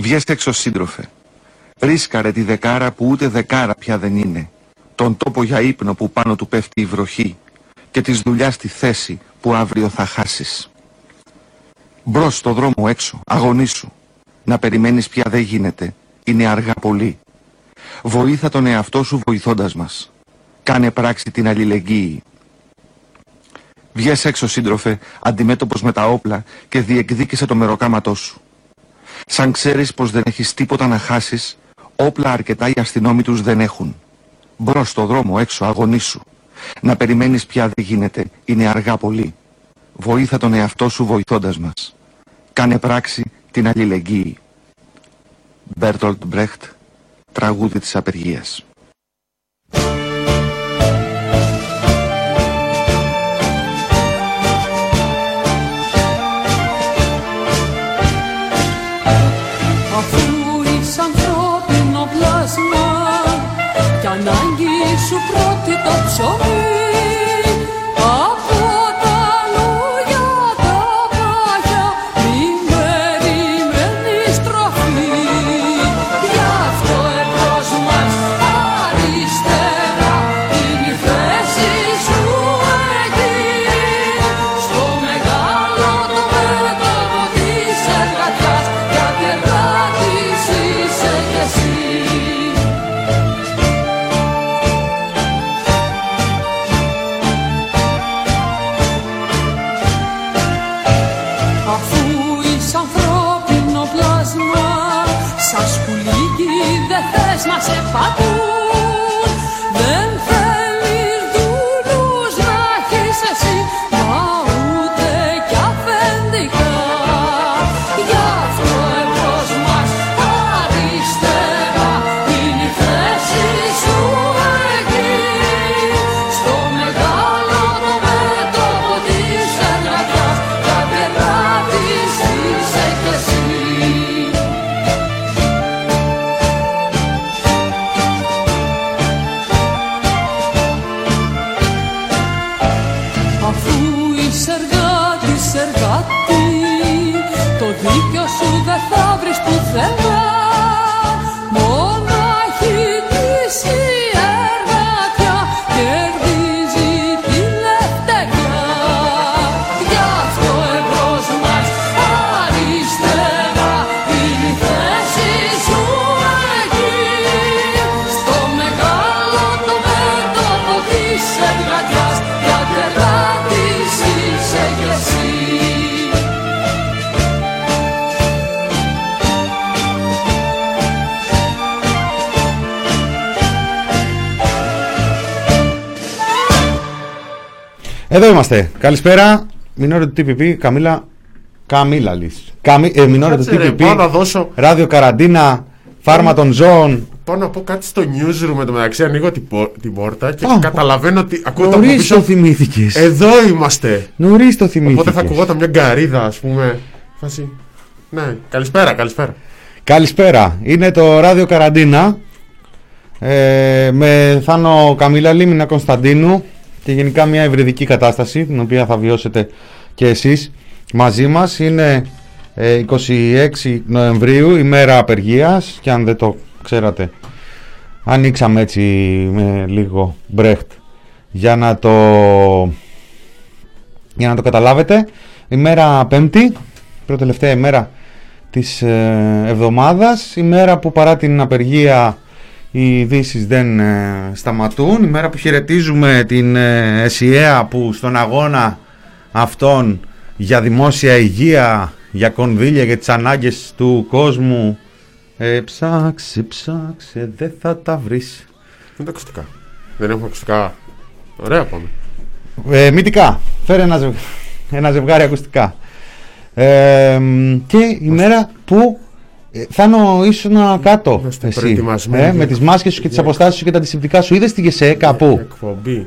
Βγες έξω σύντροφε. Ρίσκαρε τη δεκάρα που ούτε δεκάρα πια δεν είναι. Τον τόπο για ύπνο που πάνω του πέφτει η βροχή. Και της δουλειάς στη θέση που αύριο θα χάσεις. Μπρος στο δρόμο έξω, αγωνίσου. Να περιμένεις πια δεν γίνεται. Είναι αργά πολύ. Βοήθα τον εαυτό σου βοηθώντας μας. Κάνε πράξη την αλληλεγγύη. Βγες έξω σύντροφε, αντιμέτωπος με τα όπλα και διεκδίκησε το μεροκάματό σου. Σαν ξέρεις πως δεν έχεις τίποτα να χάσεις, όπλα αρκετά οι αστυνόμοι τους δεν έχουν. Μπρος στο δρόμο έξω, αγωνίσου. Να περιμένεις πια δεν γίνεται, είναι αργά πολύ. Βοήθα τον εαυτό σου βοηθώντας μας. Κάνε πράξη την αλληλεγγύη. Μπέρτολτ Μπρέχτ, τραγούδι της απεργίας. Πρώτη το Εδώ είμαστε. Καλησπέρα. Μινόρε του TPP, Καμίλα. Καμίλα λύση. Καμί... Ε, μινόρε του Κάτσε, ρε, TPP. πάω να δώσω- Ράδιο Καραντίνα. Φάρμα των ζώων. Πάω να πω κάτι στο newsroom με το μεταξύ. Ανοίγω την, πο- την πόρτα και Α, καταλαβαίνω ότι ακούγεται από Νωρίς το πίσω. θυμήθηκες. Εδώ είμαστε. Νωρίς το θυμήθηκες. Οπότε θα ακουγόταν μια γκαρίδα, ας πούμε. Φάση. Ναι, καλησπέρα, καλησπέρα. Καλησπέρα. Είναι το Ράδιο Καραντίνα. Ε, με Θάνο Καμίλα Λίμινα Κωνσταντίνου και γενικά μια ευρυδική κατάσταση την οποία θα βιώσετε και εσείς μαζί μας. Είναι ε, 26 Νοεμβρίου ημέρα απεργίας. Και αν δεν το ξέρατε ανοίξαμε έτσι με λίγο μπρέχτ για να το για να το καταλάβετε. Ημέρα πέμπτη προτελευταία ημέρα της ε, εβδομάδας. Ημέρα που παρά την απεργία οι ειδήσεις δεν ε, σταματούν ημέρα που χαιρετίζουμε την ε, ΕΣΥΑ που στον αγώνα αυτόν για δημόσια υγεία για κονδύλια για τις ανάγκες του κόσμου ε, ψάξε ψάξε δεν θα τα βρεις Είναι τα ακουστικά. Δεν έχουμε ακουστικά. Ωραία πάμε. Ε, μυτικά. Φέρε ένα, ζευγ... ένα ζευγάρι ακουστικά. Ε, μ, και η μέρα που ε, Θάνο ήσουν κάτω Είμαστε εσύ, προετοιμασμένοι ε, για- με τις μάσκες σου και τις για- αποστάσεις σου και τα αντισηπτικά σου. Είδες τη ΓΕΣΕ κάπου; Εκπομπή.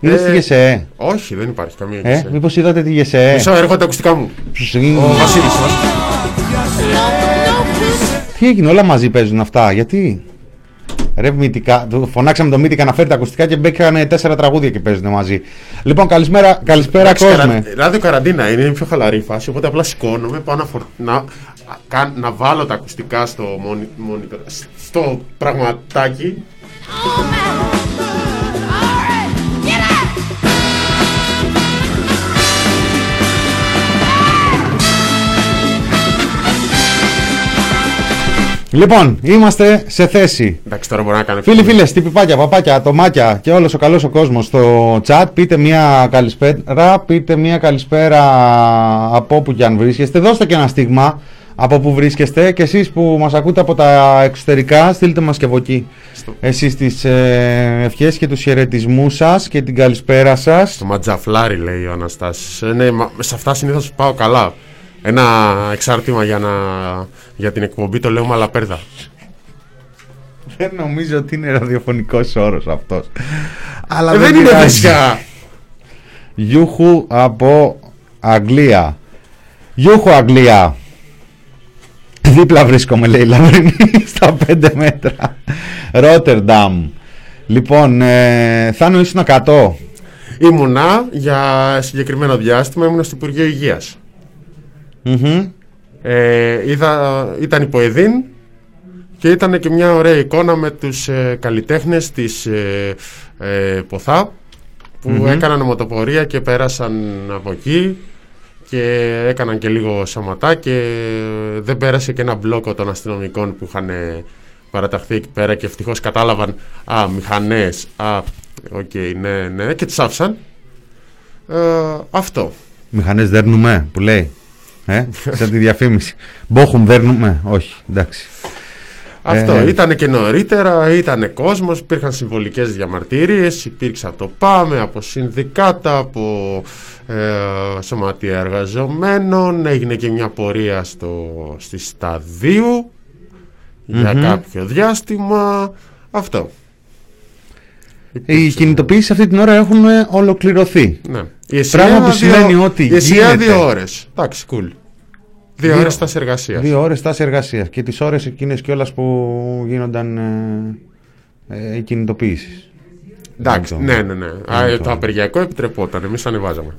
Είδες Ε, τη ΓΕΣΕ. Όχι, δεν υπάρχει καμία Ε, γεσέ. μήπως είδατε τη ΓΕΣΕ. Μισό έρχονται τα ακουστικά μου. Ψ- Ο Βασίλης. Τι έγινε, όλα μαζί παίζουν αυτά. Γιατί; Ρε μύτικα, του φωνάξαμε το μύτικα να φέρει τα ακουστικά και μπήκανε τέσσερα τραγούδια και παίζουν μαζί. Λοιπόν, καλησπέρα, καλησπέρα Εντάξει, κόσμε. καρα- Ράδιο καραντίνα είναι, είναι πιο χαλαρή η φάση. Οπότε απλά σηκώνομαι, πάω να, φορ... να καν- να βάλω τα ακουστικά στο μόνι- monitor, στο πραγματάκι. Λοιπόν, είμαστε σε θέση. Εντάξει, τώρα μπορώ να κάνω. Φίλοι, φίλες, τυπιπάκια, παπάκια, ατομάκια και όλος ο καλός ο κόσμος στο chat, πείτε μια καλησπέρα, πείτε μια καλησπέρα από όπου και αν βρίσκεστε. Δώστε και ένα στίγμα από που βρίσκεστε και εσείς που μας ακούτε από τα εξωτερικά, στείλτε μας και από εκεί. Στο- Εσείς τις ε, ευχές και τους χαιρετισμούς σας και την καλησπέρα σας. Το ματζαφλάρι λέει ο Αναστάσης. Ε, ναι, μα- σε αυτά συνήθως πάω καλά. Ένα εξάρτημα για, να, για την εκπομπή το λέω μαλαπέρδα. Δεν νομίζω ότι είναι ραδιοφωνικός όρος αυτός. Αλλά Ε, δεν είναι πειράζει. δεσιά. Γιούχου από Αγγλία. Γιούχου Αγγλία. Δίπλα βρίσκομαι λέει η Λαβρινή στα 5 μέτρα. Ρότερνταμ. Λοιπόν, ε, Θάνο ήσουν 100. Ήμουνα για συγκεκριμένο διάστημα, ήμουνα στο Υπουργείο Υγείας. Μμμ. Ε, είδα, ήταν υποεδίν και ήταν και μια ωραία εικόνα με τους ε, καλλιτέχνες της ε, ε, ΠΟΘΑ που Μμμ. έκαναν μοτοπορία και πέρασαν από εκεί και έκαναν και λίγο σαματά και δεν πέρασε και ένα μπλόκο των αστυνομικών που είχαν ε, παραταχθεί εκεί πέρα και ευτυχώς κατάλαβαν «Α, μηχανές, α, οκ, ναι, ναι» και τις άφησαν. Ε, αυτό. Μηχανές δέρνουμε που λέει. Ε, σαν τη διαφήμιση. Μπόχουμ δέρνουμε. Όχι, εντάξει. Αυτό Ε, ήταν και νωρίτερα, ήταν κόσμος, υπήρχαν συμβολικές διαμαρτυρίες, υπήρξε από το ΠΑΜΕ, από συνδικάτα, από ε, σωματεία εργαζομένων, έγινε και μια πορεία στο, στη σταδίου για Μμμ. κάποιο διάστημα, αυτό. Οι Υπήρξε- κινητοποιήσεις αυτή την ώρα έχουν ε, ολοκληρωθεί. Ναι. Η Πράγμα που δύο- σημαίνει ότι Η ΕΣΥΑ γίνεται. δύο ώρες, εντάξει, cool. Δύο, Δύο- ώρες στάση εργασίας. Δύο ώρες στάση εργασίας και τις ώρες εκείνες κιόλας που γίνονταν ε, ε, οι κινητοποιήσεις. Εντάξει, Δεν το- ναι, ναι, ναι. Α, δεν ε, το- το απεργιακό επιτρεπόταν, εμείς ανεβάζαμε.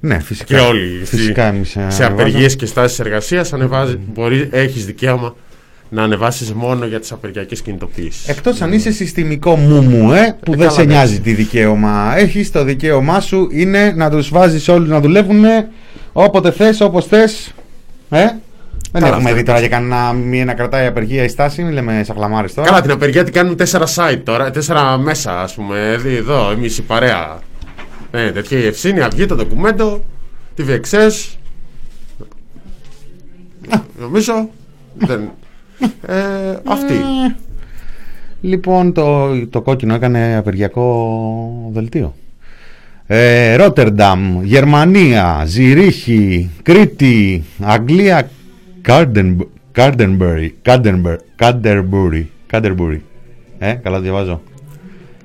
Ναι, φυσικά. Και όλοι. Φυσικά στη- εμείς, ε, σε ανεβάζαμε. απεργίες και στάσεις εργασίας ανεβάζει, μπορεί, έχεις δικαίωμα να ανεβάσεις μόνο για τις απεργιακές κινητοποιήσεις. Εκτός αν είσαι συστημικό μουμου, ε, που Ε, δεν καλά, σε ναι. νοιάζει τι δικαίωμα έχεις, το δικαίωμά σου είναι να τους βάζεις όλους να δουλεύουν όποτε θες, όπως θες. Ε; Δεν Καλά, έχουμε αυτό δει τώρα για κανένα μία να κρατάει απεργία η στάση, μην λέμε σαχλαμάρες τώρα. Καλά, την απεργία την κάνουν τέσσερα site τώρα, τέσσερα μέσα, ας πούμε. Δει εδώ, εμείς η παρέα. Ε, τέτοια η Ευσύνη, Αυγή, το ντοκουμέντο, τη VXS. Νομίζω. Δεν. Ε, αυτή. Λοιπόν, το, το κόκκινο έκανε απεργιακό δελτίο. Ε, Ρότερνταμ, Γερμανία, Ζηρίχη, Κρήτη, Αγγλία, Κάρντεν- Κάρντενμπερι, Κάρντενμπερ- Κάντερμπουρι, Κάντερμπουρι. Ε, καλά διαβάζω.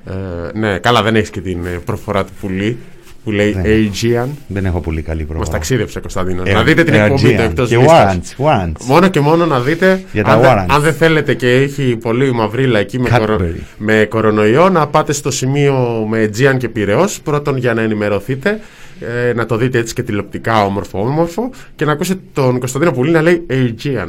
Ε, ναι, καλά, δεν έχεις και την ε, προφορά του πουλί που λέει Ναι. Aegean. Δεν έχω πολύ καλή Μας προφορά. ταξίδεψε Κωνσταντίνο. Ε, να δείτε την ε, εκπομπή του Aegean. εκτός Και λίστας. warrants, warrants. Μόνο και μόνο να δείτε Για τα αν, δεν- warrants. αν δεν θέλετε και έχει πολύ μαυρίλα εκεί με, Cadbury. κορο, με κορονοϊό να πάτε στο σημείο με Aegean και Πυραιός πρώτον για να ενημερωθείτε ε, να το δείτε έτσι και τηλεοπτικά όμορφο όμορφο και να ακούσετε τον Κωνσταντίνο Πουλή να λέει Aegean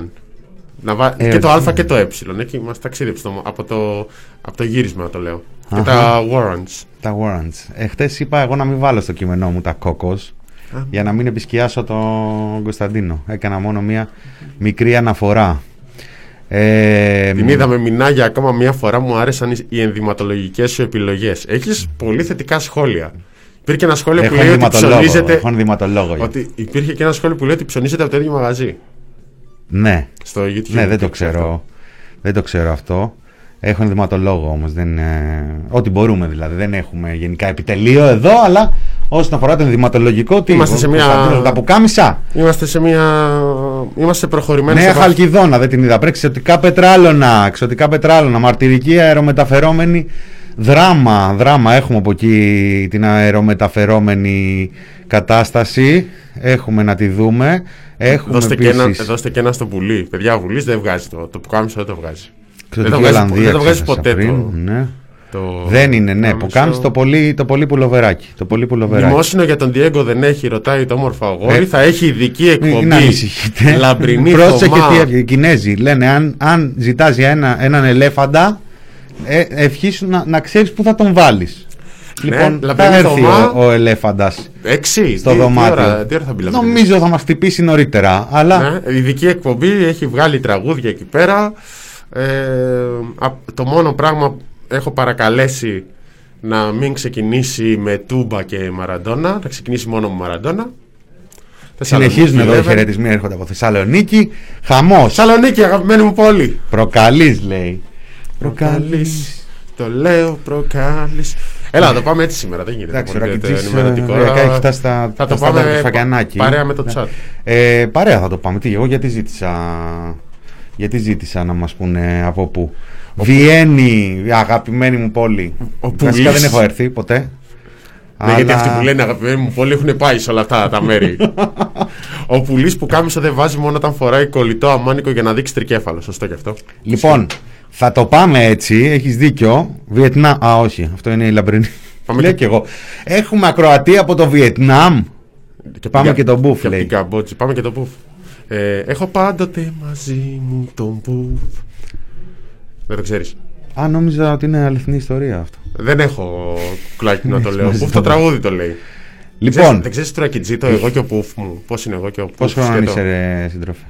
να βα... και το Aegean. Α και το Ε εκεί μας ταξίδεψε το- από, το, από το γύρισμα το λέω και Αχα. τα warrants Τα warrants. Εχθές είπα εγώ να μην βάλω στο κείμενό μου τα κόκκος για να μην επισκιάσω τον Κωνσταντίνο. Έκανα μόνο μία μικρή αναφορά. Ε, Την είδαμε μηνάγια ακόμα μία φορά μου άρεσαν οι- οι ενδυματολογικές σου επιλογές έχεις πολύ θετικά σχόλια Υπήρχε ένα σχόλιο που Έχω λέει ότι ενδυματολόγο. ψωνίζεται Έχω ενδυματολόγο. Ότι υπήρχε και ένα σχόλιο που λέει ότι ψωνίζεται από το ίδιο μαγαζί. Ναι, Στο YouTube. ναι, δεν το υπήρξε αυτό. ξέρω. Δεν το ξέρω αυτό. Έχω ενδυματολόγο όμως. Δεν, ε, ό,τι μπορούμε δηλαδή. Δεν έχουμε γενικά επιτελείο εδώ, αλλά όσον αφορά το ενδυματολογικό, τι Είμαστε ο σε μια- Κωνσταντίνος τα πουκάμισα. Είμαστε σε μια. Είμαστε προχωρημένοι Νέα σε Χαλκιδόνα, δεν την είδα. Πρέπει εξωτικά πετράλωνα, εξωτικά πετράλωνα, μαρτυρική αερομεταφερόμενη δράμα. Δράμα έχουμε από εκεί την αερομεταφερόμενη κατάσταση. Έχουμε να τη δούμε. Έχουμε Δώστε και, ένα, επίσης δώστε και ένα στο πουλί. Παιδιά, ο Βουλής δεν βγάζει το. Το που κάμισο δεν το βγάζει. Εξωτική δεν το βγάζει- Ολλανδία, δεν το βγάζεις ξέχασα ποτέ πριν, το- ναι. Το Δεν είναι, ναι, κάμισο. που κάνεις το πολύ, το πολύ πουλοβεράκι. Το πολύ πουλοβεράκι. Μνημόσυνο για τον Διέγκο δεν έχει, ρωτάει το όμορφο αγόρι. Ε, θα έχει ειδική εκπομπή. Μην ανησυχείτε. Λαμπρινή Πρόσεχε Θωμά. τι έβγαινε. Οι Κινέζοι λένε αν, αν ζητάς για ένα, έναν ελέφαντα, ε, ευχήσου να, να ξέρεις πού θα τον βάλεις. Ναι, λοιπόν, θα λαμπρινή έρθει Θωμά. ο, ο ελέφαντας Έξι. στο τι, δωμάτιο. Τι ώρα, τι ώρα θα μπει λαμπρινής; Νομίζω θα μας χτυπήσει νωρίτερα. Αλλά Ναι, ειδική εκπομπή, έχει βγάλει τραγούδια εκεί πέρα. Ε, α- το μόνο πράγμα έχω παρακαλέσει να μην ξεκινήσει με Τούμπα και Μαραντόνα, να ξεκινήσει μόνο με Μαραντόνα. συνεχίζουν εδώ οι 11. χαιρετισμοί έρχονται από Θεσσαλονίκη. Χαμός. Θεσσαλονίκη, αγαπημένη μου πόλη. Προκαλείς, λέει. Προκαλείς. Προκαλείς, Το λέω, προκάλεις. Έλα, να το πάμε έτσι σήμερα, δεν γίνεται. Εντάξει, ο πολύ Ρακιτζής, το ενημερωτικό. ε, ωριακά έχει φτάσει στα- θα στα το στάνταρ πάμε του Φακιανάκη. παρέα με το Ναι. chat. Ε, παρέα θα το πάμε. Τι, εγώ γιατί ζήτησα, γιατί ζήτησα να μας πούνε από πού; Βιέννη, η αγαπημένη μου πόλη. Ο Βασικά Πουλής. δεν έχω έρθει ποτέ. Ναι, γιατί Αλλά- αυτοί που λένε αγαπημένοι μου πόλη έχουν πάει σε όλα αυτά τα μέρη. Ο πουλής που κάμισα δεν βάζει μόνο όταν φοράει κολλητό αμάνικο για να δείξει τρικέφαλο. Σωστό και αυτό. Λοιπόν, θα το πάμε έτσι, έχεις δίκιο. Βιετνάμ, α όχι, αυτό είναι η λαμπρινή. Πάμε Λέω και- κι εγώ. Έχουμε ακροατή από το Βιετνάμ. Και Πάμε από την και τον Μπουφ, και από λέει. την Καμπότζη. Πάμε και τον Μπουφ. Ε, έχω πάντοτε μαζί μου τον Μπουφ. Δεν το ξέρεις. Α, νόμιζα ότι είναι αληθινή ιστορία αυτό. Δεν έχω κουκλάκι να το λέω. μαζί Μπουφ το το τραγούδι το λέει. Λοιπόν, Δεν ξέρεις τώρα και το εγώ και ο Πουφ μου. Πώς είναι εγώ και ο Πουφ. πόσο χρόνο σκέτο. είσαι ρε σύντροφε;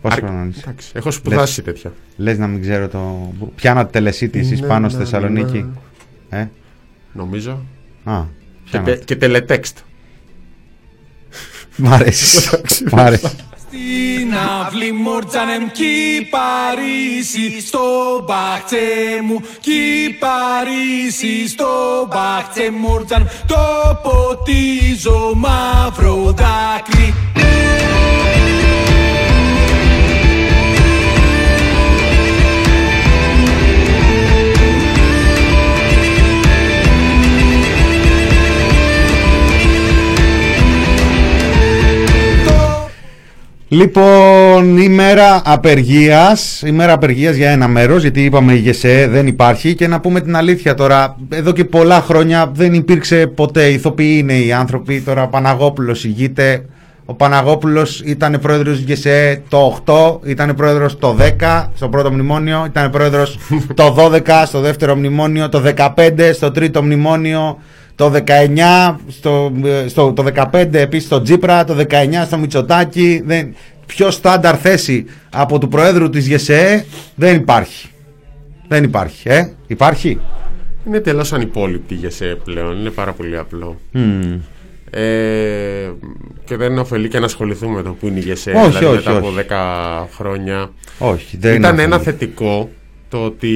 Πόσο Αρ- χρόνο είσαι; Εντάξει, Έχω σπουδάσει τέτοια. Λες να μην ξέρω το... Πιάνατε τελεσίτης εσείς Ναι, πάνω στη ναι, Θεσσαλονίκη. Ε, Νομίζω. α, Και, πιάνατε. τε, και τελετέξτ. Μ' αρέσει. Μ' αρέσει. Στην αυλή μόρτζανεμ κι Παρίσι. Στο μπαχτσέ μου κι Παρίσι. Στο μπαχτσέ μόρτζαν το ποτίζω μαύρο δάκρυ Λοιπόν, ημέρα απεργίας, ημέρα απεργίας για ένα μέρος, γιατί είπαμε η ΓΕΣΕ δεν υπάρχει και να πούμε την αλήθεια τώρα, εδώ και πολλά χρόνια δεν υπήρξε ποτέ, ηθοποιοί είναι οι άνθρωποι, τώρα ο Παναγόπουλος ηγείται, ο Παναγόπουλος ήταν πρόεδρος της ΓΕΣΕ το 8, ήταν πρόεδρος το 10 στο πρώτο μνημόνιο, ήταν πρόεδρος το 12 στο δεύτερο μνημόνιο, το 15 στο τρίτο μνημόνιο, το 19 στο, ε, στο, το 15 επίσης στο Τζίπρα, το 19 στο Μητσοτάκι. Δεν, πιο στάνταρ θέση από του Προέδρου της ΓΕΣΕ δεν υπάρχει. Δεν υπάρχει, ε. Υπάρχει. Είναι τελώς ανυπόλοιπτη για σε πλέον. Είναι πάρα πολύ απλό. Μμμ. Ε, και δεν ωφελεί και να ασχοληθούμε με το που είναι η ΓΕΣΕ. Όχι, δηλαδή όχι, μετά από όχι. 10 χρόνια. Όχι, δεν Ήταν είναι ένα αυτό. θετικό το ότι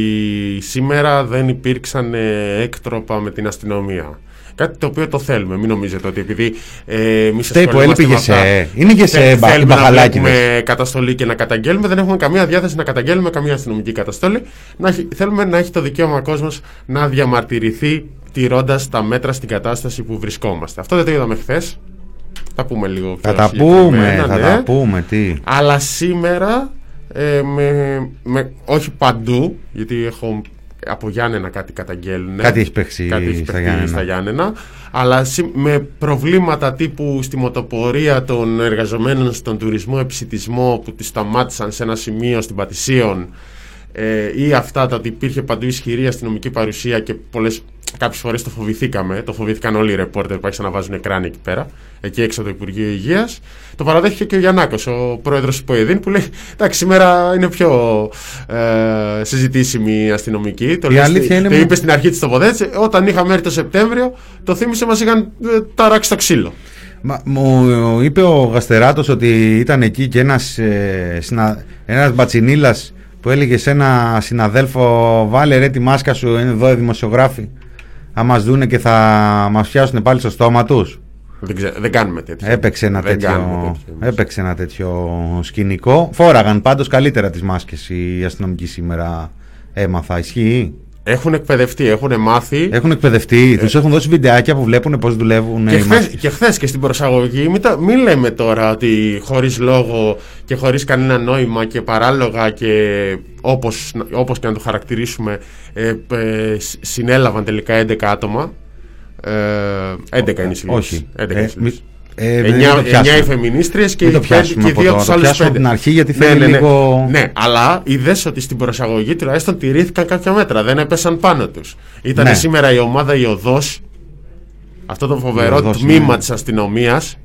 σήμερα δεν υπήρξαν ε, έκτροπα με την αστυνομία. Κάτι το οποίο το θέλουμε. Μην νομίζετε ότι επειδή ε, εμείς Φταίει που έλειπε η ΓΕΣΕ. Είναι η ΓΕΣΕ Θε- μπα- θέλουμε να μπαχαλάκιδες. βλέπουμε καταστολή και να καταγγέλουμε. Δεν έχουμε καμία διάθεση να καταγγέλουμε καμία αστυνομική καταστολή. Να έχει- θέλουμε να έχει το δικαίωμα ο κόσμος να διαμαρτυρηθεί τηρώντας τα μέτρα στην κατάσταση που βρισκόμαστε. Αυτό δεν το είδαμε χθες. Θα πούμε λίγο πιο Θα τα συγκεκριμένα, πούμε, θα ναι. τα πούμε, τι. Αλλά σήμερα, ε, με, με, όχι παντού, γιατί έχω από Γιάννενα κάτι καταγγέλνουν. Κάτι έχει παίξει Κάτι έχει στα παιχτεί Γιάννενα. στα Γιάννενα. Αλλά σι- με προβλήματα τύπου στη μοτοπορία των εργαζομένων στον τουρισμό επισητισμό που τη σταμάτησαν σε ένα σημείο στην Πατησίων ε, ή αυτά τα ότι υπήρχε παντού ισχυρή αστυνομική παρουσία και πολλές, κάποιες φορές το φοβηθήκαμε, το φοβήθηκαν όλοι οι ρεπόρτερ που άρχισαν να βάζουν εκράνη εκεί πέρα, εκεί έξω από το Υπουργείο Υγείας. Το παραδέχθηκε και ο Γιαννάκος, ο πρόεδρος του ΠΟΕΔΗΝ που λέει εντάξει σήμερα είναι πιο ε, συζητήσιμη η αστυνομική. Το, Η λέει αλήθεια στη- είναι το μου- είπε στην αρχή της τοποθέτησης, όταν είχαμε έρθει το Σεπτέμβριο το θύμισε μας είχαν ε, ταράξει το ξύλο. Μα, μου είπε ο Γαστεράτος ότι ήταν εκεί και ένας, ε, συνα, ένας μπατσινίλας που έλεγε σε ένα συναδέλφο βάλε ρε τη μάσκα σου, είναι εδώ οι δημοσιογράφοι θα μας δούνε και θα μας πιάσουν πάλι στο στόμα τους. Δεν, ξέ- δεν κάνουμε τέτοιο. Έπαιξε ένα, Δεν κάνουμε τέτοιο, τέτοιο εμείς. έπαιξε ένα τέτοιο σκηνικό. Φόραγαν πάντως καλύτερα τις μάσκες οι αστυνομικοί σήμερα έμαθα. Ισχύει; Έχουν εκπαιδευτεί, έχουν μάθει. Έχουν εκπαιδευτεί, τους έχουν δώσει βιντεάκια που βλέπουν πώς δουλεύουν. Ε. Και οι χθες, μάσκες. και χθες και στην προσαγωγή, μην, τα- μην λέμε τώρα ότι χωρίς λόγο και χωρίς κανένα νόημα και παράλογα και όπως, όπως και να το χαρακτηρίσουμε ε, ε, σ- συνέλαβαν τελικά 11 άτομα. Ε, 11 είναι οι συλλήψεις. Όχι. 11 Ε, είναι οι συλλήψεις. μη- ε, δεν 9, το πιάσουμε. οι φεμινίστριες και Μην το οι πέντε- πιάσουμε και οι από δύο τώρα, από τους το άλλους πιάσουμε πέντε. από την αρχή, γιατί ναι, θέλει ναι, ναι. λίγο- Ναι, αλλά είδες ότι στην προσαγωγή τουλάχιστον τηρήθηκαν κάποια μέτρα. Δεν έπεσαν πάνω τους. Ήταν Ναι. σήμερα η ομάδα η οδός αυτό το φοβερό Η οδός, τμήμα ναι. της αστυνομίας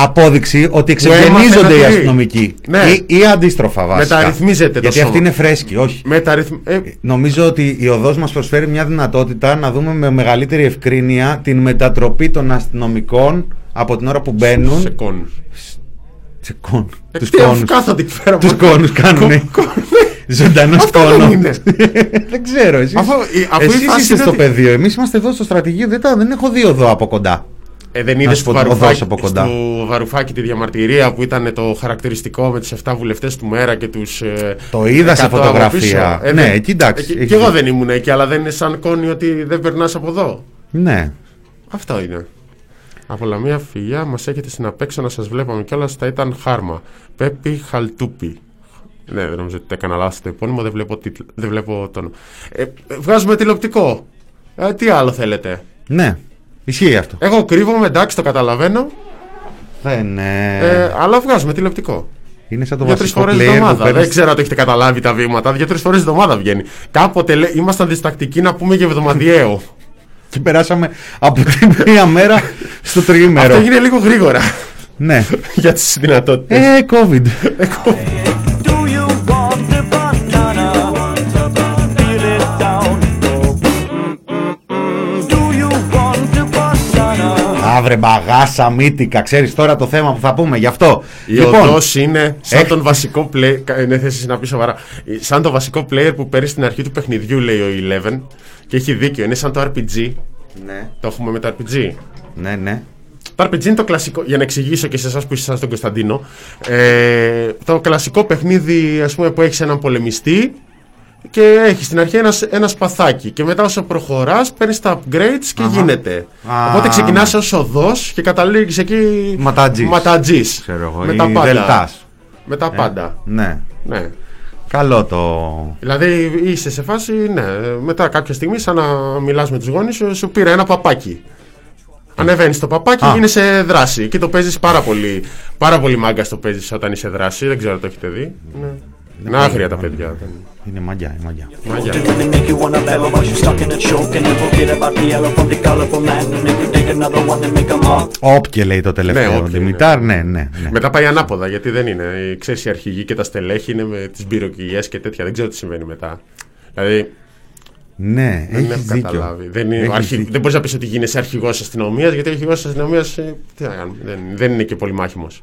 Απόδειξη ότι έμαθε εξευγενίζονται να οι τηρεί. αστυνομικοί. Ναι. Ή, ή αντίστροφα βασικά. Μεταρρυθμίζεται το Γιατί σώμα. αυτή είναι φρέσκη, όχι. μεταρρυθμ... ε, Νομίζω ότι η οδός μας προσφέρει μια δυνατότητα να δούμε με μεγαλύτερη ευκρίνεια την μετατροπή των αστυνομικών από την ώρα που μπαίνουν σε κόνους. σε κόν. Ε, τους τι, αφού κόνους. κάθονται εκεί πέρα. Τους κόνους κάνουνε. Κο- κο- Ζωντανός Αυτό δεν κόνος. είναι. δεν ξέρω. Εσείς, Αφού η- αφού η εσείς φάση είστε είναι στο ότι- πεδίο. Εμείς είμαστε εδώ στο στρατηγείο. Δεν, τα, δεν έχω δει οδό από κοντά. Ε, δεν Να είδε σου στο πω, οδός Βαρουφάκη, από κοντά. στο Βαρουφάκη τη διαμαρτυρία που ήταν το χαρακτηριστικό με τους 7 βουλευτές του ΜΕΡΑ και τους ε, Το είδα σε 100 από φωτογραφία. πίσω. Ναι, δεν- εκεί εντάξει, εκεί- έχεις Κι εγώ δίκιο. δεν ήμουν εκεί, αλλά δεν είναι σαν κόνη ότι δεν περνάς από εδώ. Ναι. Αυτό είναι. Από λαμία φιλιά μας έχετε στην απέξω να σας βλέπαμε κιόλας θα ήταν χάρμα. Πέπι Χαλτούπι. Ναι, δεν νομίζω ότι το έκανα λάθος το επώνυμο, δεν βλέπω, τίτλ, δεν βλέπω τον... Ε, ε, βγάζουμε τηλεοπτικό. Ε, τι άλλο θέλετε; Ναι. Ισχύει αυτό. Εγώ κρύβομαι, εντάξει, το καταλαβαίνω, Δεν, ε, ε, αλλά βγάζουμε τηλεοπτικό. είναι σαν το Δύο-τρεις βασικό φορές player την που εβδομάδα. παίρνεις- Δεν ξέρω αν το έχετε καταλάβει τα βήματα. Δύο-τρεις φορές την εβδομάδα βγαίνει. Κάποτε λέ, ήμασταν διστακτικοί να πούμε και εβδομαδιαίο. Και περάσαμε από την μία μέρα στο τριήμερο. Αυτό έγινε λίγο γρήγορα Ναι. για τις δυνατότητες. Ε, COVID. Banana? Άβρε μπαγάσα μύτικα. Ξέρεις τώρα το θέμα που θα πούμε γι' αυτό. Η οδός είναι σαν Λοιπόν, έχει- τον βασικό player. Είναι θέση να πεις σοβαρά. Σαν τον βασικό player που παίρνει στην αρχή του παιχνιδιού, λέει ο Eleven. Και έχει δίκιο. Είναι σαν το RPG. Ναι, Το έχουμε με το RPG. ναι, ναι. Το RPG είναι το κλασικό, για να εξηγήσω και σε εσάς που είστε σαν τον Κωνσταντίνο. Ε, το κλασικό παιχνίδι ας πούμε, που έχεις έναν πολεμιστή και έχει στην αρχή ένας, ένα σπαθάκι. Και μετά όσο προχωράς, παίρνεις τα upgrades και γίνεται. Α, Οπότε ξεκινάς ναι. ως οδός και καταλήγεις εκεί. Ματατζής. Ματατζής. Ξέρω εγώ. Με ή τα πάντα. Δελτάς. Με τα πάντα. Ναι. Ναι. Καλό το... Δηλαδή είσαι σε φάση, ναι, μετά κάποια στιγμή, σαν να μιλάς με τους γονείς σου, σου πήρε ένα παπάκι. Ανεβαίνεις το παπάκι Α. και είναι σε δράση. Και το παίζεις πάρα πολύ. Πάρα πολύ μάγκα το παίζεις όταν είσαι δράση. Δεν ξέρω αν το έχετε δει. Ναι. Είναι άγρια τα παιδιά. δεν- Είναι μαγιά, είναι μαγιά. Μάγια. They make you wanna bellow while you're stuck in a choke And never forget about the yellow from the colorful man; And if you take another one then make 'em all Όπ και λέει το τελευταίο. Ναι, όπ και, Δημητάρ, ναι, ναι. ναι. Μετά πάει ανάποδα γιατί δεν είναι. Ε, Ξέρεις οι αρχηγοί και τα στελέχη είναι με τις μπυροκυγιές και τέτοια. Δεν ξέρω τι συμβαίνει μετά. Δηλαδή Ναι, δεν έχεις έχω δίκιο. καταλάβει. Δεν, είναι, Έχεις ο αρχι... δίκιο. δεν μπορείς να πεις ότι γίνεσαι αρχηγός αστυνομίας γιατί ο αρχηγό αστυνομίας. Τι να κάνουμε. Δεν, δεν είναι και πολύ μάχημος.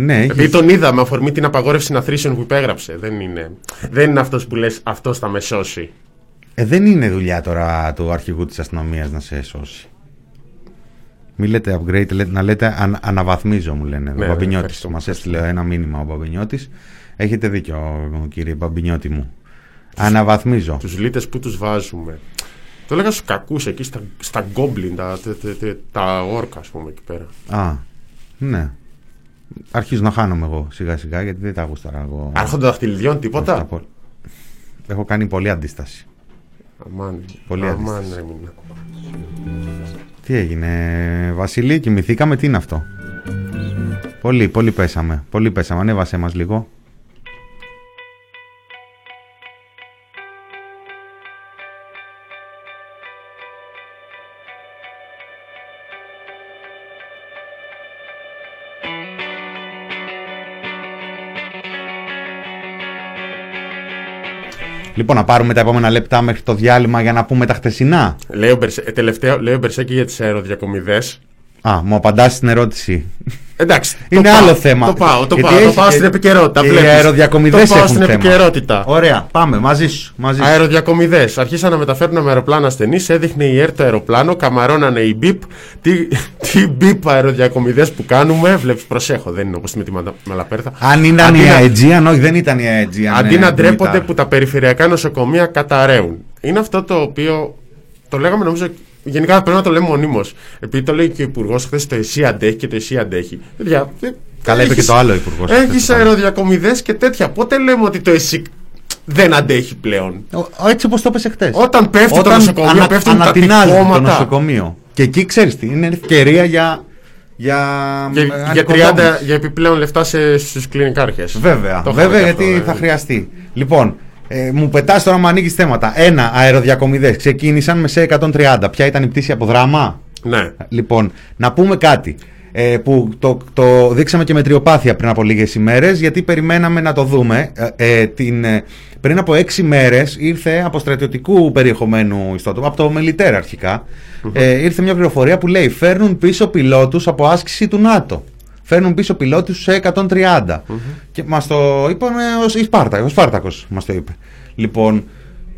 Ναι, έχει Επειδή τον είδα με αφορμή την απαγόρευση συναθρήσεων που υπέγραψε. Δεν είναι, δεν είναι αυτός που λες αυτό θα με σώσει. Ε, δεν είναι δουλειά τώρα του αρχηγού της αστυνομίας να σε σώσει. Μην λέτε upgrade, λέτε, να λέτε αν, αναβαθμίζω μου λένε. Ναι, ο Μπαμπινιώτης ευχαριστώ, μας ευχαριστώ. έστειλε ένα μήνυμα ο Μπαμπινιώτης. Έχετε δίκιο κύριε Μπαμπινιώτη μου. Αναβαθμίζω. Τους λίτες που τους βάζουμε. Το έλεγα στους κακούς εκεί στα, στα goblin, τα, τα, τα, τα, τα όρκα, ας πούμε εκεί πέρα. Α, ναι. Αρχίζω να χάνομαι εγώ σιγά σιγά γιατί δεν τα γούσταρα εγώ. Άρχοντα δαχτυλιδιών, Αυτά τίποτα; πο- Έχω κάνει πολλή αντίσταση. Αμάν, Πολύ αμάν αντίσταση. έμεινα. Τι έγινε, Βασιλή, κοιμηθήκαμε, τι είναι αυτό; Πολύ, πολύ πέσαμε. Πολύ πέσαμε. Ανέβασέ μας λίγο. Λοιπόν, να πάρουμε τα επόμενα λεπτά μέχρι το διάλειμμα για να πούμε τα χτεσινά. Λέει ο Μπερσε, ε, τελευταίο, λέει ο Μπερσέκη για τις αεροδιακομιδές. Α, μου απαντάς στην ερώτηση. Εντάξει. το Είναι πάω, άλλο θέμα. Το πάω, το Γιατί πάω, το έχει- πάω στην επικαιρότητα. οι βλέπεις. αεροδιακομιδές Το πάω έχουν στην θέμα. επικαιρότητα. Ωραία, πάμε μαζί σου. Μαζί σου. Αεροδιακομιδές. Αρχίσαν να μεταφέρουν με αεροπλάνα ασθενείς. Έδειχνε η ΕΡΤ το αεροπλάνο. Καμαρώνανε οι μπιπ. Τι, τι μπιπ αεροδιακομιδές που κάνουμε. Βλέπεις, προσέχω. Δεν είναι όπως με τη Μαλα- Μαλαπέρθα. Αν ήταν Αντί η να- Aegean, όχι δεν ήταν η Aegean. Αντί ναι, να ντρέπονται Δημητάρ. που τα περιφερειακά νοσοκομεία καταραίουν. είναι αυτό το οποίο το λέγαμε νομίζω. Γενικά πρέπει να το λέμε μονίμως. Επειδή το λέει και ο Υπουργός χθες το εσύ αντέχει και το εσύ αντέχει. Παιδιά, δεν- Καλά, είπε έχεις- και το άλλο υπουργός. Έχεις αεροδιακομιδές και τέτοια. Πότε λέμε ότι το εσύ δεν αντέχει πλέον; Έτσι όπως το έπεσε χτε. Όταν πέφτει το νοσοκομείο, πέφτουν τα ανατινάζει το τυχώματα. νοσοκομείο. Και εκεί ξέρεις τι, είναι ευκαιρία για. Για, Για, ε, για, 30, ανοικοδόμηση. για επιπλέον λεφτά σε, στους κλινικάρχες. Βέβαια, Το είχαμε βέβαια και αυτό, γιατί ε. θα χρειαστεί. Λοιπόν, ε, μου πετάς τώρα μου ανοίγεις θέματα. Ένα, αεροδιακομιδές. Ξεκίνησαν με σε 130. Ποια ήταν η πτήση από δράμα; Ναι. Λοιπόν, να πούμε κάτι. Ε, που το, το δείξαμε και με τριοπάθεια πριν από λίγες ημέρες γιατί περιμέναμε να το δούμε ε, ε, την, ε, πριν από έξι μέρες ήρθε από στρατιωτικού περιεχομένου ιστότοπο από το Μελιτέρ αρχικά ε, ήρθε μια πληροφορία που λέει φέρνουν πίσω πιλότους από άσκηση του ΝΑΤΟ φέρνουν πίσω πιλότους σε 130 και μας το είπαν ο, Σπάρτα, ο Σπάρτακος μας το είπε λοιπόν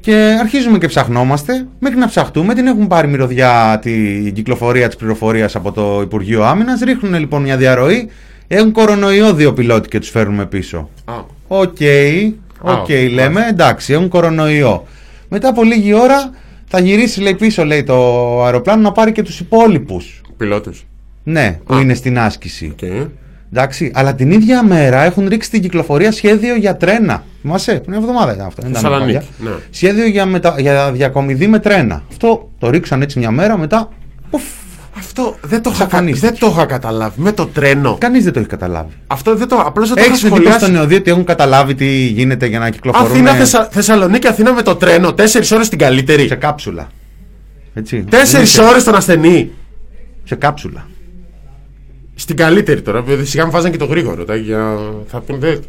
και αρχίζουμε και ψαχνόμαστε. Μέχρι να ψαχτούμε, την έχουν πάρει μυρωδιά την κυκλοφορία της πληροφορίας από το Υπουργείο Άμυνας. Ρίχνουν λοιπόν μια διαρροή. Έχουν κορονοϊό δύο πιλότοι και τους φέρνουμε πίσω. Α, Οκ, Α, OK, OK. λέμε, εντάξει, έχουν κορονοϊό. Μετά από λίγη ώρα θα γυρίσει λέει, πίσω λέει, το αεροπλάνο να πάρει και τους υπόλοιπους. πιλότους. Ναι, που Α. είναι στην άσκηση. Okay. Εντάξει, αλλά την ίδια μέρα έχουν ρίξει στην κυκλοφορία σχέδιο για τρένα. Θυμάσαι, πριν μια εβδομάδα ήταν αυτό. δεν ήταν Θεσσαλονίκη, παλιά. ναι. Σχέδιο για, μετα... για διακομιδή με τρένα. Αυτό το ρίξαν έτσι μια μέρα μετά. Ουφ, Αυτό δεν το, είχα, κα- Εξαφανίστηκε. δεν το είχα καταλάβει. Με το τρένο. κανείς δεν το έχει καταλάβει. Αυτό δεν το. Απλώς δεν το είχα Έχει εντύπωση σχολιάσει. στον Νεοδίο ότι έχουν καταλάβει τι γίνεται για να κυκλοφορούν Αθήνα, Θεσσα... Θεσσαλονίκη, Αθήνα με το τρένο. Τέσσερις ώρες την καλύτερη. σε κάψουλα. Έτσι. Τέσσερις Είναι σε- ώρες τον ασθενή. Σε κάψουλα. Στην καλύτερη τώρα. βέβαια, Σιγά μου βάζαν και το γρήγορο. Τα, για... Θα πούνε. δεν-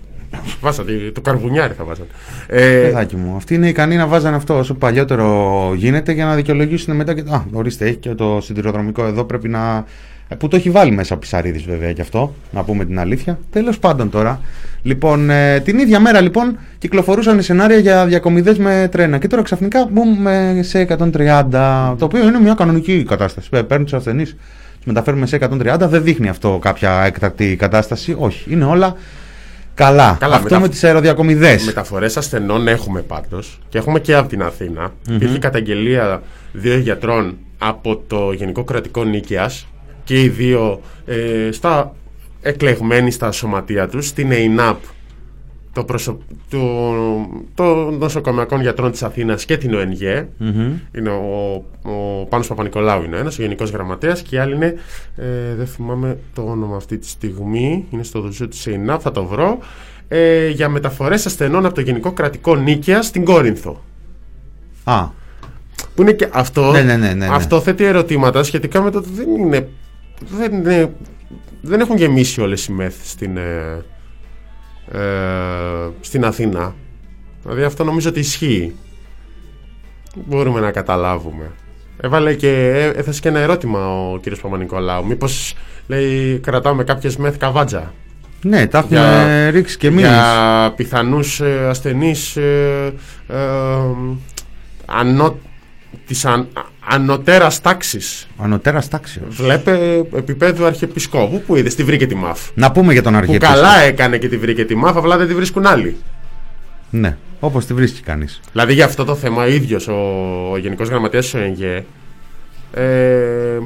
Βάσατε, το καρβουνιάρι θα βάζαν. Ε, Παιδάκι μου, αυτοί είναι ικανοί να βάζαν αυτό όσο παλιότερο γίνεται για να δικαιολογήσουν μετά και. Α, ορίστε, έχει και το συντηροδρομικό εδώ πρέπει να. ε, Που το έχει βάλει μέσα ο Ψαρίδης βέβαια και αυτό, να πούμε την αλήθεια. Τέλος πάντων τώρα. Λοιπόν, ε, την ίδια μέρα λοιπόν κυκλοφορούσαν σενάρια για διακομιδές με τρένα. Και τώρα ξαφνικά μπούμε σε 130, το οποίο είναι μια κανονική κατάσταση. Ε, Παίρνουν τους ασθενείς, του μεταφέρουμε σε 130. Δεν δείχνει αυτό κάποια έκτακτη κατάσταση. Όχι, είναι όλα καλά. Καλά, αυτό μετα- με τις αεροδιακομιδές. Μεταφορές ασθενών έχουμε πάντως και έχουμε και από την αθηνα Υπήρχε καταγγελία δύο γιατρών από το Γενικό Κρατικό Νίκαιας και οι δύο ε, στα, εκλεγμένοι στα σωματεία τους στην ΕΙΝΑΠ το, προσω... το, το νοσοκομιακών γιατρών της Αθήνας και την ΟΕΝΓΕ είναι ο, ο Πάνος Παπα-Νικολάου είναι ένας, ο Γενικός Γραμματέας και η άλλη είναι, ε, δεν θυμάμαι το όνομα αυτή τη στιγμή, είναι στο δοσίο της ΕΙΝΑΠ, θα το βρω, ε, για μεταφορές ασθενών από το Γενικό Κρατικό Νίκαια στην Κόρινθο. Α, Που είναι και αυτό, Ναι, ναι, ναι, ναι, ναι. αυτό θέτει ερωτήματα σχετικά με το ότι δεν είναι, δεν, είναι, δεν έχουν γεμίσει όλες οι μεθ στην, ε, ε, στην Αθήνα. Δηλαδή αυτό νομίζω ότι ισχύει. Μπορούμε να καταλάβουμε. Έβαλε και, ε, έθεσε και ένα ερώτημα ο κύριος Παπα-Νικολάου. Μήπως λέει κρατάμε κάποιες μεθ καβάτζα; ναι, τα έχουμε Για- ρίξει και εμείς. Για πιθανούς ε, ασθενείς ε, ε, ανώ, της αν, α- ανωτέρας τάξης. Ανωτέρας τάξεως. Βλέπε επίπεδου αρχιεπισκόπου που είδε, τη βρήκε τη ΜΑΦ. Να πούμε για τον Που Αρχιεπίσκοπο. καλά έκανε και τη βρήκε τη ΜΑΦ, απλά δεν τη βρίσκουν άλλοι. Ναι, όπως τη βρίσκει κανείς. Δηλαδή για αυτό το θέμα ο ίδιος ο, ο Γενικός Γραμματέας της ΟΕΝΓΕ ε, ε,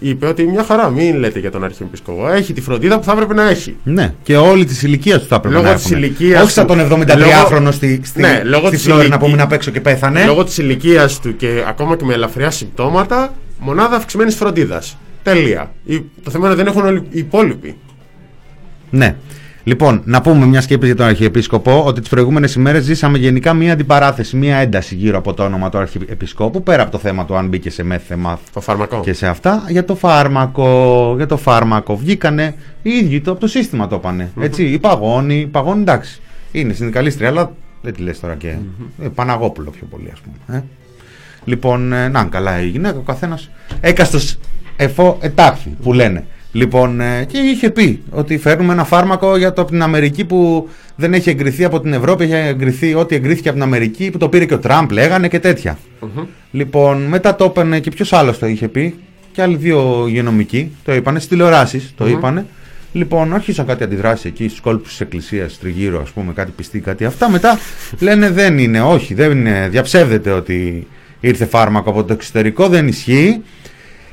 είπε ότι μια χαρά μην λέτε για τον Αρχιεπισκόπο. Έχει τη φροντίδα που θα έπρεπε να έχει. Ναι, και όλη της ηλικίας του θα έπρεπε Λόγω να της έχουν. ηλικίας Όχι σαν του. τον 73χρονο Λόγω- στη, στη, Ναι, λόγω στη της Φλόρινα ηλικίας- που έμεινε απ' έξω και πέθανε. Λόγω της ηλικίας του και ακόμα και με ελαφριά συμπτώματα, μονάδα αυξημένης φροντίδας. Τέλεια. Η- Το θέμα είναι ότι δεν έχουν όλοι οι υπόλοιποι. Ναι. Λοιπόν, να πούμε μια σκέψη για τον Αρχιεπίσκοπο ότι τις προηγούμενες ημέρες ζήσαμε γενικά μια αντιπαράθεση, μια ένταση γύρω από το όνομα του Αρχιεπισκόπου, πέρα από το θέμα του αν μπήκε σε μέθε μάθ Το φάρμακο. και σε αυτά, για το φάρμακο. Για το φάρμακο. Βγήκανε οι ίδιοι το, από το σύστημα το ειπανε Έτσι, η παγόνη, η παγόνη εντάξει. Είναι συνδικαλίστρια, αλλά δεν τη λες τώρα και. Ε, Παναγόπουλο πιο πολύ, ας πούμε. Ε. Λοιπόν, ε, να καλά η γυναίκα, ο καθένας. Έκαστος εφό ετάχθη που λένε. Λοιπόν, ε, και είχε πει ότι φέρνουμε ένα φάρμακο για το από την Αμερική που δεν έχει εγκριθεί από την Ευρώπη, έχει εγκριθεί ό,τι εγκρίθηκε από την Αμερική, που το πήρε και ο Τραμπ, λέγανε και τέτοια. Λοιπόν, μετά το έπαιρνε και ποιος άλλος το είχε πει, και άλλοι δύο υγειονομικοί το είπανε, στις τηλεοράσεις το είπανε. Λοιπόν, άρχισαν κάτι αντιδράσεις εκεί στου κόλπου της Εκκλησίας τριγύρω, ας πούμε, κάτι πιστή, κάτι αυτά. Μετά λένε δεν είναι, όχι, δεν είναι, διαψεύδεται ότι ήρθε φάρμακο από το εξωτερικό, δεν ισχύει.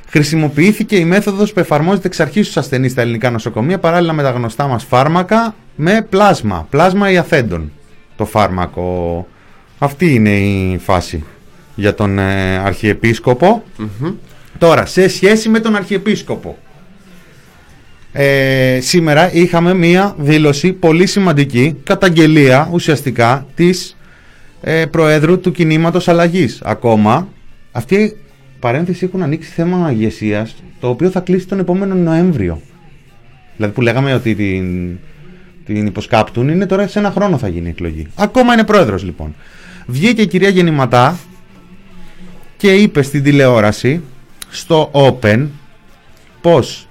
Χρησιμοποιήθηκε η μέθοδος που εφαρμόζεται εξ αρχής στους ασθενείς στα ελληνικά νοσοκομεία παράλληλα με τα γνωστά μας φάρμακα με πλάσμα, πλάσμα ιαθέντων το φάρμακο. Αυτή είναι η φάση για τον ε, αρχιεπισκοπο Τώρα, σε σχέση με τον Αρχιεπίσκοπο. Ε, σήμερα είχαμε μία δήλωση πολύ σημαντική, καταγγελία ουσιαστικά της ε, Προέδρου του Κινήματος Αλλαγής. Ακόμα, αυτή παρένθεση έχουν ανοίξει θέμα ηγεσίας, το οποίο θα κλείσει τον επόμενο Νοέμβριο. Δηλαδή που λέγαμε ότι την, την υποσκάπτουν, είναι τώρα σε ένα χρόνο θα γίνει η εκλογή. Ακόμα είναι πρόεδρος λοιπόν. Βγήκε η κυρία Γεννηματά και είπε στην τηλεόραση στο Open πως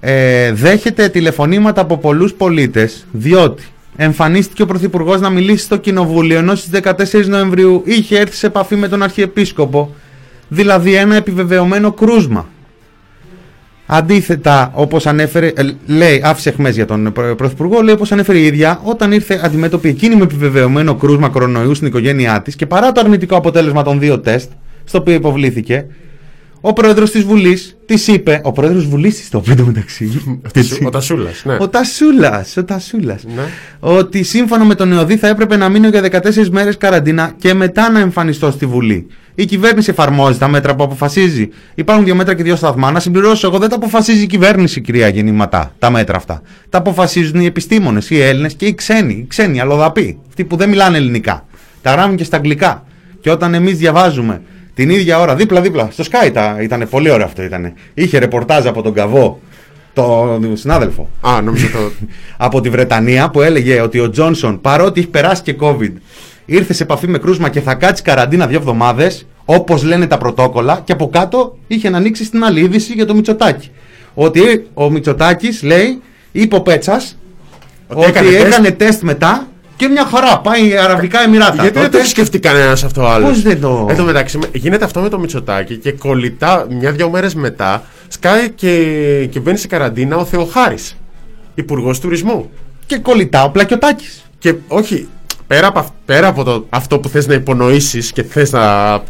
ε, δέχεται τηλεφωνήματα από πολλούς πολίτες διότι εμφανίστηκε ο Πρωθυπουργός να μιλήσει στο Κοινοβούλιο ενώ στις 14 Νοεμβρίου είχε έρθει σε επαφή με τον Αρχιεπίσκοπο δηλαδή ένα επιβεβαιωμένο κρούσμα. Αντίθετα, όπως ανέφερε, ε, λέει, άφησε χμές για τον Πρωθυπουργό, λέει όπως ανέφερε η ίδια, όταν ήρθε αντιμέτωπη εκείνη με επιβεβαιωμένο κρούσμα κορονοϊού στην οικογένειά της και παρά το αρνητικό αποτέλεσμα των δύο τεστ, στο οποίο υποβλήθηκε, ο πρόεδρος της Βουλής της είπε. Ο πρόεδρος Βουλής της το είπε μεταξύ. Ο Τασούλας. Ναι. Ο Τασούλας. Ο Τασούλας. Ναι. Ότι σύμφωνα με τον ΕΟΔΗ θα έπρεπε να μείνω για 14 μέρες καραντίνα και μετά να εμφανιστώ στη Βουλή. Η κυβέρνηση εφαρμόζει τα μέτρα που αποφασίζει. Υπάρχουν δύο μέτρα και δύο σταθμά. Να συμπληρώσω εγώ, δεν τα αποφασίζει η κυβέρνηση, κυρία Γεννηματά, τα μέτρα αυτά. Τα αποφασίζουν οι επιστήμονες, οι Έλληνες και οι ξένοι. Οι ξένοι αλλοδαποί. Αυτοί που δεν μιλάνε ελληνικά. Τα γράφουν και στα αγγλικά. Και όταν εμείς διαβάζουμε την ίδια ώρα, δίπλα-δίπλα, στο Sky ήταν πολύ ωραίο αυτό. Ήτανε. Είχε ρεπορτάζ από τον Καβό, τον συνάδελφο. Α, νομίζω το. από τη Βρετανία που έλεγε ότι ο Τζόνσον παρότι έχει περάσει και COVID ήρθε σε επαφή με κρούσμα και θα κάτσει καραντίνα δύο εβδομάδες, όπως λένε τα πρωτόκολλα, και από κάτω είχε να ανοίξει στην άλλη είδηση για το Μητσοτάκι. Ότι ο Μητσοτάκης λέει, είπε ο Πέτσας, ότι, έκανε έκανε, τεστ. τεστ μετά και μια χαρά πάει Αραβικά Εμμυράτα. Γιατί δεν το Τότε- έχει σκεφτεί κανένας αυτό άλλο. Πώς δεν το- Εν τω μεταξύ, με- γίνεται αυτό με το Μητσοτάκι και κολλητά μια-δυο μέρες μετά σκάει και, και μπαίνει σε καραντίνα ο Θεοχάρης, υπουργός τουρισμού. Και κολλητά ο Πλακιωτάκης. Και όχι, πέρα από, αυ- πέρα από το, αυτό που θες να υπονοήσεις και θες να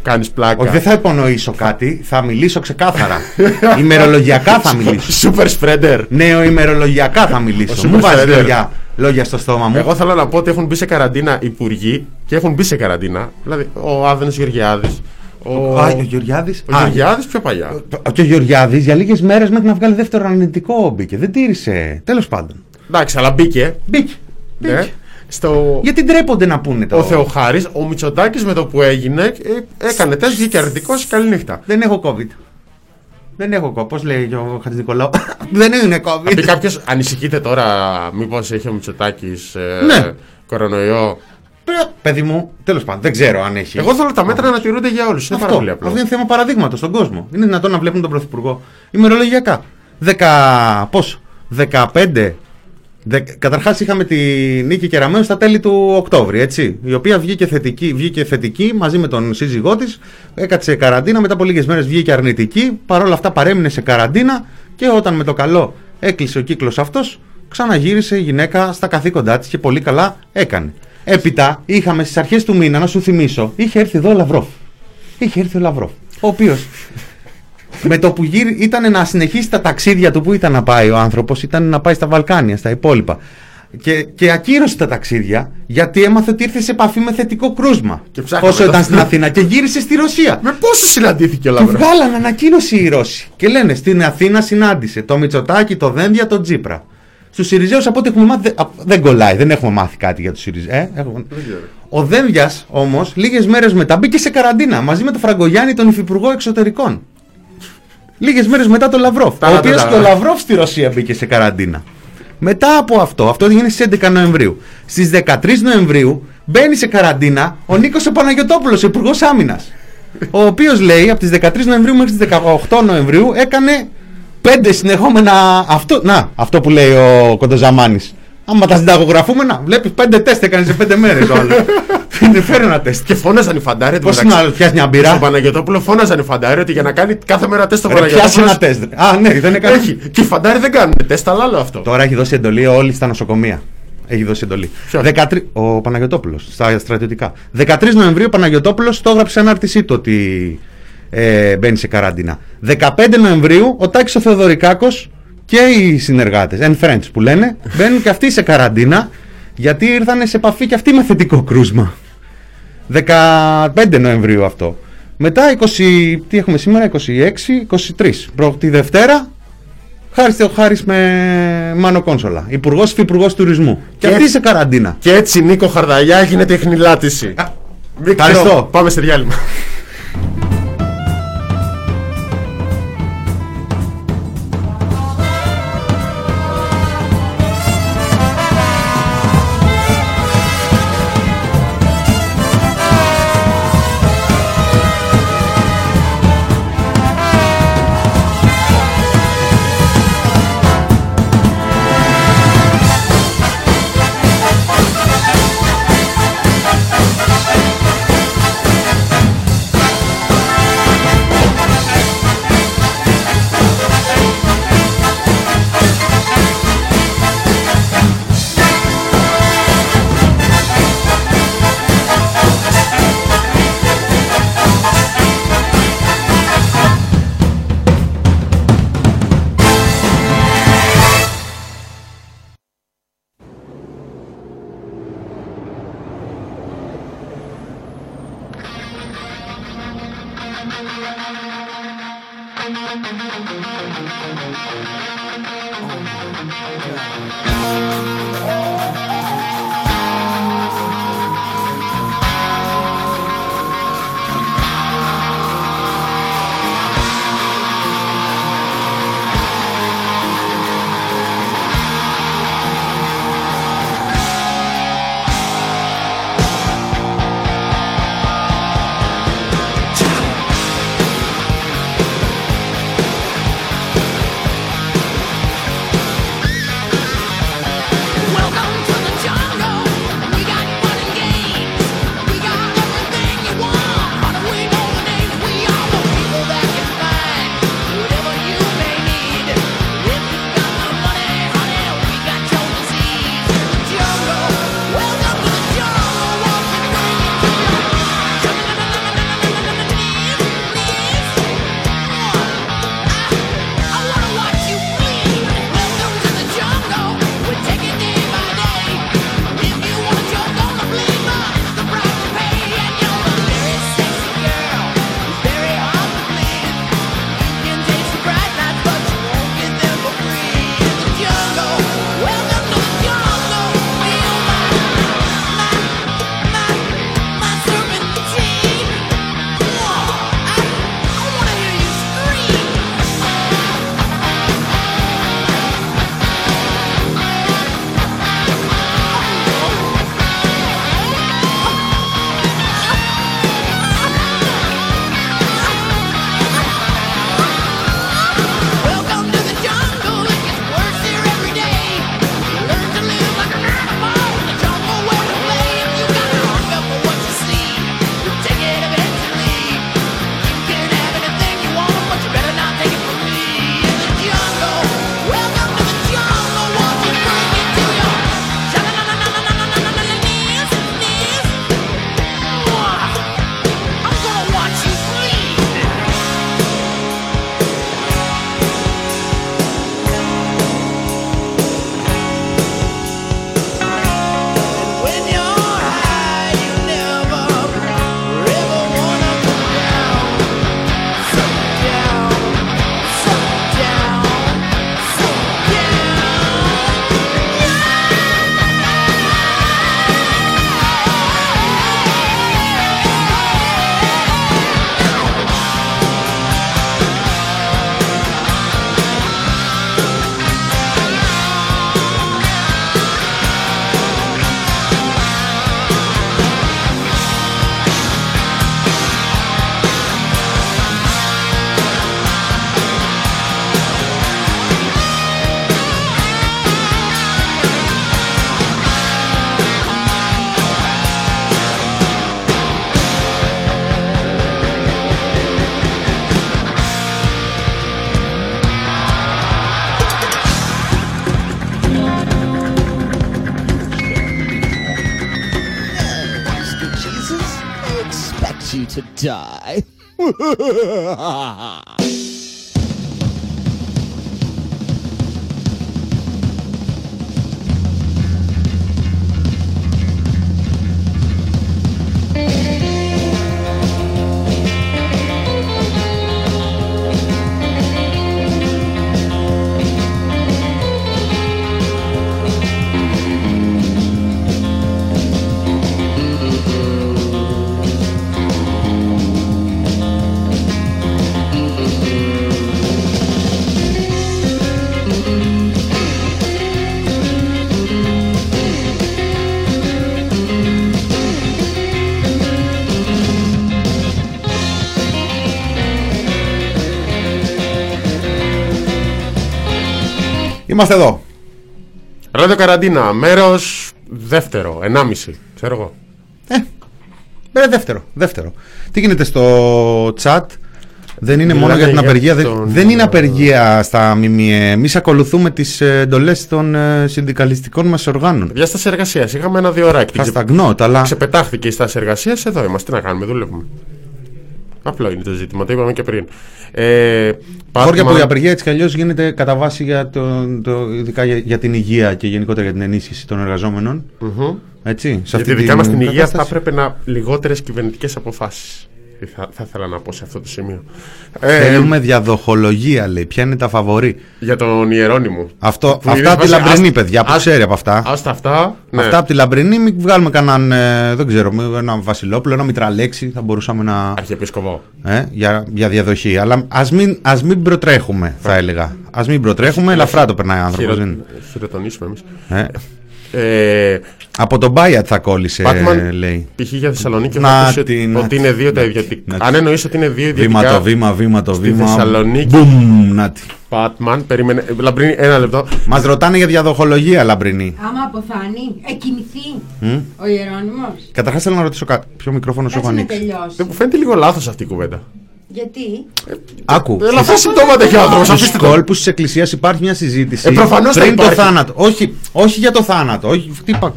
κάνεις πλάκα. Όχι, δεν θα υπονοήσω κάτι, θα μιλήσω ξεκάθαρα. ημερολογιακά θα μιλήσω. Super spreader. Νέο ημερολογιακά θα μιλήσω. Ο Μου super βάζει spreader. Λόγια, λόγια στο στόμα μου. Εγώ θέλω να πω ότι έχουν μπει σε καραντίνα υπουργοί και έχουν μπει σε καραντίνα. Δηλαδή ο Άδενος Γεωργιάδης. Ο, Α, ο Γεωργιάδης; ο Α, Γεωργιάδης πιο παλιά. Και ο Γεωργιάδης για λίγες μέρες μέχρι να βγάλει δεύτερο αρνητικό μπήκε. Δεν τήρησε. Τέλος πάντων. Εντάξει, αλλά μπήκε. Μπήκε. Ναι. Μπήκε. Στο... Γιατί ντρέπονται να πούνε το. Ο Θεοχάρης, ο Μητσοτάκης με το που έγινε, ε, έκανε τεστ, βγήκε αρνητικός, καληνύχτα. Δεν έχω COVID. Δεν έχω COVID. Πώς λέει και ο Χατζης Νικολάου. Δεν είναι COVID. Πει κάποιος, ανησυχείτε τώρα, μήπως έχει ο Μητσοτάκης ε, Ναι. κορονοϊό. Παι- Παιδί μου, τέλος πάντων, δεν ξέρω αν έχει. Εγώ θέλω τα μέτρα να τηρούνται για όλους. Είναι πάρα πολύ Αυτό, απλό. αυτό είναι θέμα παραδείγματος στον κόσμο. Είναι δυνατόν να βλέπουν τον Πρωθυπουργό ημερολογιακά. Δεκα. Πόσο, 15. Δε, καταρχάς είχαμε τη Νίκη Κεραμέου στα τέλη του Οκτώβρη, έτσι, η οποία βγήκε θετική, βγήκε θετική μαζί με τον σύζυγό της, έκατσε καραντίνα, μετά από λίγες μέρες βγήκε αρνητική, παρόλα αυτά παρέμεινε σε καραντίνα και όταν με το καλό έκλεισε ο κύκλος αυτός, ξαναγύρισε η γυναίκα στα καθήκοντά της και πολύ καλά έκανε. Έπειτα είχαμε στις αρχές του μήνα, να σου θυμίσω, είχε έρθει εδώ ο Λαυρόφ. Είχε έρθει ο Λαυρόφ, ο οποίος με το που γύρι, ήταν να συνεχίσει τα ταξίδια του που ήταν να πάει ο άνθρωπος ήταν να πάει στα Βαλκάνια, στα υπόλοιπα. Και, και ακύρωσε τα ταξίδια γιατί έμαθε ότι ήρθε σε επαφή με θετικό κρούσμα. Και ψάχναμε Όσο το- ήταν στην Αθήνα και γύρισε στη Ρωσία. Με πόσο συναντήθηκε ο Του Λαμπρό. βγάλανε ανακοίνωση οι Ρώσοι. Και λένε στην Αθήνα συνάντησε το Μητσοτάκι, το Δένδια, το Τσίπρα. Στους Σιριζέου από ό,τι έχουμε μάθει δεν- α, δεν κολλάει, δεν έχουμε μάθει κάτι για τους Σιριζέου. Ε, έχουμε- ο Δένδιας όμως λίγες μέρες μετά μπήκε σε καραντίνα μαζί με τον Φραγκογιάννη, τον Υφυπουργό Εξωτερικών. Λίγες μέρες μετά τον Λαυρόφ. Τα- ο τα- οποίος τα- και ο Λαυρόφ στη Ρωσία μπήκε σε καραντίνα. Μετά από αυτό, αυτό έγινε στις 11 Νοεμβρίου. Στις 13 Νοεμβρίου μπαίνει σε καραντίνα ο Νίκος ο Παναγιοτόπουλος, Υπουργός Άμυνας. Ο οποίος λέει από τις 13 Νοεμβρίου μέχρι τις 18 Νοεμβρίου έκανε πέντε συνεχόμενα. Αυτό, να, αυτό που λέει ο Κοντοζαμάνης. Άμα τα συνταγογραφούμε, να βλέπεις πέντε τεστ έκανε σε πέντε μέρες ο άλλο. Φέρε ένα τεστ. Και φώναζαν οι φαντάροι. Πώς είναι άλλο, πιάσει μια Στον μπύρα. Παναγιοτόπουλο φώναζαν οι φαντάροι ότι για να κάνει κάθε μέρα τεστ το Ρε, Πιάσει Παναγιοτόπουλο. ένα τεστ. ρε. Α, ναι, δεν έκανε. Έχει. Και οι φαντάροι δεν κάνουν τεστ, αλλά άλλο αυτό. Τώρα έχει δώσει εντολή όλοι στα νοσοκομεία. Έχει δώσει εντολή. Ποιος; 13... Ο Παναγιοτόπουλο στα στρατιωτικά. 13 Νοεμβρίου ο Παναγιοτόπουλο το έγραψε σε ανάρτησή του ότι ε, μπαίνει σε καραντίνα. 15 Νοεμβρίου ο Τάκης ο Θεοδωρικάκος και οι συνεργάτες, and friends που λένε, μπαίνουν και αυτοί σε καραντίνα γιατί ήρθαν σε επαφή και αυτοί με θετικό κρούσμα. 15 Νοεμβρίου αυτό. Μετά 20, τι έχουμε σήμερα, 26, 23. Προ, τη Δευτέρα, Χάρη ο Χάρης με Μάνο Κόνσολα. Υπουργός υφυπουργός τουρισμού. Και, Και- αυτή σε καραντίνα. Και έτσι Νίκο Χαρδαλιά γίνεται η χνηλάτιση. Μην ευχαριστώ. ξέρω. Πάμε σε διάλειμμα. Die. Είμαστε εδώ. Ράδιο Καραντίνα, μέρος δεύτερο, ενάμιση, ξέρω εγώ. Ε, δεύτερο, δεύτερο. Τι γίνεται στο chat; Δεν είναι μόνο Μιλάμε για την για απεργία. δεν- τον- Δεν είναι απεργία στα ΜΜΕ. Εμείς ακολουθούμε τις εντολές των ε, συνδικαλιστικών μας οργάνων. Για στάση εργασίας. Είχαμε ένα-δύο ωράκι. Θα σταγνώτα, αλλά Ξεπετάχθηκε η στάση εργασίας. Εδώ είμαστε. Τι να κάνουμε, δουλεύουμε. Απλό είναι το ζήτημα. Το είπαμε και πριν. Ε, χώρια που Batman- η απεργία έτσι κι αλλιώς γίνεται κατά βάση για, το, το, ειδικά για, για την υγεία και γενικότερα για την ενίσχυση των εργαζόμενων. Μμμ. Έτσι, σε Για τη αυτή δικιά μας την υγεία κατάσταση. θα έπρεπε να λιγότερες κυβερνητικές αποφάσεις. Θα, θα ήθελα να πω σε αυτό το σημείο. Ε, Θέλουμε διαδοχολογία, λέει. Ποια είναι τα φαβορή; για τον Ιερόνιμο. Αυτό, Που αυτά είναι από τη βάση- λαμπρινή, ας- παιδιά, που ας- ξέρει από αυτά. Άστα αυτά. Ναι. Αυτά από τη λαμπρινή, μην βγάλουμε κανέναν, ε, δεν ξέρω, ένα Βασιλόπουλο, ένα Μητραλέξη, θα μπορούσαμε να. Αρχιεπίσκοπο. Ε, για, για διαδοχή. Αλλά ας μην, ας μην προτρέχουμε, θα έλεγα. Α μην προτρέχουμε, ελαφρά το περνάει ο άνθρωπος. Χειρο... Χειροτονίσουμε εμείς. Ε, Ε, από τον Μπάιατ θα κόλλησε, Batman, λέει. π.χ. για Θεσσαλονίκη Να θα ακούσει τη, ότι, να ότι τη, είναι δύο να τα τη, ιδιωτικά. να τη. Αν εννοείς ότι είναι δύο Βήμα ιδιωτικά. το βήμα, βήμα το στη βήμα. Θεσσαλονίκη. Μπουμ, να τη. Batman, περίμενε. ε, Λαμπρίνη, ένα λεπτό. Μας ρωτάνε για διαδοχολογία, λαμπρινή. Άμα αποθάνει, εκκινηθεί Μμ. ο Ιερώνυμος. Καταρχάς θέλω να ρωτήσω κάτι. Ποιο μικρόφωνο σου έχω Κάτσε να ανοίξει. τελειώσει. Δεν μου φαίνεται λίγο λάθος αυτή η κουβέντα. Γιατί; Άκου. Ελαφρά συμπτώματα έχει ο άνθρωπος. Στους Αφήστε το. κόλπους της Εκκλησίας υπάρχει μια συζήτηση. Ε, προφανώς θα πριν το υπάρχει. θάνατο. Όχι, όχι για το θάνατο. Όχι, χτύπα.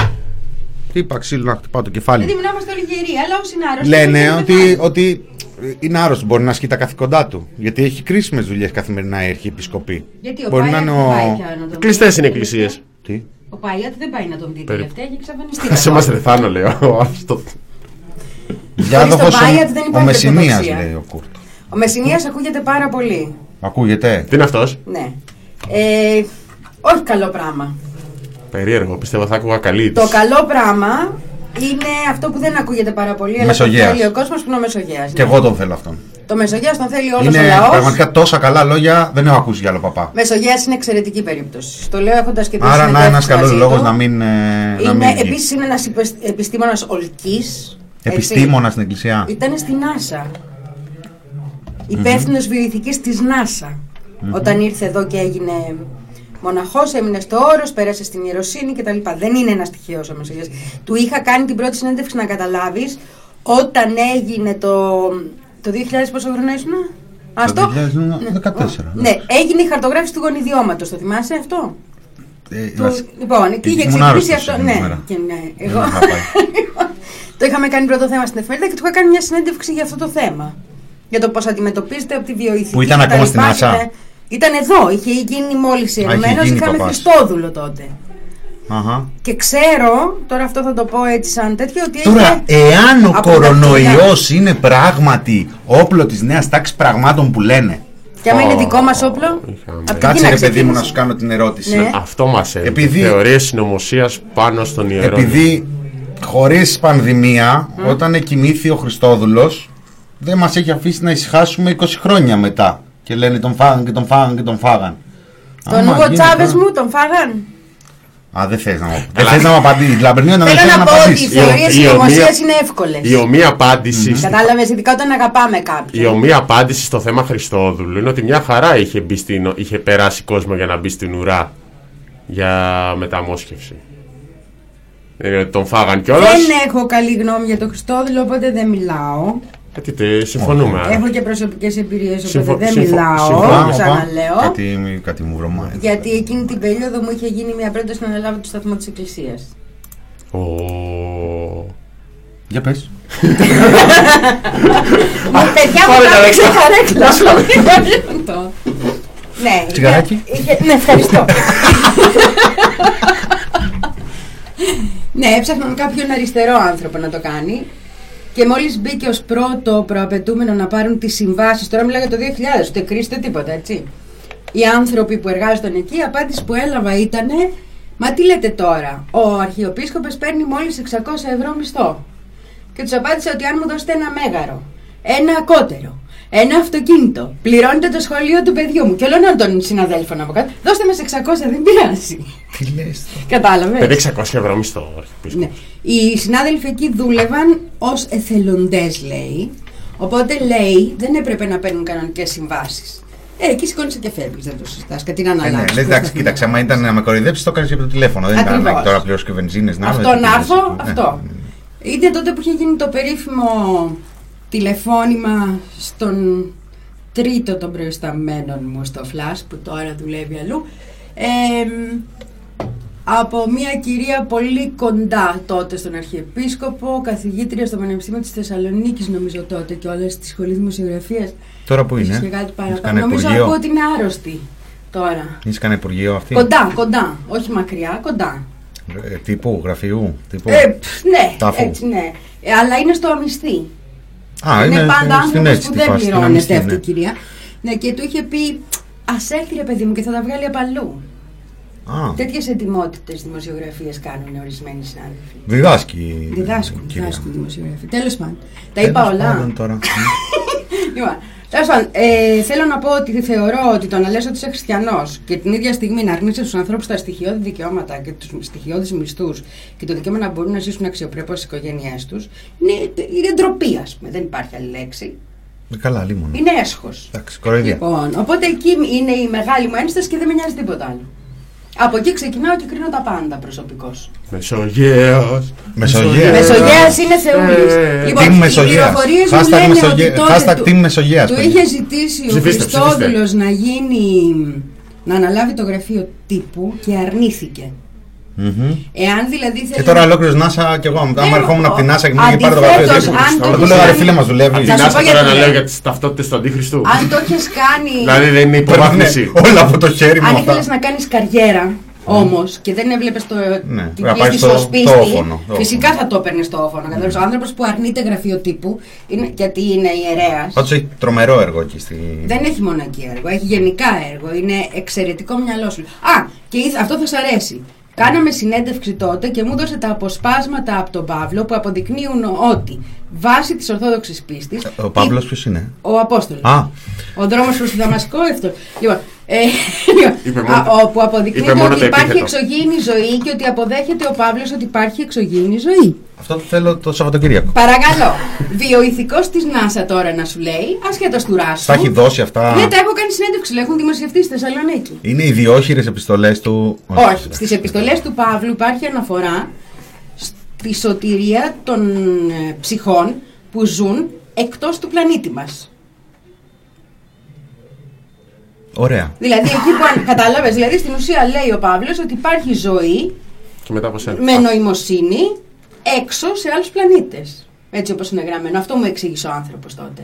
Χτύπα ξύλο να χτυπάω το κεφάλι. Δηλαδή, να είμαστε όλοι γεροί, αλλά όσοι είναι άρρωστοι. Λένε δεν ότι, πεθάνουν. ότι είναι άρρωστο. Μπορεί να ασκεί τα καθηκοντά του. Γιατί έχει κρίσιμες δουλειές καθημερινά η Αρχιεπισκοπή. Γιατί ο μπορεί να Πάιατ είναι δεν πάει ο. πια να τον δει. Κλειστές είναι εκκλησίες. Τι; Ο Πάιατ δεν πάει να τον δει Περί- τελευταία και εξαφανιστεί. Θα σε μας ρεθάνω, λέω. Αυτό. Διάδοχο στο Πάιατ δεν ο υπάρχει Μεσημία, ορθοδοξία. λέει ο Κούρτ. Ο Μεσσηνίας ακούγεται πάρα πολύ. Ακούγεται. Τι είναι αυτός; Ναι. Ε, όχι καλό πράγμα. Περίεργο, πιστεύω θα άκουγα καλή. Το καλό πράγμα είναι αυτό που δεν ακούγεται πάρα πολύ, αλλά το Μεσογέας. θέλει ο κόσμος που είναι ο Μεσογέας. Και εγώ τον θέλω αυτόν. Το Μεσογέας τον θέλει όλος ο Είναι λαός. πραγματικά τόσα καλά λόγια δεν έχω ακούσει για άλλο παπά. Μεσογέας είναι εξαιρετική περίπτωση. Το λέω έχοντας και δει Άρα να ένας συνεντεύξεις καλός μαζί λόγος του. να μην. ε, να Είναι, μην βγει. επίσης είναι ένας υπεσ- επιστήμονας ολκής. Επιστήμονας στην Εκκλησία. Ήταν στη NASA. Υπεύθυνος βιοειθικής της NASA. Όταν ήρθε εδώ και έγινε μοναχός, έμεινε στο όρος, πέρασε στην ιεροσύνη κτλ. Δεν είναι ένας τυχαίος ο Μεσογείας. Του είχα κάνει την πρώτη συνέντευξη να καταλάβεις όταν έγινε το, το 2000 πόσο χρόνο ήσουν; Αυτό. 2014. Ναι, έγινε η χαρτογράφηση του γονιδιώματος, το θυμάσαι αυτό; Ε, Του- βασι- Λοιπόν, εκεί είχε Ήμουν ξεκινήσει άρρωστος αυτό. εκείνη τη Ναι, μέρα. και ναι, εγώ. Δεν είχα πάει. το είχαμε κάνει πρώτο θέμα στην εφημερίδα και του είχα κάνει μια συνέντευξη για αυτό το θέμα. Για το πώς αντιμετωπίζετε από τη βιοειθική. Που ήταν και τα ακόμα λοιπά στην και NASA? τα- Ήταν εδώ, είχε γίνει μόλις ιερωμένο. γίνει Είχαμε παπάς. Χριστόδουλο τότε. Αχα. Και ξέρω, τώρα αυτό θα το πω έτσι σαν τέτοιο, ότι Τώρα, είχε εάν ο από τα κορονοϊός είναι πράγματι όπλο της νέας τάξης πραγμάτων που λένε; Και άμα είναι δικό μας όπλο. είχαμε. από την Κάτσε Κίνα ρε παιδί μου να ξεκίνησε. σου κάνω την ερώτηση. Ναι. Αυτό μας έρχεται. Επειδή- Θεωρίες συνωμοσίας πάνω στον ιερό. Επειδή χωρίς πανδημία, όταν εκοιμήθη ο Χριστόδουλος, δεν μας έχει αφήσει να ησυχάσουμε 20 χρόνια μετά. Και λένε τον φάγαν και τον φάγαν και τον φάγαν. Τον Άμα Ούγο γίνει Τσάβε τώρα- μου τον φάγαν. Α, δεν θες να μου, δεν θες να μου απαντήσεις. Λαμπρινίο να με Θέλω θες να να πω ότι οι απαντήσεις. θεωρίες η συνωμοσία ομοία- είναι εύκολες. Η ομοία απάντηση. στη- Κατάλαβες, ειδικά όταν αγαπάμε Η κάποιον. ομοία απάντηση στο θέμα Χριστόδουλου είναι ότι μια χαρά είχε, μπει στην, είχε περάσει κόσμο για να μπει στην ουρά για μεταμόσχευση. Δεν είναι ότι τον φάγαν κιόλας. Δεν έχω καλή γνώμη για τον Χριστόδουλο, οπότε δεν μιλάω. Συμφωνούμε. άρα. Έχω και προσωπικές εμπειρίες, οπότε Συμφω- δεν συμφω- μιλάω. συμφωνώ. Οπα, Ξαναλέω. Κάτι, κάτι μου βρωμάει. Γιατί εκείνη την περίοδο μου είχε γίνει μια πρόταση να αναλάβω το σταθμό της Εκκλησίας. Ω, Για πες. Μου παιδιά μου Πάρε τα κάτσε δέκα. καρέκλα. Αυτό. Ναι, Τσιγαράκι. είχε- είχε- Ναι, ευχαριστώ. Ναι, έψαχναν κάποιον αριστερό άνθρωπο να το κάνει. Και μόλις μπήκε ως πρώτο προαπαιτούμενο να πάρουν τις συμβάσεις, τώρα μιλάω για το 2000, ούτε κρίση ούτε τίποτα, έτσι. Οι άνθρωποι που εργάζονταν εκεί, η απάντηση που έλαβα ήταν Μα τι λέτε τώρα, ο Αρχιεπίσκοπος παίρνει μόλις 600 ευρώ μισθό. Και τους απάντησα ότι αν μου δώσετε ένα μέγαρο, ένα ακότερο, ένα αυτοκίνητο, πληρώνετε το σχολείο του παιδιού μου και όλων των συναδέλφων από κάτω, δώστε μας 600, δεν πειράζει. Τι λες Κατάλαβες; Παιδί 600 ευρώ μισθό. αρχιεπίσκοπος. Ναι. Οι συνάδελφοι εκεί δούλευαν ως εθελοντές λέει, οπότε λέει δεν έπρεπε να παίρνουν κανονικές συμβάσεις. Ε, εκεί σηκώνεσαι και φεύγεις, δεν το συζητάς, και την Ε, ναι, αναλάβεις. λες, εντάξει, κοίταξε, άμα ήταν να με κοροϊδέψεις, το έκανε από το τηλέφωνο. Δεν ήταν Ακριβώς. να τώρα πληρώσει και βενζίνες. Αυτό να έρθω, αυτό. Είτε τότε που είχε γίνει το περίφημο τηλεφώνημα στον τρίτο των προϊσταμένων μου στο Flash που τώρα δουλεύει αλλού εμ, από μια κυρία πολύ κοντά τότε στον Αρχιεπίσκοπο, καθηγήτρια στο Πανεπιστήμιο της Θεσσαλονίκης νομίζω τότε και όλες στη Σχολή Δημοσιογραφίας. Τώρα που είναι. Ίσως και κάτι Είσαι παραπάνω. κανένα Νομίζω υπουργείο; ακούω ότι είναι άρρωστη τώρα. Είσαι κανένα υπουργείο αυτή; Κοντά, κοντά, όχι μακριά, κοντά. Ε, τύπου, γραφείου. Τύπου. Ε, πφ, ναι, Τάφου. έτσι ναι. Ε, αλλά είναι στο αμυστή. Α, είναι, πάντα στην άνθρωπος έτσι που τη δεν φάση, στην πληρώνεται αμυστή, αυτή ναι. η κυρία. Ναι, και του είχε πει, Α έρθει ρε παιδί μου και θα τα βγάλει απ' αλλού. Α, Τέτοιες ετοιμότητες δημοσιογραφίες κάνουν ορισμένοι συνάδελφοι. διδάσκει. η Διδάσκουν, κυρία. διδάσκουν δημοσιογραφία. Τέλος πάντων. Τα Τέλος είπα όλα. πάντων τώρα. Λοιπόν, τέλος πάντων, ε, θέλω να πω ότι θεωρώ ότι το να λες ότι είσαι χριστιανός και την ίδια στιγμή να αρνείσαι στου ανθρώπους τα στοιχειώδη δικαιώματα και τους στοιχειώδεις μισθούς και το δικαίωμα να μπορούν να ζήσουν αξιοπρέπως στις οικογένειές τους είναι, είναι ντροπή, ας πούμε. Δεν υπάρχει άλλη λέξη. Ε, Καλά, λίμωνο. Είναι έσχος. Εντάξει, κοροϊδία. Λοιπόν, οπότε εκεί είναι η μεγάλη μου ένσταση και δεν με νοιάζει τίποτα άλλο. Από εκεί ξεκινάω και κρίνω τα πάντα προσωπικώς. Μεσογέος. Μεσογέας. Μεσογέας είναι θεούλης. Ε, λοιπόν, Team οι Μεσογέας. πληροφορίες μου Hashtag λένε Μεσογέ- ότι τότε hashtag του, Team Μεσογέας, του παιδιά. είχε ζητήσει ο Ψηφίστε, Χριστόδουλος να γίνει. να αναλάβει το γραφείο τύπου και αρνήθηκε. Μμμ. Εάν δηλαδή θέλει. Και τώρα ολόκληρος Νάσα και εγώ. Άμα Ναι, ερχόμουν από την Νάσα και μου είχε πάρει το αντιθέτως, γραφείο τύπου, αν το Θα του έχεις λέγα ρε κάνει- φίλε μας Απ' δουλεύει. την Θα σου πω Άστα τώρα γιατί να λέω. λέω για τις ταυτότητες του Αντίχριστου. Αν το έχεις κάνει. Δηλαδή δεν είναι υποβάθμιση. Ναι, Όλα από το χέρι μου Αν αυτά. ήθελε να κάνεις καριέρα όμως και δεν έβλεπες το, Ναι, την να πίστη πάει στο, στο- σπίτι, το όφωνο, το φυσικά όφωνο. θα το έπαιρνες στο όφωνο. κατάλαβες. Ο άνθρωπος που αρνείται γραφείο τύπου, είναι, γιατί είναι ιερέας. Πάντως έχει τρομερό έργο εκεί στη. Δεν έχει μόνο εκεί έργο, έχει γενικά έργο. Είναι εξαιρετικό μυαλό σου. Α, και ήθ- αυτό θα σα αρέσει. Κάναμε συνέντευξη τότε και μου έδωσε τα αποσπάσματα από τον Παύλο που αποδεικνύουν ότι βάσει της Ορθόδοξης πίστης. Ο Παύλος ποιος είναι; Ο Απόστολος. Α, Ο δρόμος προς τη Δαμασκό, αυτό. Λοιπόν, ε, Είπε α, μόνο- όπου αποδεικνύεται είπε μόνο ότι το υπάρχει επίθετο. εξωγήινη ζωή και ότι αποδέχεται ο Παύλος ότι υπάρχει εξωγήινη ζωή. αυτό το θέλω το Σαββατοκύριακο. Παρακαλώ. Βιοειθικός της ΝΑΣΑ τώρα να σου λέει, ασχέτως του ράσου. Θα έχει δώσει αυτά. Ναι, τα έχω κάνει συνέντευξη, λέει, έχουν δημοσιευτεί στη Θεσσαλονίκη. Είναι οι διόχειρες επιστολές του. Όχι, στις επιστολές του Παύλου υπάρχει αναφορά στη σωτηρία των ε, ψυχών που ζουν εκτός του πλανήτη μας. Ωραία. Δηλαδή εκεί που αν κατάλαβες, δηλαδή στην ουσία λέει ο Παύλος ότι υπάρχει ζωή Και μετά από σένα. με νοημοσύνη έξω σε άλλους πλανήτες. Έτσι όπως είναι γραμμένο. Αυτό μου εξήγησε ο άνθρωπος τότε.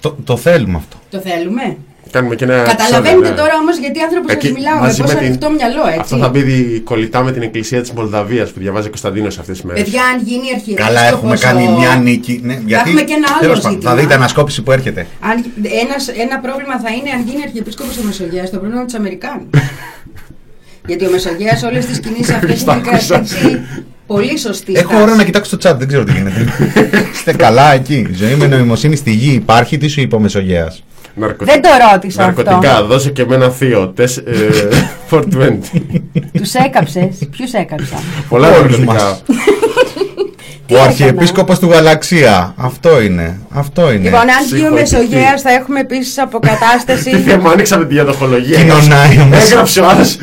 Το, το θέλουμε αυτό. Το θέλουμε. Κάνουμε και ένα Καταλαβαίνετε επεισόδιο, ναι. τώρα όμως γιατί άνθρωπος σας Εκεί, μιλάω με μαζί πόσο με την- ανοιχτό μυαλό έτσι. Αυτό θα μπει δι- κολλητά με την εκκλησία της Μολδαβίας που διαβάζει ο Κωνσταντίνος αυτές τις μέρες. Παιδιά, αν γίνει αρχιεπίσκοπος... Καλά, έχουμε κάνει ο- μια νίκη. Ναι, γιατί, έχουμε και ένα άλλο τέλος πάντων, ζήτημα. Θα δείτε ανασκόπηση που έρχεται. Αν, ένας, ένα πρόβλημα θα είναι αν γίνει αρχιεπίσκοπος ο Μεσογείας, το πρόβλημα τους Αμερικάνους. Γιατί ο Μεσογείας όλες τις κινήσεις αυτές Στα έχει άκουσα. κρατήσει πολύ σωστή Έχω στάση. ώρα να κοιτάξω το chat, δεν ξέρω τι γίνεται. Είστε καλά εκεί. Ζωή με νοημοσύνη στη γη υπάρχει, τι σου είπε ο Μεσογέας. Ναρκωτι- Δεν το ρώτησα Ναρκωτικά, αυτό. δώσε και με ένα θείο. τεσ- ε, 420. Τους έκαψες; Ποιους έκαψα. Πολλά Όλους ναρκωτικά. μας. Τι Ο έκανα; Αρχιεπίσκοπος του Γαλαξία. Αυτό είναι. Αυτό είναι. Λοιπόν, αν βγει ο Συγχωρητική. Μεσογείας θα έχουμε επίσης Τι αποκατάσταση. θέμα, άνοιξαμε τη διαδοχολογία. Κοινωνάει ο Μεσο- Έγραψε ο άλλος.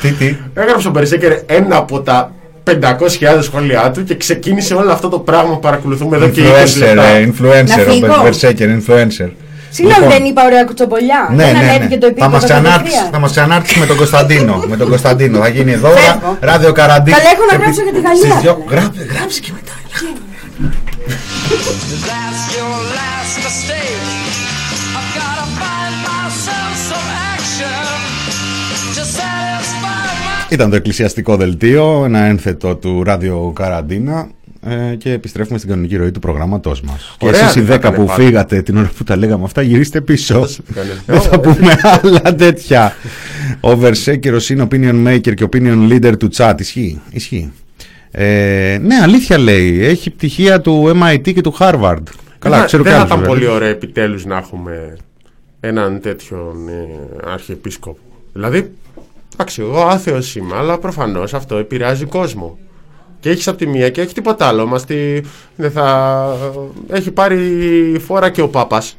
Τι, τι; Έγραψε ο Μπερσέκερ ένα από τα 500.000 σχόλιά του και ξεκίνησε όλο αυτό το πράγμα που παρακολουθούμε εδώ και 20 Influencer, λεπτά. ε, influencer, Να ο φύγω. Berserker, influencer. Συγγνώμη, Λοιπόν. δεν είπα ωραία κουτσομπολιά. Ναι, δεν ναι, ανέβηκε ναι. το Θα επίπεδο μας ξανάρθεις, κατευθείαν. θα μας ξανάρθεις με τον Κωνσταντίνο. με τον Κωνσταντίνο. Θα γίνει εδώ Φεύγω. ρα- ράδιο καραντίνα. Καλά, έχω να γράψω για τη Γαλλία. Στις δυο- Γράψε, γράψε και μετά. That's your last mistake. I've gotta find myself some action to satisfy my. Ήταν το εκκλησιαστικό δελτίο, ένα ένθετο του ράδιο Καραντίνα ε, και επιστρέφουμε στην κανονική ροή του προγράμματός μας. Και Ωραία, εσείς οι δεν θα 10 έκανε που πάλι. φύγατε την ώρα που τα λέγαμε αυτά, γυρίστε πίσω. σου πήγανε. Δεν θα πούμε άλλα τέτοια. Oversee, kerosene opinion maker και opinion leader του chat. Ισχύει, ισχύει. Ε, ναι, αλήθεια λέει. Έχει πτυχία του MIT και του Harvard. Καλά, δεν, ξέρω δεν κι θα άλλους, ήταν βέβαια. πολύ ωραίο επιτέλους να έχουμε έναν τέτοιον ε, αρχιεπίσκοπο. Δηλαδή, εντάξει, εγώ άθεος είμαι, αλλά προφανώς αυτό επηρεάζει κόσμο. Και έχεις από τη μία και έχει τίποτα άλλο. Μας τη, δεν θα, έχει πάρει φόρα και ο Πάπας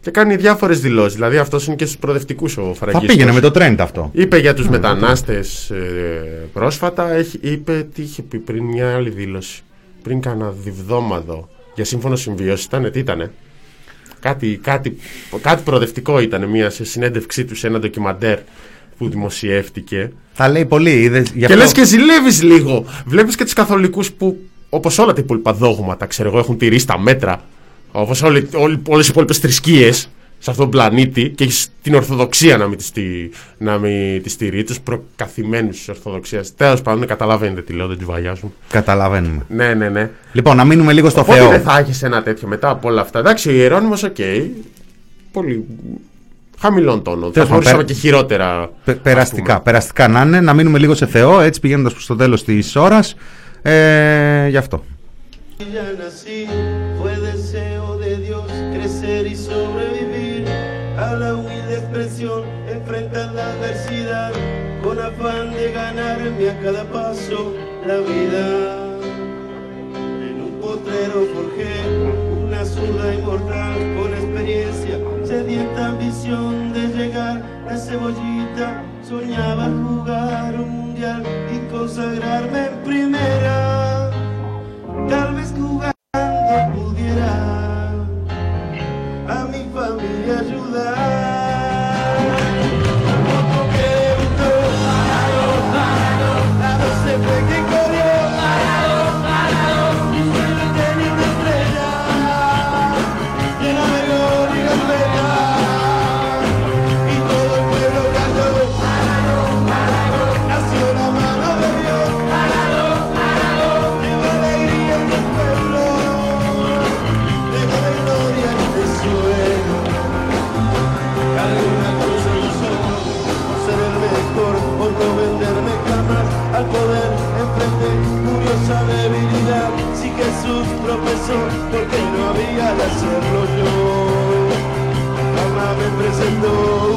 και κάνει διάφορες δηλώσεις. Δηλαδή αυτός είναι και στους προοδευτικούς ο Θα Φραγκίσκος. πήγαινε με το trend αυτό. Είπε για τους μετανάστες ε, πρόσφατα, έχει, είπε τι είχε πει πριν μια άλλη δήλωση. Πριν κάνα διβδόμαδο για σύμφωνο συμβίωσης ήταν, τι ήτανε; Κάτι, κάτι, κάτι προοδευτικό ήταν μια σε συνέντευξή του σε ένα ντοκιμαντέρ που δημοσιεύτηκε. Θα λέει πολύ. Είδες, γι' Και αυτό- λες και ζηλεύεις λίγο. Βλέπεις και τους καθολικούς που όπως όλα τα υπόλοιπα δόγματα, ξέρω εγώ, έχουν τηρήσει τα μέτρα. Όπως όλοι, όλοι, όλες οι υπόλοιπες θρησκείες σε αυτόν τον πλανήτη και έχεις την Ορθοδοξία να μην τη, στηρεί- να μην τη στηρεί, τους προκαθημένους της Ορθοδοξίας. Τέλος πάντων, καταλαβαίνετε τι λέω, δεν τη βαγιάζουν. Καταλαβαίνουμε. Ναι, ναι, ναι. Λοιπόν, να μείνουμε λίγο στο Οπότε Θεό. δεν θα έχεις ένα τέτοιο μετά από όλα αυτά. Εντάξει, ο Ιερώνυμος, οκ. πολύ χαμηλών τόνων. Θα Τέλος πάντων, μπορούσαμε πέρα- και χειρότερα. Πε- ας περαστικά, πούμε. περαστικά να είναι, να μείνουμε λίγο σε Θεό, έτσι πηγαίνοντα προ το τέλο τη ώρα. Ε, γι' αυτό. Ya nací, fue deseo de Dios crecer y sobrevivir a la humilde expresión, enfrentar la adversidad con afán de ganarme a cada paso la vida. En un potrero forjé una zurda inmortal con experiencia, ambición de llegar a cebollita, soñaba jugar un mundial y consagrarme en primera. Tal vez jugando tropezó, porque no había de hacerlo yo. Mamá me presentó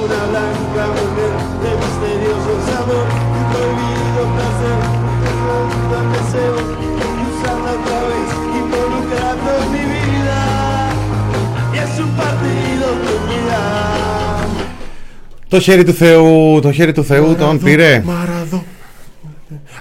una blanca mujer de misterioso sabor y prohibido placer. Tengo el deseo de usarla otra vez, involucrando en mi vida. Y es un partido de unidad. Το χέρι του Θεού, το χέρι του Θεού τον πήρε. Μαραδό.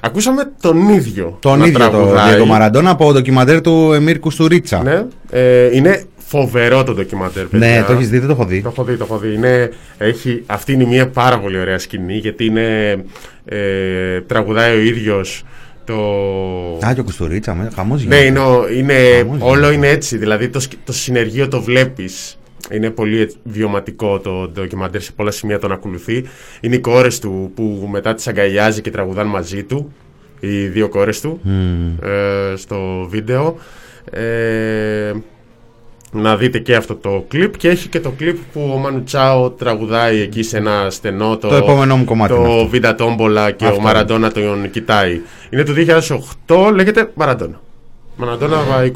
Ακούσαμε τον ίδιο. Τον να ίδιο το τραγουδάει. Διέγκο Μαραντόνα από το ντοκιμαντέρ του Εμίρ Κουστουρίτσα. Ναι, ε, είναι φοβερό το ντοκιμαντέρ, παιδιά. Ναι, το έχεις δει, δεν το έχω δει. Το έχω δει, το έχω δει. Είναι, έχει, αυτή είναι μια πάρα πολύ ωραία σκηνή γιατί είναι. Ε, τραγουδάει ο ίδιος το. Α, και ο Κουστουρίτσα, με, χαμός Ναι, γίνεται. είναι, ο- είναι, Χαμός όλο γίνεται. είναι έτσι. Δηλαδή το, σκ- το συνεργείο το βλέπεις. Είναι πολύ έτσι βιωματικό το ντοκιμαντέρ σε πολλά σημεία τον ακολουθεί. Είναι οι κόρες του που μετά τις αγκαλιάζει και τραγουδάν μαζί του. Οι δύο κόρες του ε, στο βίντεο. Ε, να δείτε και αυτό το κλιπ και έχει και το κλιπ που ο Μανου Τσάο τραγουδάει εκεί σε ένα στενό το, Το επόμενό μου κομμάτι είναι το αυτό. Βίντα Τόμπολα και Αυτό. ο Μαραντόνα τον κοιτάει. Είναι το 2008, λέγεται Μαραντόνα. Μαραντόνα η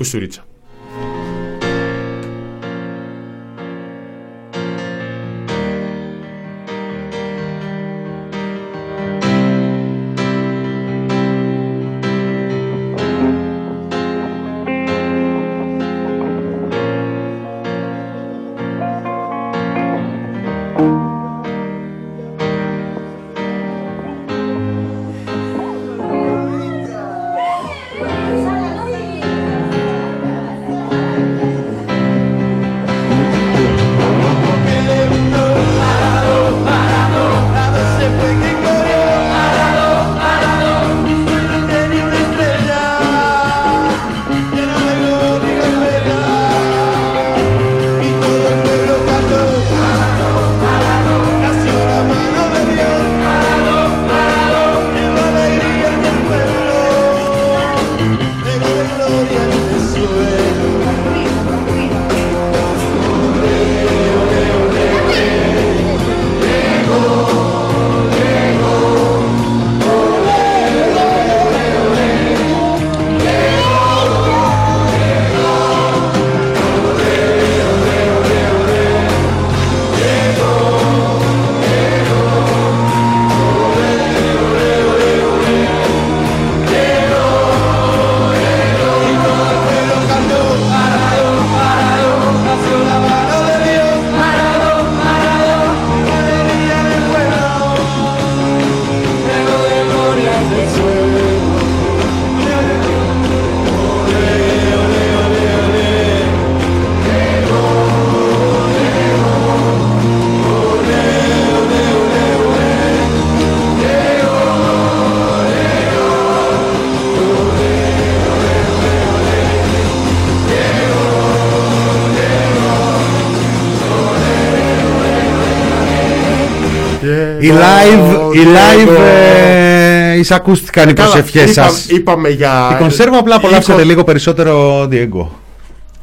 το οι live Diego. ε, εισακούστηκαν οι Καλά, προσευχές είπα- σας. Είπαμε για. Η κονσέρβα απλά απολαύσατε 20 λίγο περισσότερο Diego.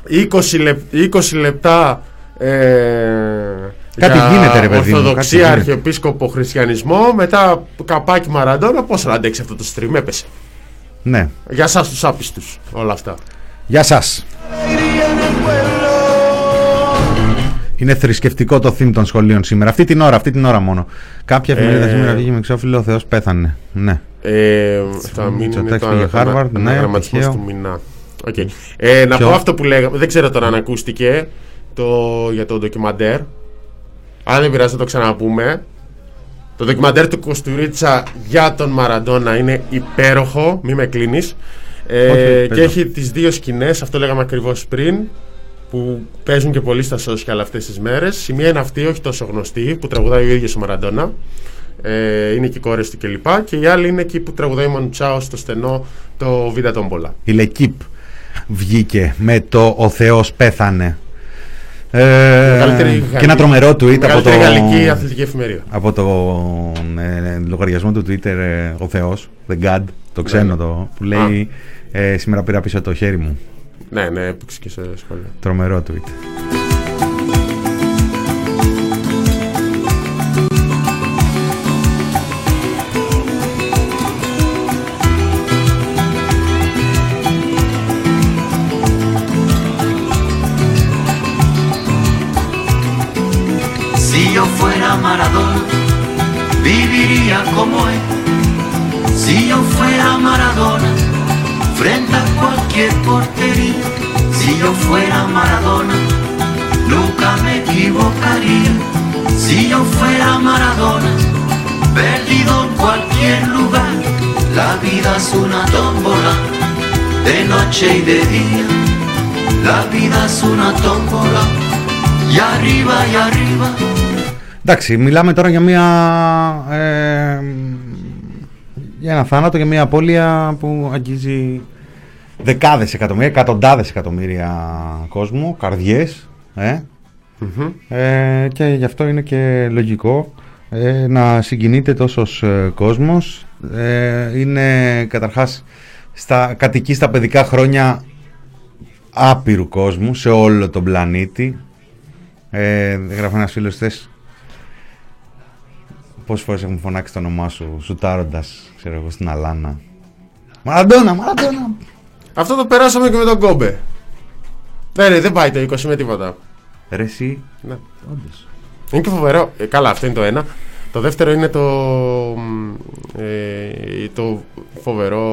20, λεπ, 20 λεπτά. Ε, Κάτι για γίνεται, ρε παιδί μου, κάτι Ορθοδοξία, γίνεται. αρχιεπίσκοπο, χριστιανισμό. Μετά καπάκι Μαραντόνα. Πώς θα αντέξει αυτό το stream, έπεσε. Ναι. Για εσά τους άπιστους όλα αυτά. Γεια σας. Είναι θρησκευτικό το theme των σχολείων σήμερα. Αυτή την ώρα, αυτή την ώρα μόνο. Κάποια εφημερίδα Ε, σήμερα βγήκε με εξώφυλλο, ο Θεός πέθανε. Ναι. Ε, θα μην είναι Μητσοτάκης το πήγε ανα- Harvard, ναι, αναγραμματισμός τυχαίο. του μηνά. Οκ. Ε, να Ποιο; πω αυτό που λέγαμε. Δεν ξέρω τώρα αν ακούστηκε το, για το ντοκιμαντέρ. Αν δεν πειράζει, θα το ξαναπούμε. Το ντοκιμαντέρ του Κουστουρίτσα για τον Μαραντόνα είναι υπέροχο. Μη με κλείνει. Ε, Όχι, και πες το. έχει τις δύο σκηνές, αυτό λέγαμε ακριβώς πριν, που παίζουν και πολύ στα social αυτές τις μέρες. Η μία είναι αυτή, όχι τόσο γνωστή, που τραγουδάει ο ίδιος ο Μαραντόνα. Ε, είναι και οι κόρες του κλπ. Και η άλλη είναι εκεί που τραγουδάει ο Μανουτσάο στο στενό το Β' Τόμπολα. Η Λεκύπ βγήκε με το «Ο Θεός πέθανε». Ε, Μεγαλύτερη και γαλλική- ένα τρομερό tweet από το, μεγαλύτερη γαλλική αθλητική εφημερίδα. από το ε, λογαριασμό του Twitter ε, «Ο Θεός», The God, το ξένο Ναι. το, που λέει ε, «Σήμερα πήρα πίσω το χέρι μου». Ναι, ναι, έπαιξε και σε σχόλια. Τρομερό tweet. De noche y de día. La vida es una tómbola, y arriba y arriba. Εντάξει, μιλάμε τώρα για μια. Ε, για ένα θάνατο, για μια απώλεια που αγγίζει δεκάδες εκατομμύρια, εκατοντάδες εκατομμύρια κόσμο, καρδιές. Ε, ε, και γι' αυτό είναι και λογικό ε, να συγκινείται τόσος ε, κόσμος. Ε, είναι καταρχάς στα, κατοικεί στα παιδικά χρόνια άπειρου κόσμου σε όλο τον πλανήτη. Ε, γράφει ένας φίλος χθες Πόσες φορές έχουν φωνάξει το όνομά σου σουτάροντας, ξέρω εγώ, στην Αλάνα; Μαραντόνα, Μαραντόνα. Αυτό το περάσαμε και με τον Κόμπε. Ναι, ναι, δεν πάει το 20 με τίποτα. Ρε εσύ, Ναι. όντως. Είναι και φοβερό. Ε, καλά, αυτό είναι το ένα. Το δεύτερο είναι το, μ, ε, το φοβερό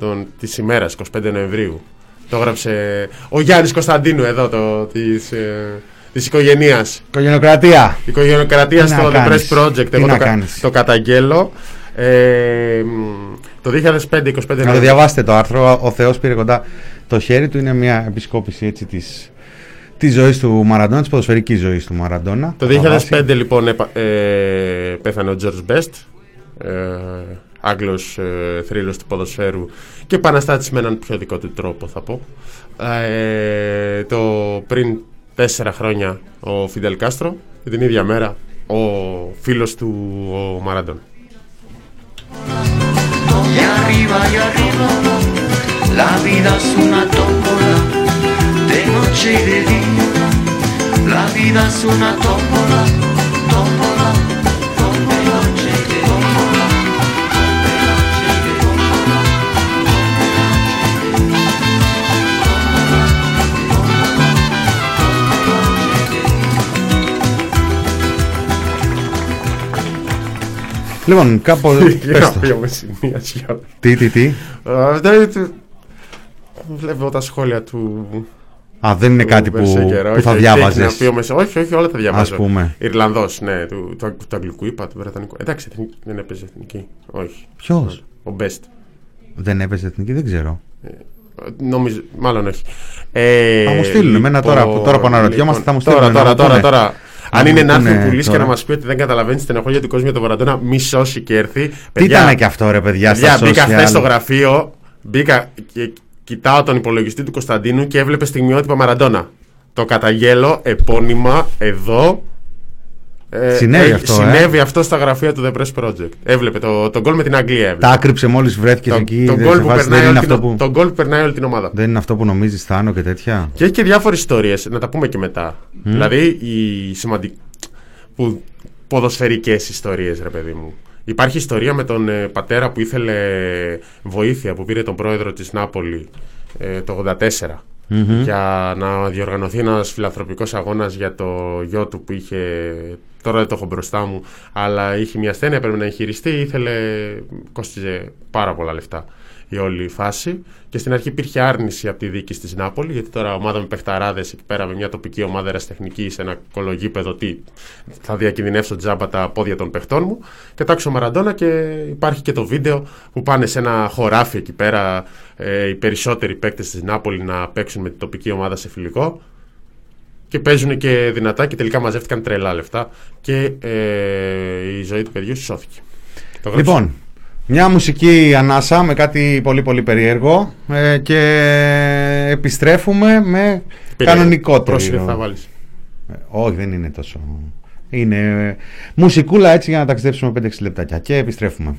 των, της ημέρας, 25 Νοεμβρίου. Το έγραψε ο Γιάννης Κωνσταντίνου εδώ, το, της, ε, της οικογένειας. Οικογενειοκρατία. Οικογενειοκρατία Τι στο να The κάνεις, Press Project. τι Εγώ να το, κα- κάνεις. το καταγγέλω. Ε, μ, το 2005-25 Να το Νοεμβρίου. διαβάσετε το άρθρο. Ο Θεός πήρε κοντά το χέρι του. Είναι μια επισκόπηση έτσι της, της ζωής του Μαραντόνα, της ποδοσφαιρικής ζωής του Μαραντόνα. Το Θα βάσει. 2005 λοιπόν έπα- ε, πέθανε ο George Best, ε, Άγγλος ε, θρύλος του ποδοσφαίρου και επαναστάτης με έναν πιο δικό του τρόπο θα πω. Ε, το πριν τέσσερα χρόνια ο Φιντελ Κάστρο και την ίδια μέρα ο φίλος του ο Μαραντών. Y arriba y arriba, la vida es una tómbola, de noche y de día. La vida es una tómbola, tómbola, de noche y de día. De noche y de día. Λοιπόν, κάπου. Για πες να το. πει με σημεία σιωπή. τι, τι, τι. Ε, δεν- δεν- Βλέπω τα σχόλια του Α, δεν είναι του κάτι που, Berserker, που όχι, θα όχι, διάβαζες. έχει να πει ο Μεσ- Όχι, όχι, όλα τα διαβάζω. Ας πούμε. Ιρλανδός, ναι, του, του, του αγγλικού είπα, του βρετανικού. Εντάξει, εθνική- δεν έπαιζε εθνική. Όχι. Ποιος; Ο Best. Δεν έπαιζε εθνική, δεν ξέρω. Ε, Νομίζω, μάλλον όχι. Ε, Θα μου στείλουν εμένα τώρα που- τώρα που αναρωτιόμαστε, θα μου στείλουν Τώρα, να τώρα, μου τώρα, πούνε. τώρα. Να Αν μου είναι να έρθει πούνε ο Πουλής και τώρα. να μας πει ότι δεν καταλαβαίνει την στενοχώρια του κόσμου για τον Μαραντόνα, μη σώσει και έρθει. Τι ήταν και αυτό, ρε παιδιά, παιδιά στα μπήκα social. χθες στο γραφείο, μπήκα και κοιτάω τον υπολογιστή του Κωνσταντίνου και έβλεπε στιγμιότυπα Μαραντόνα. Το καταγγέλω επώνυμα εδώ. Ε, Συνέβη ε, αυτό, ε; Συνέβη αυτό στα γραφεία του The Press Project. Έβλεπε το, τον γκολ με την Αγγλία. Έβλεπε. Τα άκρυψε μόλις βρέθηκε Το- εκεί. τον δεν γκολ σε που βάζει, περνάει δεν είναι όλη αυτό την- που. τον γκολ που περνάει όλη την ομάδα. Δεν είναι αυτό που νομίζεις, Θάνο και τέτοια; Και έχει και διάφορες ιστορίες, να τα πούμε και μετά. Δηλαδή, οι σημαντικ... που... ποδοσφαιρικές ιστορίες, ρε παιδί μου. Υπάρχει ιστορία με τον ε, πατέρα που ήθελε βοήθεια, που πήρε τον πρόεδρο της Νάπολη ε, το 84 για να διοργανωθεί ένας φιλανθρωπικός αγώνας για το γιο του που είχε, τώρα δεν το έχω μπροστά μου, αλλά είχε μια ασθένεια, πρέπει να εγχειριστεί, ήθελε, κόστιζε πάρα πολλά λεφτά η όλη φάση και στην αρχή υπήρχε άρνηση από τη δίκη της Νάπολη γιατί τώρα ομάδα με παιχταράδες εκεί πέρα με μια τοπική ομάδα ερασιτεχνική σε ένα κολογίπεδο τι θα διακινδυνεύσω τζάμπα τα πόδια των παιχτών μου και τάξω Μαραντόνα και υπάρχει και το βίντεο που πάνε σε ένα χωράφι εκεί πέρα ε, οι περισσότεροι παίκτες της Νάπολη να παίξουν με την τοπική ομάδα σε φιλικό και παίζουν και δυνατά και τελικά μαζεύτηκαν τρελά λεφτά και ε, η ζωή του παιδιού σώθηκε. Το γράψα. Λοιπόν, μια μουσική ανάσα με κάτι πολύ πολύ περίεργο ε, και επιστρέφουμε με Περίεργο. κανονικότερο. Πρόσεχε, θα βάλεις. Ε, όχι, δεν είναι τόσο. Είναι ε, μουσικούλα έτσι για να ταξιδέψουμε 5-6 λεπτάκια και επιστρέφουμε.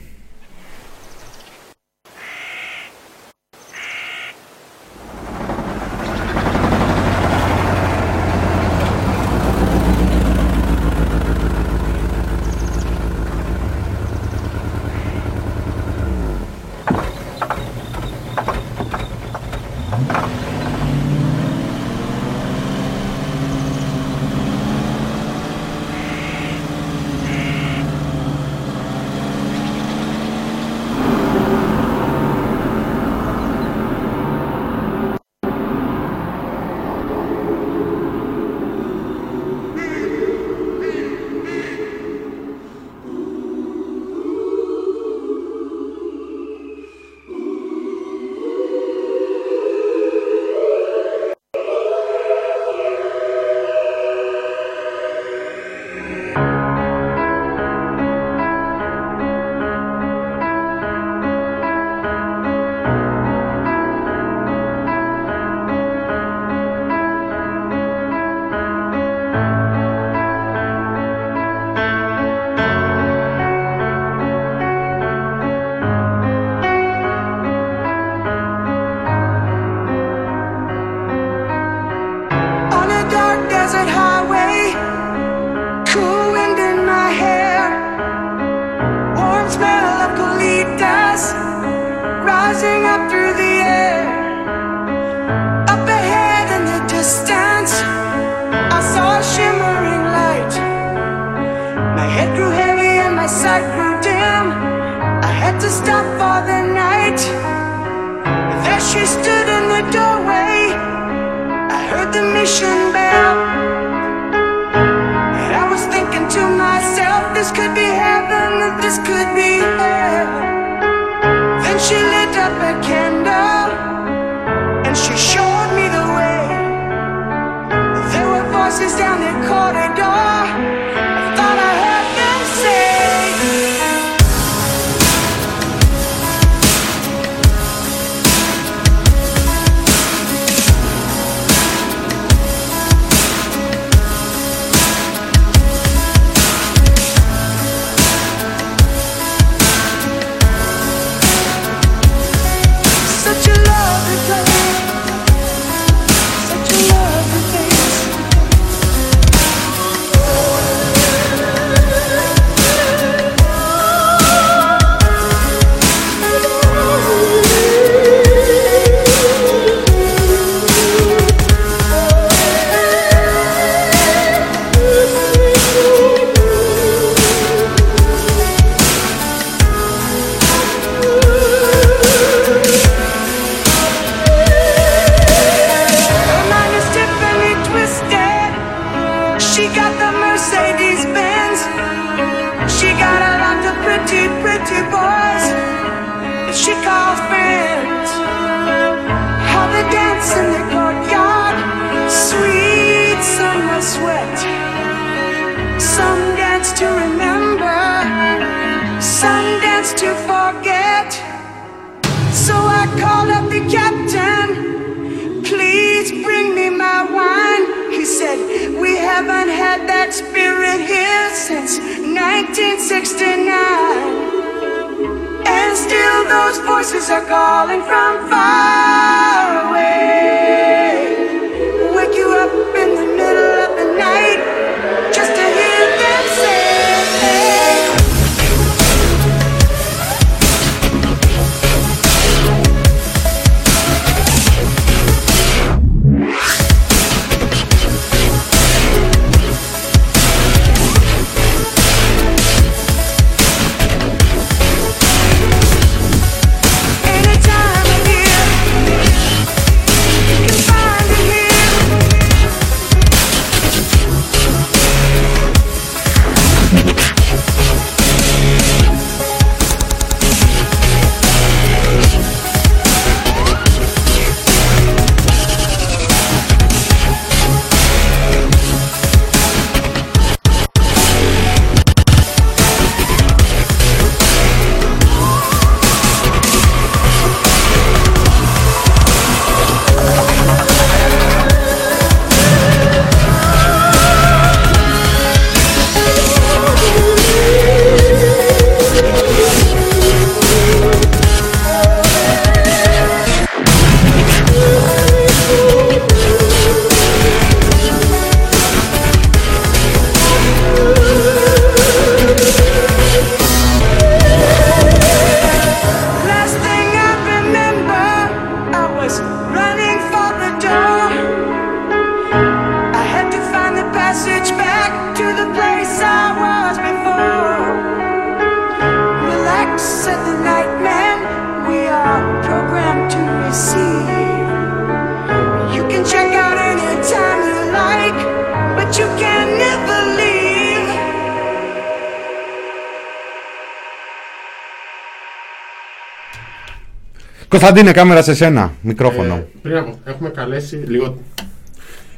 Κωνσταντίνε, κάμερα σε σένα. Μικρόφωνο. Ε, πριν από, έχουμε καλέσει λίγο.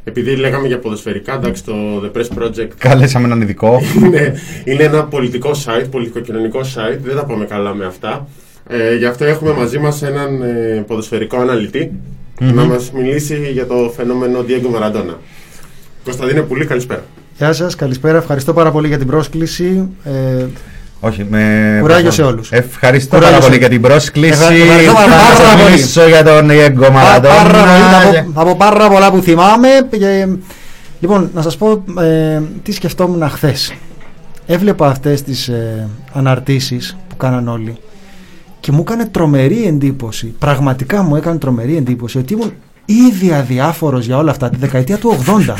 Επειδή λέγαμε για ποδοσφαιρικά, εντάξει, το The Press Project Καλέσαμε έναν ειδικό. είναι, είναι ένα πολιτικό site, πολιτικοκοινωνικό site. Δεν τα πάμε καλά με αυτά. Ε, γι' αυτό έχουμε μαζί μας έναν ε, ποδοσφαιρικό αναλυτή να μας μιλήσει για το φαινόμενο Diego Maradona. Κωνσταντίνε Πουλή, καλησπέρα. Γεια σας, καλησπέρα. Ευχαριστώ πάρα πολύ για την πρόσκληση. Ε, Όχι, με... Κουράγιο σε όλους. Ευχαριστώ Κουράγιο πάρα σε πολύ για όλους. την πρόσκληση. Ευχα- ευχαριστώ πάρα- Θα πάρα σας πολύ. μιλήσω για τον Ιέγκο πα- Μαραντόνα. πάρα πολύ, και- από, από πάρα πολλά που θυμάμαι. Και, λοιπόν, να σας πω ε, τι σκεφτόμουν χθες. Έβλεπα αυτές τις ε, αναρτήσεις που κάναν όλοι και μου έκανε τρομερή εντύπωση, πραγματικά μου έκανε τρομερή εντύπωση ότι ήμουν ήδη αδιάφορος για όλα αυτά τη δεκαετία του 80.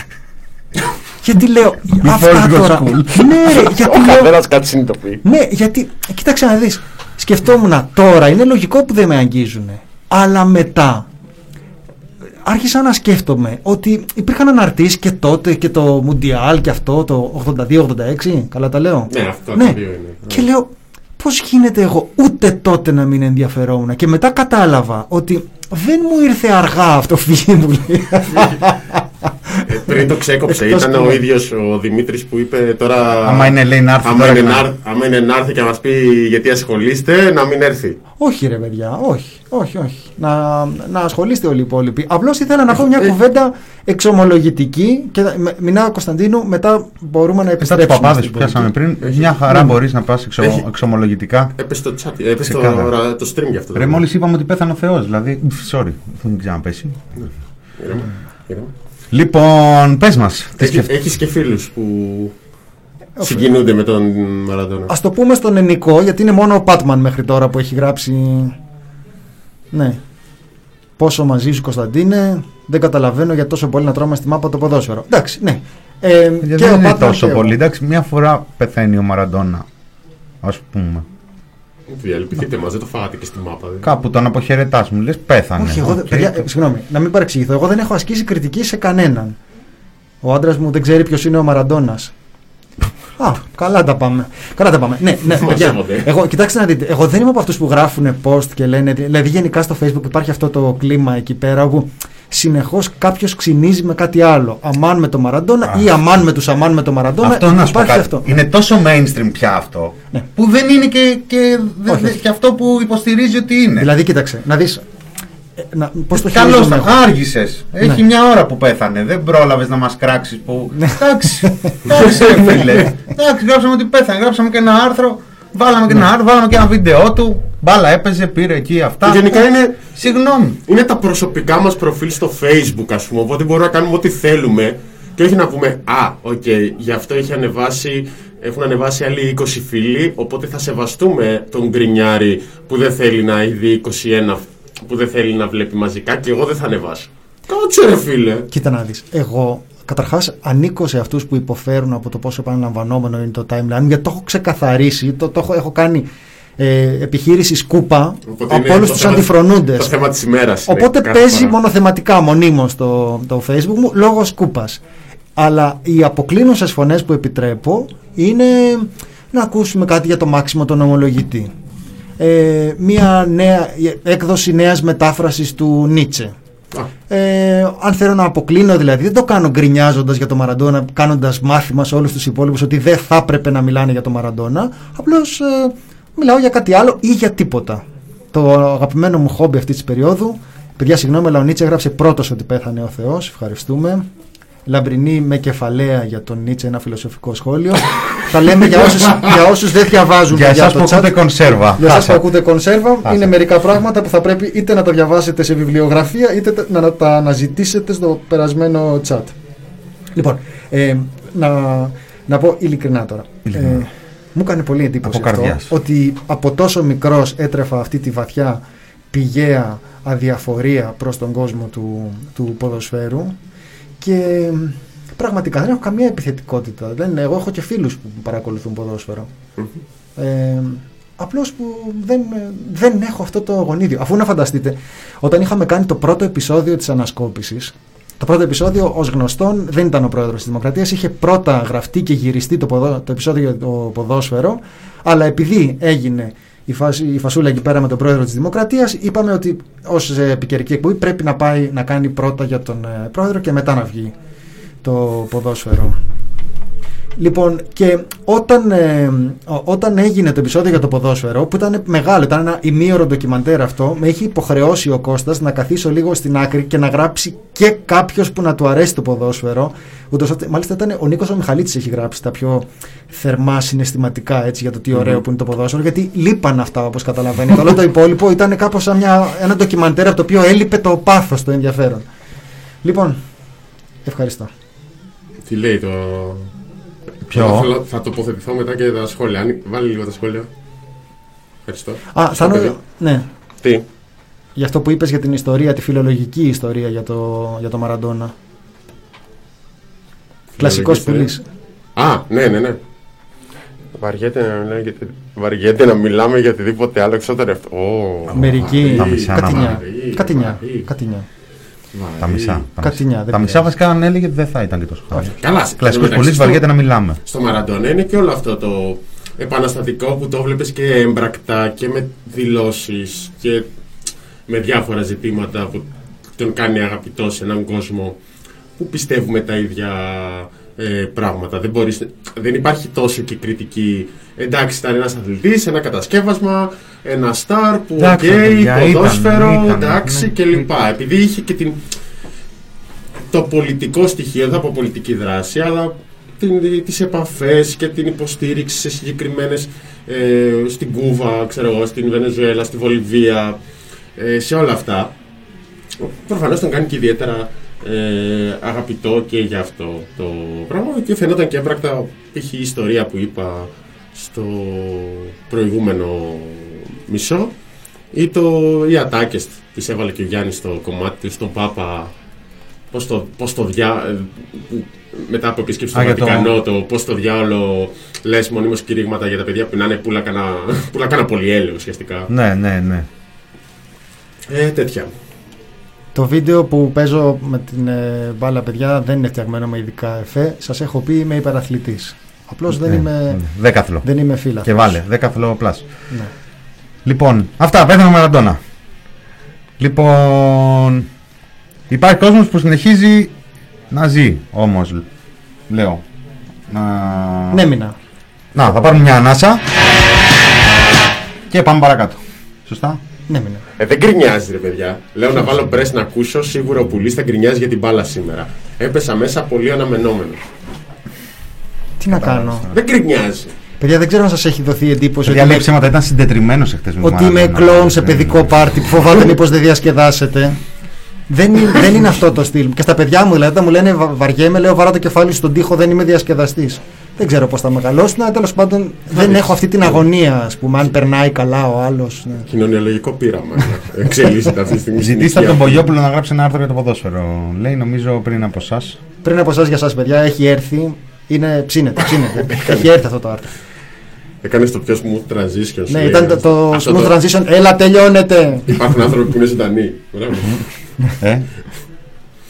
γιατί λέω, αυτά Before it was τώρα. cool. ναι, ρε, γιατί Ο λέω, καθένας κάτι συνειδητοποιεί. ναι, γιατί, κοίταξε να δεις, σκεφτόμουν τώρα, είναι λογικό που δεν με αγγίζουν, αλλά μετά άρχισα να σκέφτομαι ότι υπήρχαν αναρτήσεις και τότε και το Μουντιάλ και αυτό το 82-86, καλά τα λέω. Ναι, αυτό Ναι. το δύο είναι. Και λέω, πώς γίνεται εγώ ούτε τότε να μην ενδιαφερόμουν. Και μετά κατάλαβα ότι δεν μου ήρθε αργά αυτό φύγει μου λέει. Ε, πριν το ξέκοψε, Εκτός ήταν που- ο ίδιος ο Δημήτρης που είπε τώρα... Άμα είναι, λέει, να έρθει άμα τώρα είναι και να- να- άμα είναι να έρθει και να μας πει γιατί ασχολείστε, να μην έρθει. όχι ρε παιδιά, όχι, όχι, όχι. Να, να ασχολείστε όλοι οι υπόλοιποι. Απλώς ήθελα να πω μια κουβέντα εξομολογητική και με- μιλάω Κωνσταντίνου, μετά μπορούμε να Μετά του επιστρέψουμε. παπάδες στην που πιάσαμε πολιτική. πριν, μια χαρά Ναι. μπορείς να πας εξο, Έχει- εξομολογητικά. Έπεσε το chat, έπεσε το, Ξεκάθαρα. το stream γι' αυτό. Ρε, μόλις είπαμε ότι πέθανε ο Θεός. Δηλαδή, μφ, sorry, δεν ξαναπέσει. Ήρεμα, ήρεμα. Λοιπόν, πες μας. Έχει- Έχεις και φίλους που συγκινούνται με τον Μαραντόνα. Ας το πούμε στον Ενικό, γιατί είναι μόνο ο Πάτμαν μέχρι τώρα που έχει γράψει. Ναι. Πόσο μαζί σου Κωνσταντίνε, δεν καταλαβαίνω γιατί τόσο πολύ να τρώμε στη μάπα το ποδόσφαιρο. Εντάξει, ναι. Ε, Δεν και ο είναι Batman τόσο και εγώ. πολύ. Εντάξει, μια φορά πεθαίνει ο Μαραντόνα. Α πούμε. Διαλυπηθείτε μας, δεν το φάγατε και στη μάπα. δεν. Κάπου τον αποχαιρετάς μου, λες πέθανε. Όχι, εγώ, δεν- Οκ. παιδιά, ε, συγγνώμη, να μην παρεξηγηθώ. Εγώ δεν έχω ασκήσει κριτική σε κανέναν. Ο άντρας μου δεν ξέρει ποιος είναι ο Μαραντόνα. Α, καλά τα πάμε. Καλά τα πάμε. Ναι, ναι, Μας παιδιά. έμονται. Εγώ, κοιτάξτε να δείτε, εγώ δεν είμαι από αυτούς που γράφουν post και λένε. Δηλαδή, γενικά στο Facebook υπάρχει αυτό το κλίμα εκεί πέρα όπου συνεχώς κάποιος ξυνίζει με κάτι άλλο. Αμάν με το Μαραντόνα ή αμάν με τους αμάν με το Μαραντόνα. Αυτό να σου πω υπάρχει κάτι. αυτό. Είναι τόσο mainstream πια αυτό. Ναι. Που δεν είναι και, και, δε- Όχι, δε- όχι. και αυτό που υποστηρίζει ότι είναι. Δηλαδή, κοίταξε, να δεις. να, πώς το Καλώς χειρίζομαι τα εγώ. άργησες. Έχει Ναι. μια ώρα που πέθανε. Δεν πρόλαβες να μας κράξεις. Που... Εντάξει, εντάξει, ρε φίλε. Εντάξει, γράψαμε ότι πέθανε. Γράψαμε και ένα άρθρο. Βάλαμε και ένα άρθρο, βάλαμε και ένα βίντεο του. Μπάλα έπαιζε, πήρε εκεί αυτά. Γενικά είναι, Συγγνώμη. είναι τα προσωπικά μας προφίλ στο facebook ας πούμε, οπότε μπορούμε να κάνουμε ό,τι θέλουμε και όχι να πούμε «Α, οκ, γι' αυτό έχει ανεβάσει, έχουν ανεβάσει άλλοι 20 φίλοι, οπότε θα σεβαστούμε τον γκρινιάρη που δεν θέλει να ειδεί 21, που δεν θέλει να βλέπει μαζικά και εγώ δεν θα ανεβάσω». Κάτσε ρε φίλε. Κοίτα να δεις, εγώ καταρχάς ανήκω σε αυτούς που υποφέρουν από το πόσο επαναλαμβανόμενο είναι το timeline γιατί το έχω ξεκαθαρίσει, το, το έχω, έχω κάνει ε, επιχείρηση σκούπα Οπότε από είναι όλους το τους θέμα- αντιφρονούντες. Το θέμα της ημέρας. είναι Οπότε κάθε παίζει φορά. μονοθεματικά μονίμως το, το facebook μου λόγω σκούπας. Αλλά οι αποκλίνωσες φωνές που επιτρέπω είναι να ακούσουμε κάτι για το μάξιμο τον ομολογητή. Ε, μία νέα, έκδοση νέας μετάφρασης του Νίτσε. Ε, αν θέλω να αποκλίνω δηλαδή, δεν το κάνω γκρινιάζοντας για το Μαραντόνα, κάνοντας μάθημα σε όλους τους υπόλοιπους ότι δεν θα έπρεπε να μιλάνε για το Μαραντόνα. Απλώς ε, μιλάω για κάτι άλλο ή για τίποτα. Το αγαπημένο μου χόμπι αυτής της περίοδου. Παιδιά, συγγνώμη, αλλά ο Νίτσε έγραψε πρώτος ότι πέθανε ο Θεός. Ευχαριστούμε. Λαμπρινή με κεφαλαία για τον Νίτσε, ένα φιλοσοφικό σχόλιο. Τα λέμε για όσους, για όσους δεν διαβάζουν Για εσάς το που chat. ακούτε κονσέρβα. Για εσάς Χάσα. που ακούτε κονσέρβα, Χάσα. είναι μερικά πράγματα που θα πρέπει είτε να τα διαβάσετε σε βιβλιογραφία είτε τα- να τα αναζητήσετε στο περασμένο chat. Λοιπόν, ε, να, να πω ειλικρινά τώρα. Ειλικρινά. Ε, μου έκανε πολύ εντύπωση Από αυτό, καρδιάς. ότι από τόσο μικρός έτρεφα αυτή τη βαθιά πηγαία αδιαφορία προς τον κόσμο του, του ποδοσφαίρου και πραγματικά δεν έχω καμία επιθετικότητα. Δεν, εγώ έχω και φίλους που παρακολουθούν ποδόσφαιρο. Ε, απλώς που δεν, δεν έχω αυτό το γονίδιο. Αφού να φανταστείτε, όταν είχαμε κάνει το πρώτο επεισόδιο της ανασκόπησης, το πρώτο επεισόδιο ως γνωστόν δεν ήταν ο πρόεδρος της Δημοκρατίας, είχε πρώτα γραφτεί και γυριστεί το, ποδό, το επεισόδιο για το ποδόσφαιρο, αλλά επειδή έγινε η, φάση, η φασούλα εκεί πέρα με τον πρόεδρο της Δημοκρατίας, είπαμε ότι ως ε, επικαιρική εκπομπή πρέπει να πάει να κάνει πρώτα για τον ε, πρόεδρο και μετά να βγει το ποδόσφαιρο. Λοιπόν, και όταν, ε, ο- όταν έγινε το επεισόδιο για το ποδόσφαιρο, που ήταν μεγάλο, ήταν ένα ημίωρο ντοκιμαντέρ αυτό, με είχε υποχρεώσει ο Κώστας να καθίσω λίγο στην άκρη και να γράψει και κάποιος που να του αρέσει το ποδόσφαιρο. Ούτως, ώστε- μάλιστα ήταν ο Νίκος ο Μιχαλίτης έχει γράψει τα πιο θερμά συναισθηματικά έτσι, για το τι ωραίο Μμμ. που είναι το ποδόσφαιρο, γιατί λείπαν αυτά όπως καταλαβαίνετε. Όλο το υπόλοιπο ήταν κάπως σαν μια, ένα ντοκιμαντέρ από το οποίο έλειπε το πάθος, το ενδιαφέρον. Λοιπόν, ευχαριστώ. Τι λέει το... Ποιο; Θα, θέλω- θα τοποθετηθώ μετά και τα σχόλια. Αν... Βάλει λίγο τα σχόλια. Ευχαριστώ. Α, Ευχαριστώ, θα παιδί. ναι. Τι; Για αυτό που είπες για την ιστορία, τη φιλολογική ιστορία για το, για το Μαραντόνα. Κλασικός ιστορία. πουλής. Α, ναι, ναι, ναι. Βαριέται να, μιλάμε για, τη- βαριέται να μιλάμε για οτιδήποτε άλλο εξώτερο αυτό. Ω, Μερικοί. τα μισά Τα μισά. Τα Κατινιά, μισά, δεν τα μισά πειράζει. βασικά αν έλεγε ότι δεν θα ήταν και τόσο χάρη. Καλά, Κλασικός εν τω μεταξύ, πολίτης στο- βαριέται να μιλάμε. Στο Μαραντόνα είναι και όλο αυτό το επαναστατικό που το βλέπεις και έμπρακτα και με δηλώσεις και με διάφορα ζητήματα που τον κάνει αγαπητό σε έναν κόσμο που πιστεύουμε τα ίδια ε, πράγματα. Δεν, μπορείς, δεν υπάρχει τόσο και κριτική. Εντάξει, ήταν ένας αθλητής, ένα κατασκεύασμα, ένα σταρ που οκ, Εντάξει, παιδιά, ήταν, ποδόσφαιρο, ήταν, εντάξει ναι, και λοιπά. Επειδή είχε και την, το πολιτικό στοιχείο, δεν θα πω πολιτική δράση, αλλά την, τις επαφές και την υποστήριξη σε συγκεκριμένες ε, στην Κούβα, ξέρω εγώ, στην Βενεζουέλα, στη Βολιβία, ε, σε όλα αυτά. Προφανώς τον κάνει και ιδιαίτερα ε, αγαπητό και για αυτό το πράγμα και φαινόταν και έμπρακτα π.χ. η ιστορία που είπα στο προηγούμενο μισό ή το, οι ατάκες τις έβαλε και ο Γιάννης στο κομμάτι του στον Πάπα πώς το, πώς το διά, ε, που- μετά από επίσκεψη στο Α, για το- Βατικανό το πώς το διάολο λες μονίμως κηρύγματα για τα παιδιά που να είναι πουλα κανένα, πουλα κανένα πολυέλαιο ουσιαστικά Ναι, ναι, ναι. ε, τέτοια Το βίντεο που παίζω με την ε, μπάλα παιδιά δεν είναι φτιαγμένο με ειδικά εφέ. Σας έχω πει είμαι υπεραθλητής. Απλώς δεν Ναι, είμαι, ναι. Δέκαθλο. δεν είμαι φίλαθλος. Και βάλε, δέκαθλο πλάς. Ναι. Λοιπόν, αυτά, πέθανε ο Μαραντόνα. Λοιπόν, υπάρχει κόσμος που συνεχίζει να ζει όμως, λέω. Να... Ναι, μήνα. Να, θα πάρουμε μια ανάσα και πάμε παρακάτω. Σωστά; Ναι, μην Ε, δεν γκρινιάζει ρε παιδιά. Λέω να βάλω πρess να ακούσω. Σίγουρα ο πουλή θα γκρινιάζει για την μπάλα σήμερα. Έπεσα μέσα πολύ αναμενόμενος. Τι να κάνω; Δεν γκρινιάζει. Παιδιά, δεν ξέρω αν σας έχει δοθεί εντύπωση Παιδιά, ότι, λέει είμαι, ψέματα, ήταν συντετριμένος εχθές με ότι είμαι κλόουν σε παιδικό πάρτι που φοβάται μήπως δεν διασκεδάσετε. δεν, είναι, δεν είναι αυτό το στυλ. Και στα παιδιά μου, δηλαδή, όταν μου λένε βα- βαριέμαι, λέω βαρά το κεφάλι στον τοίχο, δεν είμαι διασκεδαστής. Δεν ξέρω πώς θα μεγαλώσουν, αλλά τέλος πάντων δεν έχω αυτή την αγωνία, ας πούμε, αν περνάει καλά ο άλλος. Ναι. Κοινωνιολογικό πείραμα. ναι. Εξελίσσεται αυτή τη στιγμή. στην Ζητήστε από τον οικία. Μπογιόπουλο να γράψει ένα άρθρο για το ποδόσφαιρο. Λέει, νομίζω πριν από εσάς. Πριν από εσάς για εσά, παιδιά, έχει έρθει. Είναι ψήνεται, ψήνεται. έχει έρθει αυτό το άρθρο. Έκανε το πιο smooth transition. σου ναι, λέει. ήταν το, το Αυτό smooth transition. Έλα, τελειώνεται. Υπάρχουν άνθρωποι που είναι ζωντανοί. Μπράβο. Ε,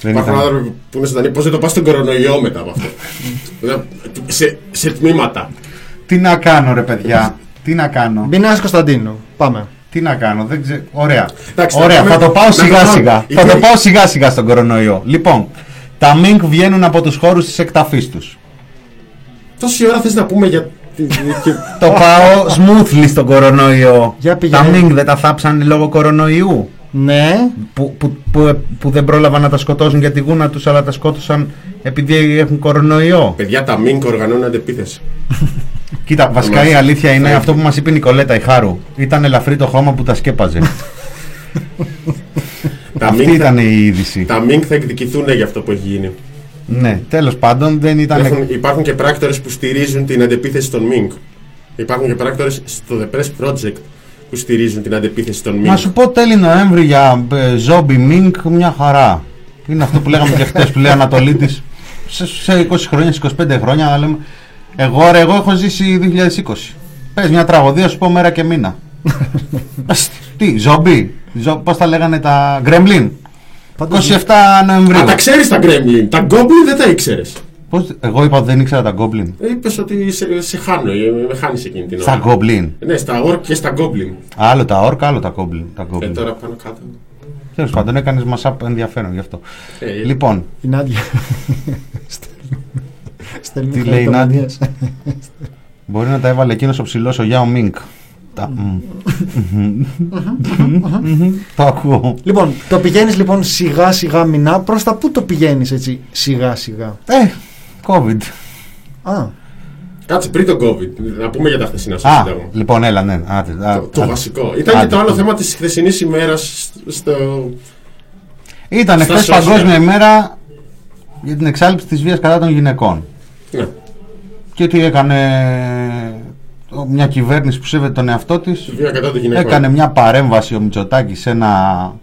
δεν Υπάρχουν ήταν. άνθρωποι που είναι ζωντανοί. Πώς δεν το πας στον κορονοϊό μετά από αυτό; Δηλαδή, σε, σε τμήματα. Τι να κάνω, ρε παιδιά; Τι να κάνω; Μπινά Κωνσταντίνου. Πάμε. Τι να κάνω, δεν ξέρω. Ωραία. Εντάξει, να Ωραία, πάμε- θα το πάω να σιγά το πάμε. σιγά. Η Θα το κύριε- πάω σιγά σιγά στον κορονοϊό. Λοιπόν, τα μίνκ βγαίνουν από τους χώρους της εκταφής τους. Τόση ώρα θες να πούμε για. την- και- Το πάω smoothly στον κορονοϊό. Για τα πήγαινε. μίνκ δεν τα θάψαν λόγω κορονοϊού. Ναι. Που, που, που, που δεν πρόλαβαν να τα σκοτώσουν για τη γούνα τους αλλά τα σκότωσαν επειδή έχουν κορονοϊό. Παιδιά, τα μίνκ οργανώνουν αντεπίθεση. Κοίτα, βασικά μας- η αλήθεια είναι θα- αυτό που μας είπε η Νικολέτα η Χάρου. Ήταν ελαφρύ το χώμα που τα σκέπαζε. Τα Αυτή μίνκ, ήταν η είδηση. τα μίνκ θα εκδικηθούν για αυτό που έχει γίνει. Ναι, τέλος πάντων δεν ήταν... Έχουν, υπάρχουν και πράκτορες που στηρίζουν την αντεπίθεση των μίνκ. Υπάρχουν και πράκτορες στο The Press Project που στηρίζουν την αντεπίθεση των μίνκ. Να σου πω τέλη Νοέμβρη για ζόμπι μίνκ μια χαρά. Είναι αυτό που λέγαμε και χτες που λέει Ανατολίτης σε, σε 20 χρόνια, σε 25 χρόνια λέμε εγώ ρε, εγώ έχω ζήσει 2020. Πες μια τραγωδία σου πω μέρα και μήνα. Πες, Τι, ζόμπι, ζο, πώς τα λέγανε τα γκρεμλίν. 27 Νοεμβρίου. Α, τα ξέρεις τα Gremlin. Τα Goblin δεν τα ήξερες. Πώς, εγώ είπα ότι δεν ήξερα τα γκόμπλιν. Είπες ότι σε, σε χάνω, ε, με χάνεις εκείνη την ώρα. Στα γκόμπλιν. Ναι, στα Orc και στα Goblin. Άλλο τα όρκα, άλλο τα γκόμπλιν. Τα Ε, γκόμπλιν. τώρα πάνω κάτω. Τέλος πάντων έκανες μας ενδιαφέρον γι' αυτό. Ε, Λοιπόν, Η Νάντια. Στέλνει Τι λέει η χαριτομανίες. Μπορεί να τα έβαλε εκείνος ο ψηλός ο Γιάο Μίνκ. Τα... μμ. Το ακούω. Λοιπόν, το πηγαίνεις λοιπόν σιγά σιγά μηνά. Προς τα πού το πηγαίνεις έτσι σιγά σιγά; Ε, COVID. Α, Κάτσε πριν τον COVID. Να πούμε για τα χθεσινά στο Α, Σύνταγμα. λοιπόν, έλα, ναι. Άντε, α, Το, το άντε. βασικό. Ήταν Άντε. και το άλλο θέμα της χθεσινής ημέρας στο. Ήταν Στα χθες social. Παγκόσμια ημέρα για την εξάλληψη της βίας κατά των γυναικών. Ναι. Και τι έκανε μια κυβέρνηση που σέβεται τον εαυτό της. Τη βία κατά των γυναικών. Έκανε μια παρέμβαση ο Μητσοτάκης σε ένα...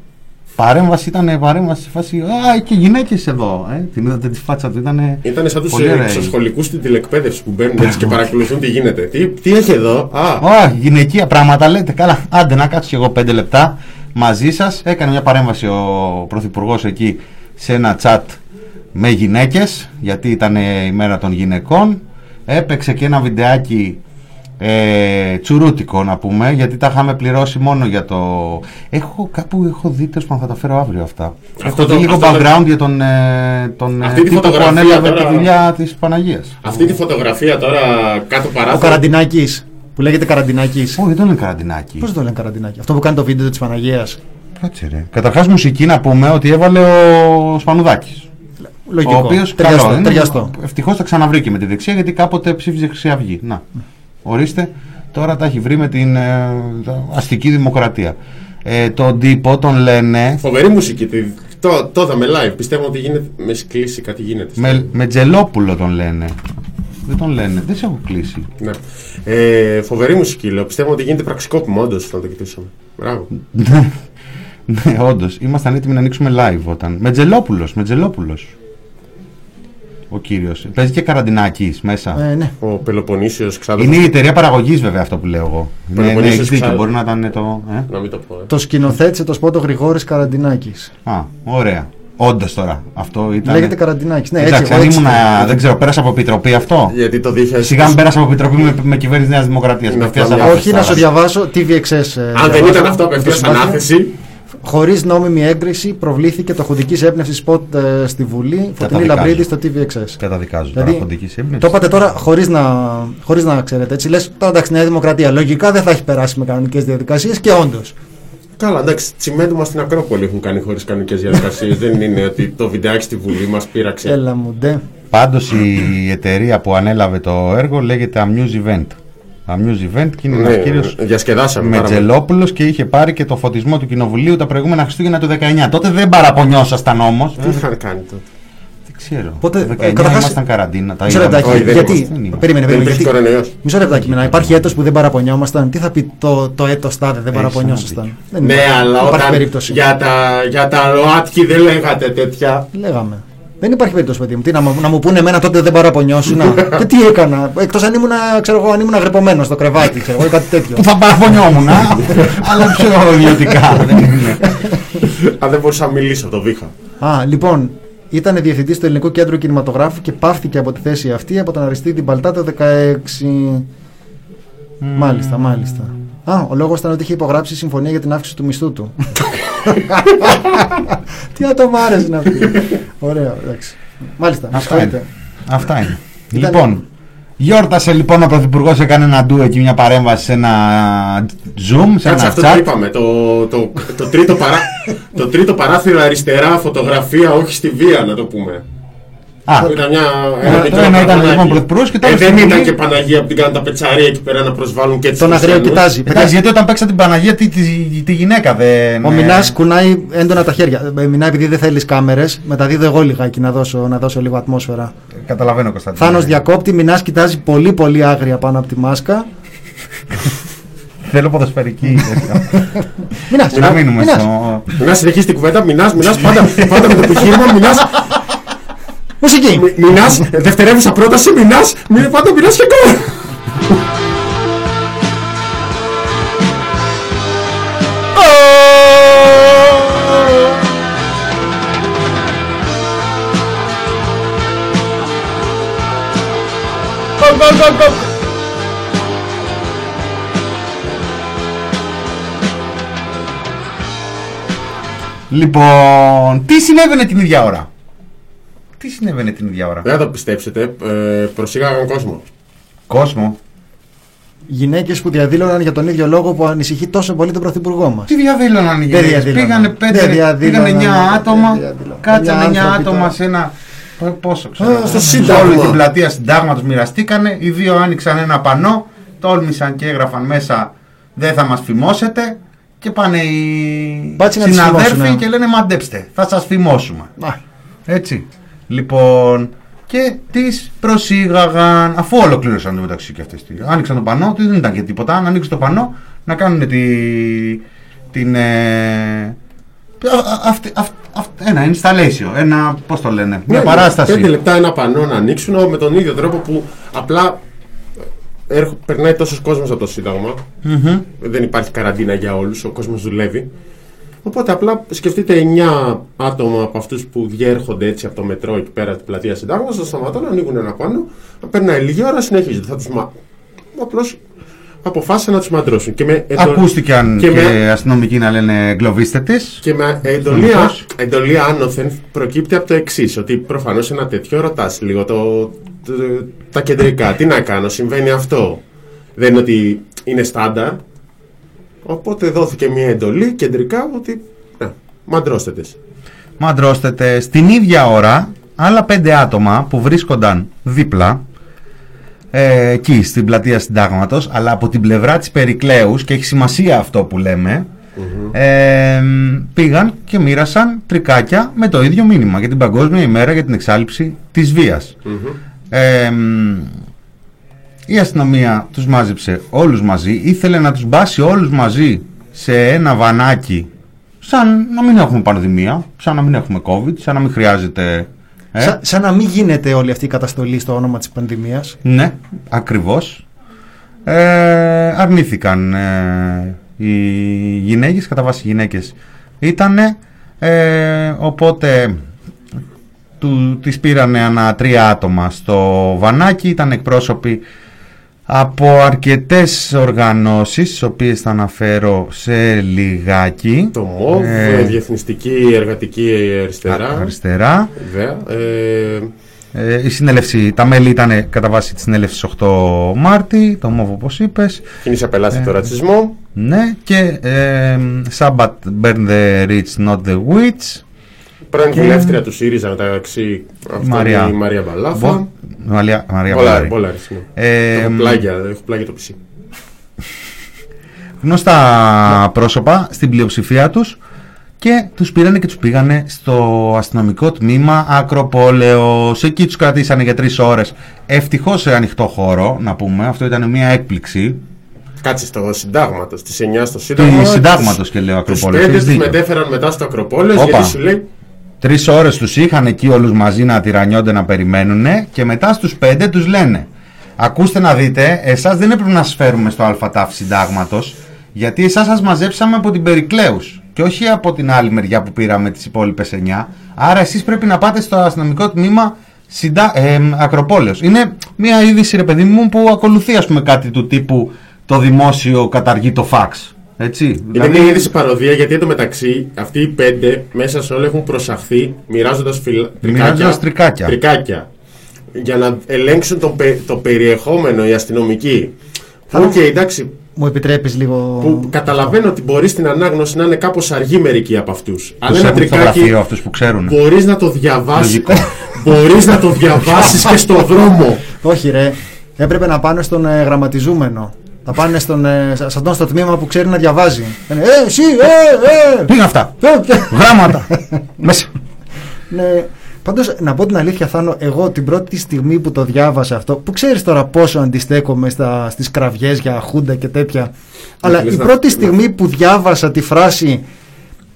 Παρέμβαση ήταν παρέμβαση σε φάση. Α, και γυναίκες εδώ. Ε, την είδατε τη φάτσα του. Ήταν Ήταν σαν τους Πολύ ωραία. εξωσχολικού στην τηλεκπαίδευση που μπαίνουν έτσι και παρακολουθούν τι γίνεται. Τι, τι έχει εδώ, Α, Ω, γυναικεία πράγματα λέτε. Καλά, άντε να κάτσω κι εγώ πέντε λεπτά μαζί σας. Έκανε μια παρέμβαση ο Πρωθυπουργός εκεί σε ένα chat με γυναίκες, γιατί ήταν η μέρα των γυναικών. Έπαιξε και ένα βιντεάκι ε, τσουρούτικο να πούμε, γιατί τα είχαμε πληρώσει μόνο για το. Έχω κάπου έχω δει, τέλος πάντων θα τα φέρω αύριο αυτά. Αυτό έχω το- δει λίγο αυτό το- background για τον, ε, τον ε, Αυτή τη τύπο που φωτογραφία ανέλαβε τώρα- τη δουλειά της Παναγίας. αυτή τη φωτογραφία τώρα κάτω ο παράθυρο. Καραντινάκης. Που λέγεται Καραντινάκης. Όχι, δεν είναι καραντινάκι. Πώς το λένε Καραντινάκη; Αυτό που κάνει το βίντεο της Παναγίας. Κάτσε ρε. Καταρχάς μουσική να πούμε ότι έβαλε ο Σπανουδάκης. Λογικό. Ο οποίος ταιριαστό. ταιριαστό. Ευτυχώς τα ξαναβρήκε με τη δεξιά γιατί κάποτε ψήφιζε Χρυσή Αυγή. Να. Ορίστε. Τώρα τα έχει βρει με την ε, αστική δημοκρατία. Ε, τον τύπο τον λένε Φοβερή μουσική. τη- Το, το είδαμε live. Πιστεύω ότι γίνεται με σκλήση κάτι γίνεται. με, με Τζελόπουλο τον λένε. Δεν τον λένε. Δεν σε έχω κλείσει. Ναι. Ε, φοβερή μουσική λέω. Πιστεύω ότι γίνεται πραξικόπημα όντως όταν το κοιτούσαμε. Μπράβο. ναι, όντως. Ήμασταν έτοιμοι να ανοίξουμε live όταν. Με Τζελόπουλος. Με Τζελόπουλος. Ο κύριος. Παίζει και καραντινάκι μέσα. Ε, ναι. Ο Πελοποννήσιος ξάδερφο. Είναι η εταιρεία παραγωγής βέβαια αυτό που λέω εγώ. Ναι, ναι, Πελοποννήσιος έχεις δίκιο. ξα- Μπορεί να ήταν το. Ε; Να μην το πω. Ε. Το σκηνοθέτησε το σποτ ο Γρηγόρης Καραντινάκης. Α, ωραία. Όντως τώρα. Αυτό ήταν. Λέγεται Καραντινάκης. Ναι, έτσι, Εντάξει, εγώ αν έτσι ήμουν. το- Δεν ξέρω, πέρασα από επιτροπή αυτό; Γιατί το 2000. Σιγά μην πέρασα από επιτροπή με, με κυβέρνηση Νέας Δημοκρατίας. Να Απευθεία πάμε. ανάθεση Όχι, να τώρα. σου διαβάσω TVXS. ε, Αν δεν διαβάζω. ήταν αυτό απευθείας Το συμπάθεια. ανάθεση. Χωρίς νόμιμη έγκριση προβλήθηκε το χουντικής έμπνευσης σποτ ε, στη Βουλή. Φωτεινή Καταδικάζω. Λαμπρίδη στο TVXS. Καταδικάζω Δηλαδή, τώρα χουντικής έμπνευσης. Το είπατε τώρα χωρίς να, χωρίς να ξέρετε έτσι. Λες τώρα εντάξει, Νέα Δημοκρατία. Λογικά δεν θα έχει περάσει με κανονικές διαδικασίες και όντως. Καλά, εντάξει, τσιμέντου μας στην Ακρόπολη έχουν κάνει χωρίς κανονικές διαδικασίες. Δεν είναι ότι το βιντεάκι στη Βουλή μας πείραξε. Έλα μου, ντε. Πάντως η εταιρεία που ανέλαβε το έργο λέγεται Amuse Event. Amuse Event και είναι Ναι, ένας κύριος διασκεδάσαμε πάρα πολύ. Μετζελόπουλος και είχε πάρει και το φωτισμό του Κοινοβουλίου τα προηγούμενα Χριστούγεννα του 19. Τότε δεν παραπονιώσασταν όμως. Τι είχαν κάνει τότε; Δεν ξέρω. Πότε- το 19 ε, καταρχάς- ήμασταν καραντίνα. Τα Μισό είδαμε. λεπτάκι, Όχι, δεν γιατί. είμαστε. Δεν είμαστε. Περίμενε, Δεν περίμενε. υπήρχε γιατί- κορονοϊός. Μισό λεπτάκι, να υπάρχει έτος που δεν παραπονιόμασταν. Τι θα πει το, το έτος τάδε δεν παραπονιόσασταν; Δεν Ναι, υπάρχει- αλλά υπάρχει όταν περίπτωση. για τα, για τα ΛΟΑΤΚΙ δεν λέγατε τέτοια. Λέγαμε. Δεν υπάρχει περίπτωση, παιδί μου. Τι, να, μου- να μου πούνε εμένα τότε δεν παραπονιώσουν. και τι έκανα. Εκτός αν ήμουν, ξέρω εγώ, αν ήμουν αγρυπωμένο στο κρεβάτι, ξέρω εγώ, ή κάτι τέτοιο. Που θα παραπονιόμουν, α, αλλά πιο ιδιωτικά. δεν είναι. Αν δεν μπορούσα να μιλήσω από το βήχα. Α, λοιπόν, ήταν διευθυντής του Ελληνικού Κέντρου Κινηματογράφου και πάυθηκε από τη θέση αυτή από τον Αριστίδη Μπαλτά το 16. Μάλιστα, μάλιστα. Α, ο λόγος ήταν ότι είχε υπογράψει συμφωνία για την αύξηση του μισθού του. Τι ατομάρε είναι αυτοί. Ωραίο, εντάξει. Μάλιστα, με Αυτά συγχωρείτε. είναι. Αυτά είναι. Ήταν- Λοιπόν, γιόρτασε λοιπόν ο Πρωθυπουργός, έκανε ένα ντου εκεί μια παρέμβαση σε ένα Zoom, σε Κάτσε, ένα αυτό το chat. είπαμε. Το, το, το, τρίτο παρά, το τρίτο παράθυρο αριστερά, φωτογραφία, όχι στη βία, να το πούμε. Α, Που ήταν μια, το ένα μικρό ένα ήταν παπαδάκι. λοιπόν πρωθυπουργός και το ε, άλλο δεν στην ήταν Βουλή. και Παναγία που την κάνουν τα πετσαρία εκεί πέρα να προσβάλλουν και τους Τον αγραίο χριστιανούς. κοιτάζει. Εντάξει, γιατί όταν παίξα την Παναγία τη, τη, τη γυναίκα δεν. Ο ε, Μινάς κουνάει έντονα τα χέρια. Ε, Μινά, επειδή δεν θέλεις κάμερες, μεταδίδω εγώ λιγάκι να δώσω, να δώσω λίγο ατμόσφαιρα. Καταλαβαίνω Κωνσταντίνο. Θάνος διακόπτη, Μινάς κοιτάζει πολύ πολύ άγρια πάνω από τη μάσκα. Θέλω ποδοσφαιρική. Μινάς, Να μείνουμε στο. Μινάς συνεχίζει την κουβέντα, μινάς, μινάς πάντα, πάντα με το επιχείρημα, μινάς, Μουσική! μι- μινάς, δευτερεύουσα πρόταση, μινάς, μι- πάντα μινάς και γκολ. Λοιπόν, τι συνέβαινε την ίδια ώρα; Τι συνέβαινε την ίδια ώρα; Δεν θα το πιστέψετε, ε, προσήγαγαν κόσμο. Κόσμο; Γυναίκες που διαδήλωναν για τον ίδιο λόγο που ανησυχεί τόσο πολύ τον Πρωθυπουργό μας. Τι διαδήλωναν οι Δεν γυναίκες; διαδήλωναν. Πήγανε Δεν πέντε, διαδήλωναν. πήγανε 9 Δεν άτομα, διαδήλωναν. κάτσανε 9 Εννιά άνθρωποι άτομα τώρα. σε ένα. π- Πόσο ξέρω. Α, στο σε Σύνταγμα. Όλη την πλατεία συντάγματο μοιραστήκανε. Οι δύο άνοιξαν ένα πανό, τόλμησαν και έγραφαν μέσα Δεν θα μας φημώσετε. Και πάνε οι Μπάτσι να τις συναδέρφοι φημώσουνε. και λένε Μαντέψτε, θα σας φημώσουμε. Α, Έτσι. Λοιπόν, και τις προσήγαγαν, αφού ολοκλήρωσαν το μεταξύ και αυτές. Άνοιξαν το πανό, τι δεν ήταν και τίποτα. Να ανοίξουν το πανό, να κάνουν τη, την. Ε, α- αυτή- αυ- αυ- ένα installation, ένα. Πώς το λένε, μια Ναι, παράσταση. Πέντε λεπτά ένα πανό να ανοίξουν με τον ίδιο τρόπο που απλά έρχο- περνάει τόσος κόσμος από το Σύνταγμα. Δεν υπάρχει καραντίνα για όλους, ο κόσμος δουλεύει. Οπότε απλά σκεφτείτε 9 άτομα από αυτούς που διέρχονται έτσι από το μετρό εκεί πέρα την πλατείας Συντάγμα, θα σταματάνε, ανοίγουν ένα πάνω, περνάει λίγη ώρα, συνεχίζεται. Θα τους μα... Απλώς αποφάσισαν να τους μαντρώσουν. Και με εντο- Ακούστηκαν και, και με- αστυνομικοί να λένε εγκλωβίστε τη. και με εντολή, Αστυνομικός. εντολή άνωθεν προκύπτει από το εξής: Ότι προφανώς ένα τέτοιο ρωτάς λίγο το, το- τα κεντρικά. Τι να κάνω, συμβαίνει αυτό; Δεν είναι ότι είναι στάνταρ. Οπότε δόθηκε μια εντολή κεντρικά ότι. Ναι, μαντρώστε τις. Μαντρώστε στην ίδια ώρα άλλα πέντε άτομα που βρίσκονταν δίπλα ε, εκεί στην πλατεία συντάγματος, αλλά από την πλευρά της Περικλέους και έχει σημασία αυτό που λέμε ε, πήγαν και μοίρασαν τρικάκια με το ίδιο μήνυμα για την Παγκόσμια ημέρα για την εξάλληψη της βίας. Ε, η αστυνομία τους μάζεψε όλους μαζί, ήθελε να τους μπάσει όλους μαζί σε ένα βανάκι σαν να μην έχουμε πανδημία, σαν να μην έχουμε COVID, σαν να μην χρειάζεται... ε, Σαν, σαν να μην γίνεται όλη αυτή η καταστολή στο όνομα της πανδημίας. ναι, ακριβώς. Ε, αρνήθηκαν ε, οι γυναίκες, κατά βάση γυναίκες ήτανε, ε, οπότε του, τις πήρανε ανά τρία άτομα στο βανάκι, ήταν εκπρόσωποι από αρκετές οργανώσεις, τις οποίες θα αναφέρω σε λιγάκι. Το ΜΟΒ, Ε, Διεθνιστική Εργατική Αριστερά. αριστερά. Βέβαια. Ε, Ε, η συνέλευση, τα μέλη ήταν κατά βάση τη συνέλευση 8 Μάρτη, το ΜΟΒ όπως είπες. Κίνησε απελάσει Ε, το ρατσισμό. Ναι, και ε, Sabbath Burn the Rich, Not the Witch. Πρώην Και- βουλεύτρια του ΣΥΡΙΖΑ μεταξύ αυτή Μαρία. η Μαρία Μπαλάφα. Μπο- Μαρία, Μαρία Μπολάρη, Μπολάρη. Μπολάρη, ναι. Ε, Έχω πλάγια, έχω πλάγια το πισί. γνωστά πρόσωπα στην πλειοψηφία τους και τους πήρανε και τους πήγανε στο αστυνομικό τμήμα Ακροπόλεως. Εκεί τους κρατήσανε για τρεις ώρες. Ευτυχώς σε ανοιχτό χώρο, να πούμε. Αυτό ήταν μια έκπληξη. Κάτσε στο συντάγματος, στι 9 στο Σύνταγμα. Του συντάγματος και λέω Τους Ακροπόλεως. πέντε Έχεις τους δίκιο. μετέφεραν μετά στο Ακροπόλεως Όπα. γιατί σου λέει Τρεις ώρες τους είχαν εκεί όλους μαζί να τυρανιόνται να περιμένουν και μετά στους πέντε τους λένε Ακούστε να δείτε, εσάς δεν έπρεπε να σας φέρουμε στο ΑΤΑΦ συντάγματος γιατί εσάς σας μαζέψαμε από την Περικλέους και όχι από την άλλη μεριά που πήραμε τις υπόλοιπες 9 άρα εσείς πρέπει να πάτε στο αστυνομικό τμήμα συντα... ε, Ακροπόλεως. Είναι μια είδηση ρε παιδί μου που ακολουθεί ας πούμε κάτι του τύπου το δημόσιο καταργεί το φαξ. Έτσι. Είναι μια είδηση παρωδία γιατί εντωμεταξύ αυτοί οι πέντε μέσα σε όλα έχουν προσαχθεί μοιράζοντας φυλ... Μοιράζοντας τρικάκια. τρικάκια για να ελέγξουν το, πε- το περιεχόμενο οι αστυνομικοί. Οκ, εντάξει, Μου επιτρέπεις λίγο... που καταλαβαίνω ότι μπορεί στην ανάγνωση να είναι κάπως αργοί μερικοί από αυτούς. Αλλά Τους ένα έχουν στο τρικάκι γραφείο αυτούς που ξέρουν. μπορείς να το διαβάσει. Λογικό. μπορείς να το διαβάσεις και στο δρόμο. Όχι ρε, έπρεπε να πάνε στον ε, γραμματιζούμενο. Θα πάνε στον, ε, σε αυτόν στο τμήμα που ξέρει να διαβάζει. Λένε, Ε, εσύ, ε, ε! Πήγαν αυτά; Ε, ε. Γράμματα. Μέσα. Ναι. Πάντως, να πω την αλήθεια, Θάνο, εγώ την πρώτη στιγμή που το διάβασα αυτό, που ξέρεις τώρα πόσο αντιστέκομαι στα, στις κραυγές για χούντα και τέτοια, αλλά λες η να- πρώτη ναι. στιγμή που διάβασα τη φράση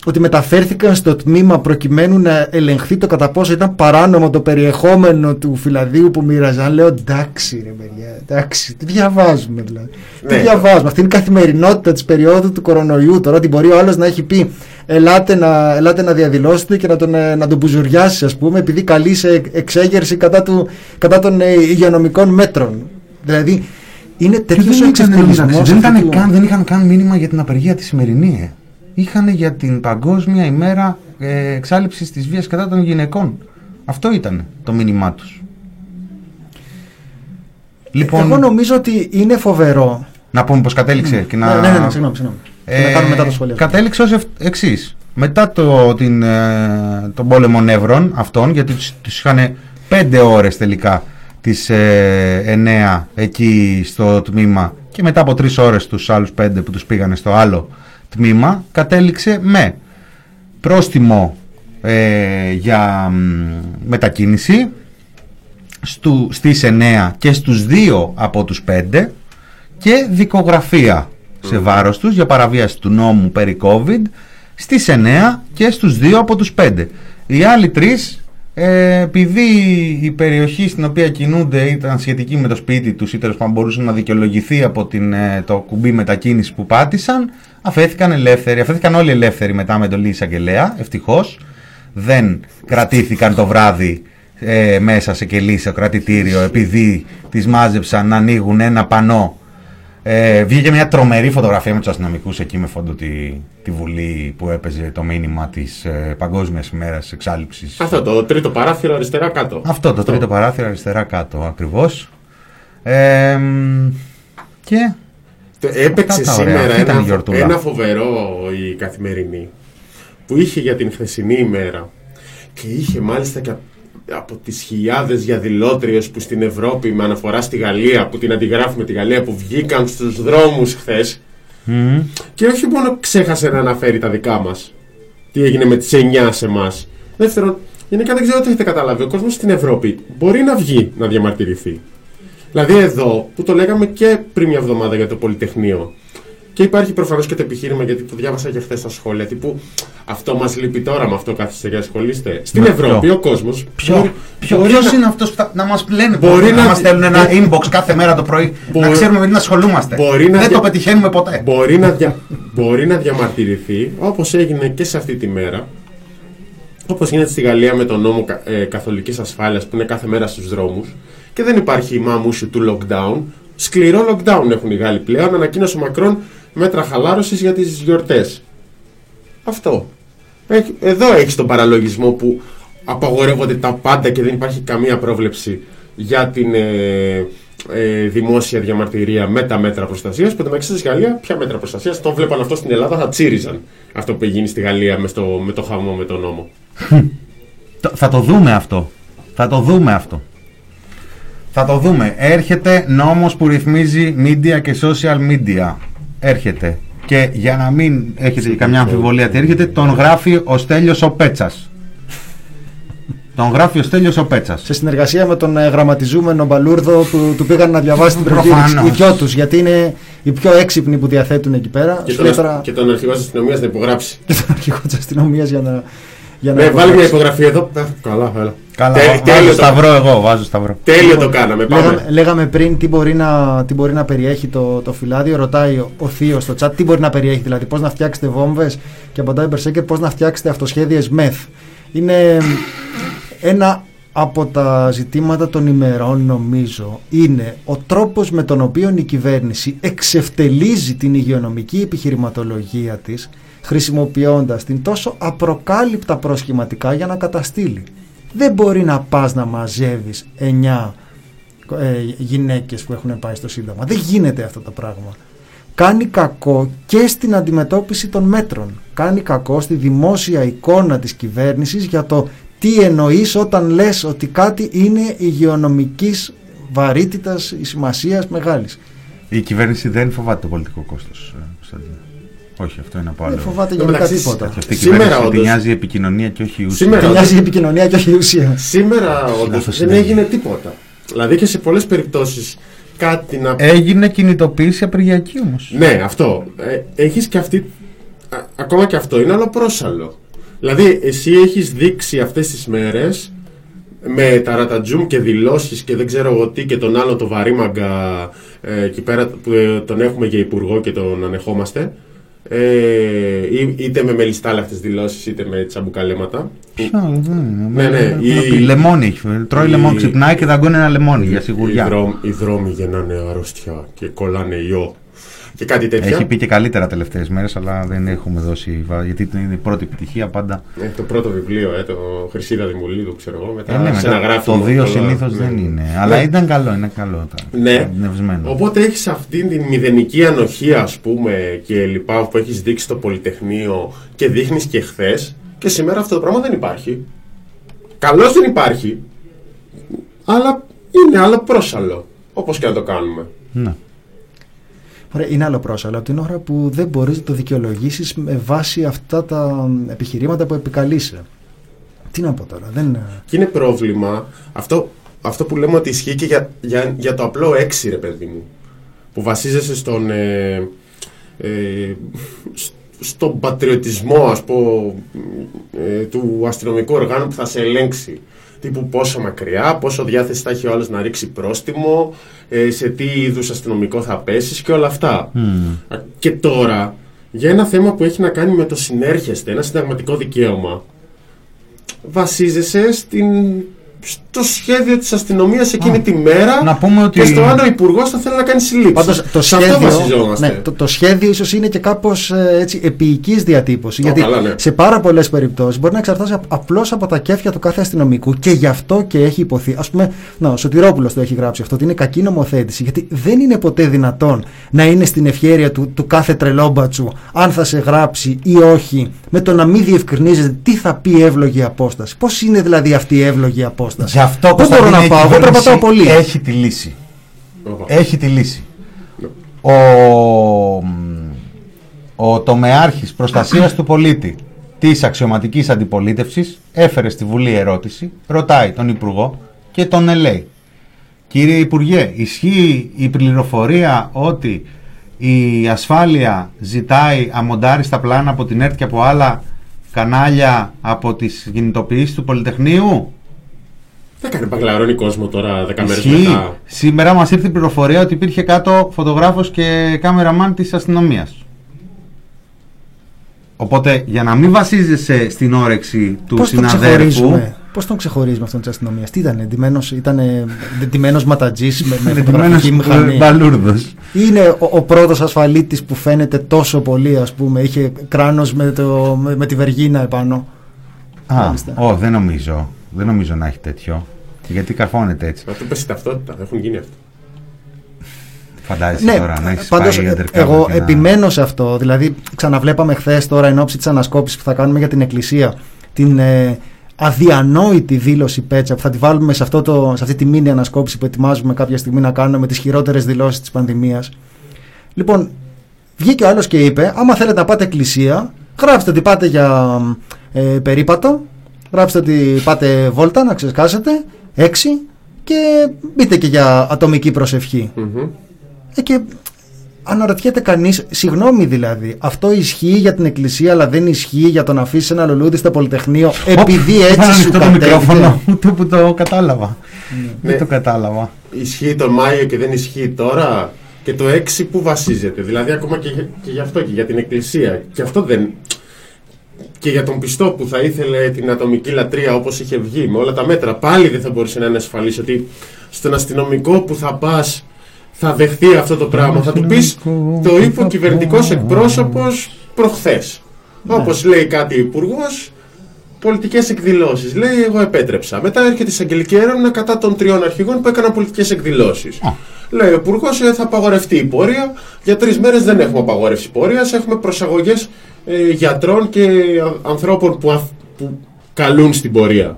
ότι μεταφέρθηκαν στο τμήμα προκειμένου να ελεγχθεί το κατά πόσο ήταν παράνομο το περιεχόμενο του φυλαδίου που μοίραζαν. Λέω εντάξει ρε παιδιά, εντάξει, τι διαβάζουμε δηλαδή. Τι Ναι. διαβάζουμε, αυτή είναι η καθημερινότητα της περίοδου του κορονοϊού. Τώρα ότι μπορεί ο άλλος να έχει πει ελάτε να, ελάτε να διαδηλώσετε και να τον, ε, να τον μπουζουριάσει ας πούμε επειδή καλεί σε εξέγερση κατά, του, κατά των ε, υγειονομικών μέτρων. Δηλαδή είναι τέτοιος ο δεν, ήταν, εντάξει, εξευτελισμός δεν, αυτού ήταν του- καν, δεν είχαν καν μήνυμα για την απεργία τη σημερινή. Ε. Είχαν για την Παγκόσμια ημέρα ε, εξάλληψης της βίας κατά των γυναικών. Αυτό ήταν το μήνυμά τους. Λοιπόν, Εγώ νομίζω ότι είναι φοβερό. να πούμε πώ κατέληξε και να. Ναι, ναι, ναι, συγγνώμη, συγγνώμη. Και να κάνουμε μετά το σχολείο. Κατέληξε ως εξής. Μετά το, την, ε, τον πόλεμο νεύρων αυτών, γιατί τους, τους είχαν πέντε ώρες τελικά τις ε, εννέα εκεί στο τμήμα και μετά από τρεις ώρες τους άλλους πέντε που τους πήγανε στο άλλο τμήμα, κατέληξε με πρόστιμο ε, για μ, μετακίνηση στου, στις 9 και στους 2 από τους 5 και δικογραφία σε βάρος τους για παραβίαση του νόμου περί COVID στις 9 και στους 2 από τους 5. Οι άλλοι τρεις ε, επειδή η περιοχή στην οποία κινούνται ήταν σχετική με το σπίτι τους ή τέλος πάντων μπορούσε να δικαιολογηθεί από την, ε, το κουμπί μετακίνησης που πάτησαν αφέθηκαν ελεύθεροι, αφέθηκαν όλοι ελεύθεροι μετά με εντολή εισαγγελέα, ευτυχώς. Δεν κρατήθηκαν το βράδυ ε, μέσα σε κελίσιο κρατητήριο επειδή τις μάζεψαν να ανοίγουν ένα πανό ε, βγήκε μια τρομερή φωτογραφία με τους αστυνομικούς εκεί με φόντο τη, τη Βουλή που έπαιζε το μήνυμα της ε, Παγκόσμιας ημέρας εξάλληψης Αυτό το τρίτο παράθυρο αριστερά κάτω. αυτό το τρίτο παράθυρο αριστερά κάτω ακριβώς ε, μ, και Το- Έπαιξε Αυτά τα ωραία. σήμερα Αυτή ήταν η ένα, γιορτούλα; ένα φοβερό η καθημερινή που είχε για την χθεσινή ημέρα και είχε μάλιστα και απ- από τις χιλιάδες διαδηλώτριες που στην Ευρώπη με αναφορά στη Γαλλία που την αντιγράφουμε τη Γαλλία που βγήκαν στους δρόμους χθες μ, και όχι μόνο ξέχασε να αναφέρει τα δικά μας τι έγινε με τις 9 σε εμάς. Δεύτερον, γενικά δεν ξέρω τι έχετε καταλάβει. Ο κόσμος στην Ευρώπη μπορεί να βγει να διαμαρτυρηθεί. Δηλαδή εδώ που το λέγαμε και πριν μια εβδομάδα για το Πολυτεχνείο. Και υπάρχει προφανώς και το επιχείρημα γιατί το διάβασα και χθες στα σχόλια. Τύπου αυτό μας λείπει τώρα, με αυτό κάθεστε και ασχολείστε. Στην Με Ευρώπη ποιο; ο κόσμος. Ποιο, ποιο, ποιος είναι αυτός που θα, να μας λένε Μπορεί μπορεί να, να- μας στέλνουν ένα μπο- inbox κάθε μέρα το πρωί να Μπορεί- ξέρουμε με τι να ασχολούμαστε Μπορεί να δεν δια- το πετυχαίνουμε ποτέ Μπορεί να, δια... μπορεί να διαμαρτυρηθεί όπως έγινε και σε αυτή τη μέρα. Όπως γίνεται στη Γαλλία με τον νόμο κα- ε, καθολικής ασφάλειας που είναι κάθε μέρα στους δρόμους. Και δεν υπάρχει η μαμούσου του lockdown. Σκληρό lockdown έχουν οι Γάλλοι πλέον. Ανακοίνωσε ο Μακρόν μέτρα χαλάρωσης για τις γιορτές. Αυτό. Έχει- Εδώ έχεις τον παραλογισμό που απαγορεύονται τα πάντα και δεν υπάρχει καμία πρόβλεψη για την ε, ε, δημόσια διαμαρτυρία με τα μέτρα προστασίας. Που μεταξύ στη Γαλλία, ποια μέτρα προστασίας, το βλέπαν αυτό στην Ελλάδα, θα τσίριζαν αυτό που γίνει στη Γαλλία με, στο, με το χαμό, με τον νόμο. Το- Θα το δούμε αυτό. Θα το δούμε αυτό. Θα το δούμε. Έρχεται νόμος που ρυθμίζει media και social media. Έρχεται. Και για να μην έχετε καμιά αμφιβολία τι έρχεται, τον γράφει ο Στέλιος ο Πέτσας. Τον γράφει ο Στέλιος ο Πέτσας. Σε συνεργασία με τον ε, γραμματιζούμενο Μπαλούρδο που του πήγαν να διαβάσει την προκήρυξη. Προφανώς. Οι δυο τους, γιατί είναι οι πιο έξυπνοι που διαθέτουν εκεί πέρα. Και Σου τον, λέει τώρα και τον αρχηγός της αστυνομίας να υπογράψει. και τον αρχηγό της αστυνομίας για να. Για να Ναι, βάλει μια υπογράψει. υπογραφή εδώ. Α, Καλά, έλα. Καλά, Τέλει- βάζω τέλειο το- σταυρό εγώ, βάζω σταυρό. Τέλειο το κάναμε. Πάμε. Λέγαμε, λέγαμε πριν τι μπορεί να, τι μπορεί να περιέχει το, το φυλάδιο. Ρωτάει ο, ο Θείος στο chat τι μπορεί να περιέχει, δηλαδή πώς να φτιάξετε βόμβες και απαντάει ο Μπερσέκερ πώς να φτιάξετε αυτοσχέδιες μεθ. Είναι ένα από τα ζητήματα των ημερών νομίζω είναι ο τρόπος με τον οποίο η κυβέρνηση εξευτελίζει την υγειονομική επιχειρηματολογία της χρησιμοποιώντας την τόσο απροκάλυπτα προσχηματικά για να καταστήλει. Δεν μπορεί να πας να μαζεύεις 9 ε, γυναίκες που έχουν πάει στο Σύνταγμα. Δεν γίνεται αυτό το πράγμα. Κάνει κακό και στην αντιμετώπιση των μέτρων. Κάνει κακό στη δημόσια εικόνα της κυβέρνησης για το τι εννοείς όταν λες ότι κάτι είναι υγειονομικής βαρύτητας ή σημασίας μεγάλης. Η κυβέρνηση δεν φοβάται το πολιτικό κόστος. ε, Κωνσταντίνε. Όχι, αυτό είναι από άλλο. Δεν φοβάται Εν τω γενικά μεταξύ, τίποτα. Και αυτή η Σήμερα κυβέρνηση όντως- την νοιάζει η επικοινωνία και όχι η ουσία. Σήμερα Την νοιάζει η επικοινωνία και όχι η ουσία. Σήμερα όντως Αυτό δεν σημαίνει. έγινε τίποτα. Δηλαδή και σε πολλές περιπτώσεις κάτι να Έγινε κινητοποίηση απεργιακή όμως. Ναι, αυτό. Ε, έχεις και αυτή. α- ακόμα και αυτό είναι άλλο πρόσαλλο. Δηλαδή, εσύ έχεις δείξει αυτές τις μέρες με τα ρατατζούμ και δηλώσεις και δεν ξέρω εγώ τι και τον άλλο το βαρύμαγκα ε, εκεί πέρα που ε, τον έχουμε για υπουργό και τον ανεχόμαστε. Ε, ή- είτε με μελιστάλευτες δηλώσεις είτε με τσαμπουκαλέματα. Ναι, ναι, η- Η... Λεμόνι έχει φέρει. Τρώει η- λεμόνι, ξυπνάει και δαγκώνει ένα λεμόνι για Οι, σιγουριά. δρόμ- οι δρόμοι γεννάνε αρρώστια και κολλάνε ιό και κάτι τέτοια. Έχει πει και καλύτερα τελευταίες μέρες, αλλά δεν έχουμε δώσει. βα- Γιατί είναι η πρώτη επιτυχία πάντα. Ε, το πρώτο βιβλίο, ε, το Χρυσίδα Δημουλίδου, ξέρω εγώ. Μετά Ε, ναι, σε μετά ένα γράφημα, το 2 όλα, συνήθως ναι. δεν είναι. Αλλά Ναι. ήταν καλό, είναι καλό. τα- Ναι. εμπνευσμένο. Οπότε έχεις αυτή την μηδενική ανοχή, ας πούμε, και λοιπά που έχεις δείξει στο Πολυτεχνείο και δείχνεις και χθες. Και σήμερα αυτό το πράγμα δεν υπάρχει. Καλώς δεν υπάρχει. Αλλά είναι άλλο πρόσαλλο. Όπως και να το κάνουμε. Ναι. Ωραία, είναι άλλο πρόσαλλο από την ώρα που δεν μπορείς να το δικαιολογήσεις με βάση αυτά τα επιχειρήματα που επικαλείσαι. Τι να πω τώρα, δεν... Και είναι πρόβλημα αυτό, αυτό που λέμε ότι ισχύει και για, για, για το απλό έξι, ρε παιδί μου. Που βασίζεσαι στον, ε, ε, σ- στον πατριωτισμό, ας πω, ε, του αστυνομικού οργάνου που θα σε ελέγξει. Τύπου πόσο μακριά, πόσο διάθεση θα έχει ο άλλος να ρίξει πρόστιμο, ε, σε τι είδους αστυνομικό θα πέσεις και όλα αυτά. Α, Και τώρα, για ένα θέμα που έχει να κάνει με το συνέρχεστε, ένα συνταγματικό δικαίωμα, βασίζεσαι στην, στο σχέδιο της αστυνομίας εκείνη τη μέρα Να πούμε ότι- και στο αν ο υπουργός θα θέλει να κάνει συλλήψεις. Πάντως το Σε αυτό σχέδιο, βασιζόμαστε. ναι, το, το σχέδιο ίσως είναι και κάπως ε, έτσι, επίοικης διατύπωση. Ω, γιατί καλά, ναι. σε πάρα πολλές περιπτώσεις μπορεί να εξαρτάσει απ- απλώς από τα κέφια του κάθε αστυνομικού και γι' αυτό και έχει υποθεί. Ας πούμε, να, ο Σωτηρόπουλος το έχει γράψει αυτό, ότι είναι κακή νομοθέτηση. Γιατί δεν είναι ποτέ δυνατόν να είναι στην ευχέρεια του, του κάθε τρελόμπατσου αν θα σε γράψει ή όχι, με το να μην διευκρινίζεται τι θα πει εύλογη απόσταση. Πώς είναι δηλαδή αυτή η εύλογη απόσταση; Γι' αυτό Πού μπορώ Κωνσταντίνε, να η πάω, εγώ κυβέρνηση περπατάω πολύ. Έχει τη λύση. Όπα. Έχει τη λύση. Ο, ο τομεάρχης προστασίας του πολίτη της αξιωματικής αντιπολίτευσης έφερε στη Βουλή ερώτηση, ρωτάει τον Υπουργό και τον ελέει. Κύριε Υπουργέ, ισχύει η πληροφορία ότι η ασφάλεια ζητάει αμοντάριστα πλάνα από την ΕΡΤ και από άλλα κανάλια από τις κινητοποιήσεις του Πολυτεχνείου; Δεν κάνει παγκλαρώνει κόσμο τώρα 10 μέρες Ισχύει. μετά. Σήμερα μας ήρθε η πληροφορία ότι υπήρχε κάτω φωτογράφος και κάμεραμαν της αστυνομίας. Οπότε για να μην βασίζεσαι στην όρεξη του Πώς τον συναδέρφου ξεχωρίζουμε, πώς τον ξεχωρίζουμε αυτόν της αστυνομίας, τι ήταν, ντυμένος, ήτανε ντυμένος ματατζής με, με Ντυμένος φωτογραφική μηχανή; μπαλούρδος. Είναι ο, ο πρώτος ασφαλίτης που φαίνεται τόσο πολύ ας πούμε, είχε κράνος με, το, με, με τη βεργίνα επάνω. Α, Μάλιστα. ω, δεν νομίζω. Δεν νομίζω να έχει τέτοιο. Γιατί καρφώνεται έτσι. Να του πέσει ταυτότητα, έχουν γίνει αυτό. Φαντάζεσαι Ναι, τώρα να έχεις πάντως πάει ε, undercover εγώ και να- επιμένω σε αυτό. Δηλαδή, ξαναβλέπαμε χθες τώρα εν ώψη της ανασκόπησης που θα κάνουμε για την Εκκλησία την ε, αδιανόητη δήλωση Πέτσα που θα τη βάλουμε σε, αυτό το, σε αυτή τη μήνυ ανασκόπηση που ετοιμάζουμε κάποια στιγμή να κάνουμε με τις χειρότερες δηλώσεις της πανδημίας. Λοιπόν, βγήκε ο άλλος και είπε: Άμα θέλετε να πάτε εκκλησία, γράψτε ότι πάτε για ε, περίπατο, γράψτε ότι πάτε βόλτα να ξεσκάσετε, έξι και μπείτε και για ατομική προσευχή. Ε, και αναρωτιέται κανείς, συγγνώμη δηλαδή, αυτό ισχύει για την εκκλησία, αλλά δεν ισχύει για το να αφήσεις ένα λουλούδι στο Πολυτεχνείο, επειδή Ωπ, έτσι ήταν σου ανοιχτό το κατέβηκε. μικρόφωνο ούτε που το κατάλαβα. Ναι. Δεν το κατάλαβα. Ισχύει τον Μάιο και δεν ισχύει τώρα; Και το 6 που βασίζεται; Δηλαδή, ακόμα και, για- και γι' αυτό και για την Εκκλησία. Και αυτό δεν. Και για τον πιστό που θα ήθελε την ατομική λατρεία όπως είχε βγει με όλα τα μέτρα, πάλι δεν θα μπορούσε να είναι ασφαλής ότι στον αστυνομικό που θα πας θα δεχτεί αυτό το πράγμα. Θα του πεις, το είπε ο κυβερνητικός εκπρόσωπος προχθές. Όπως λέει κάτι ο υπουργός, πολιτικές εκδηλώσεις. Λέει, εγώ επέτρεψα. Μετά έρχεται η εισαγγελική έρευνα κατά των τριών αρχηγών που έκαναν πολιτικές εκδηλώσεις. Λέει ο υπουργός, θα απαγορευτεί η πορεία. Για τρεις μέρες δεν έχουμε απαγόρευση πορείας. Έχουμε προσαγωγές ε, γιατρών και α- ανθρώπων που, αφ- που καλούν στην πορεία.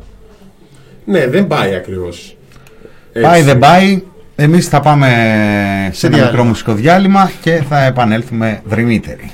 Ναι, δεν πάει ακριβώς. Πάει δεν πάει. Εμείς θα πάμε σε ένα διάλειμμα. μικρό μουσικό διάλειμμα και θα επανέλθουμε δρυμύτεροι.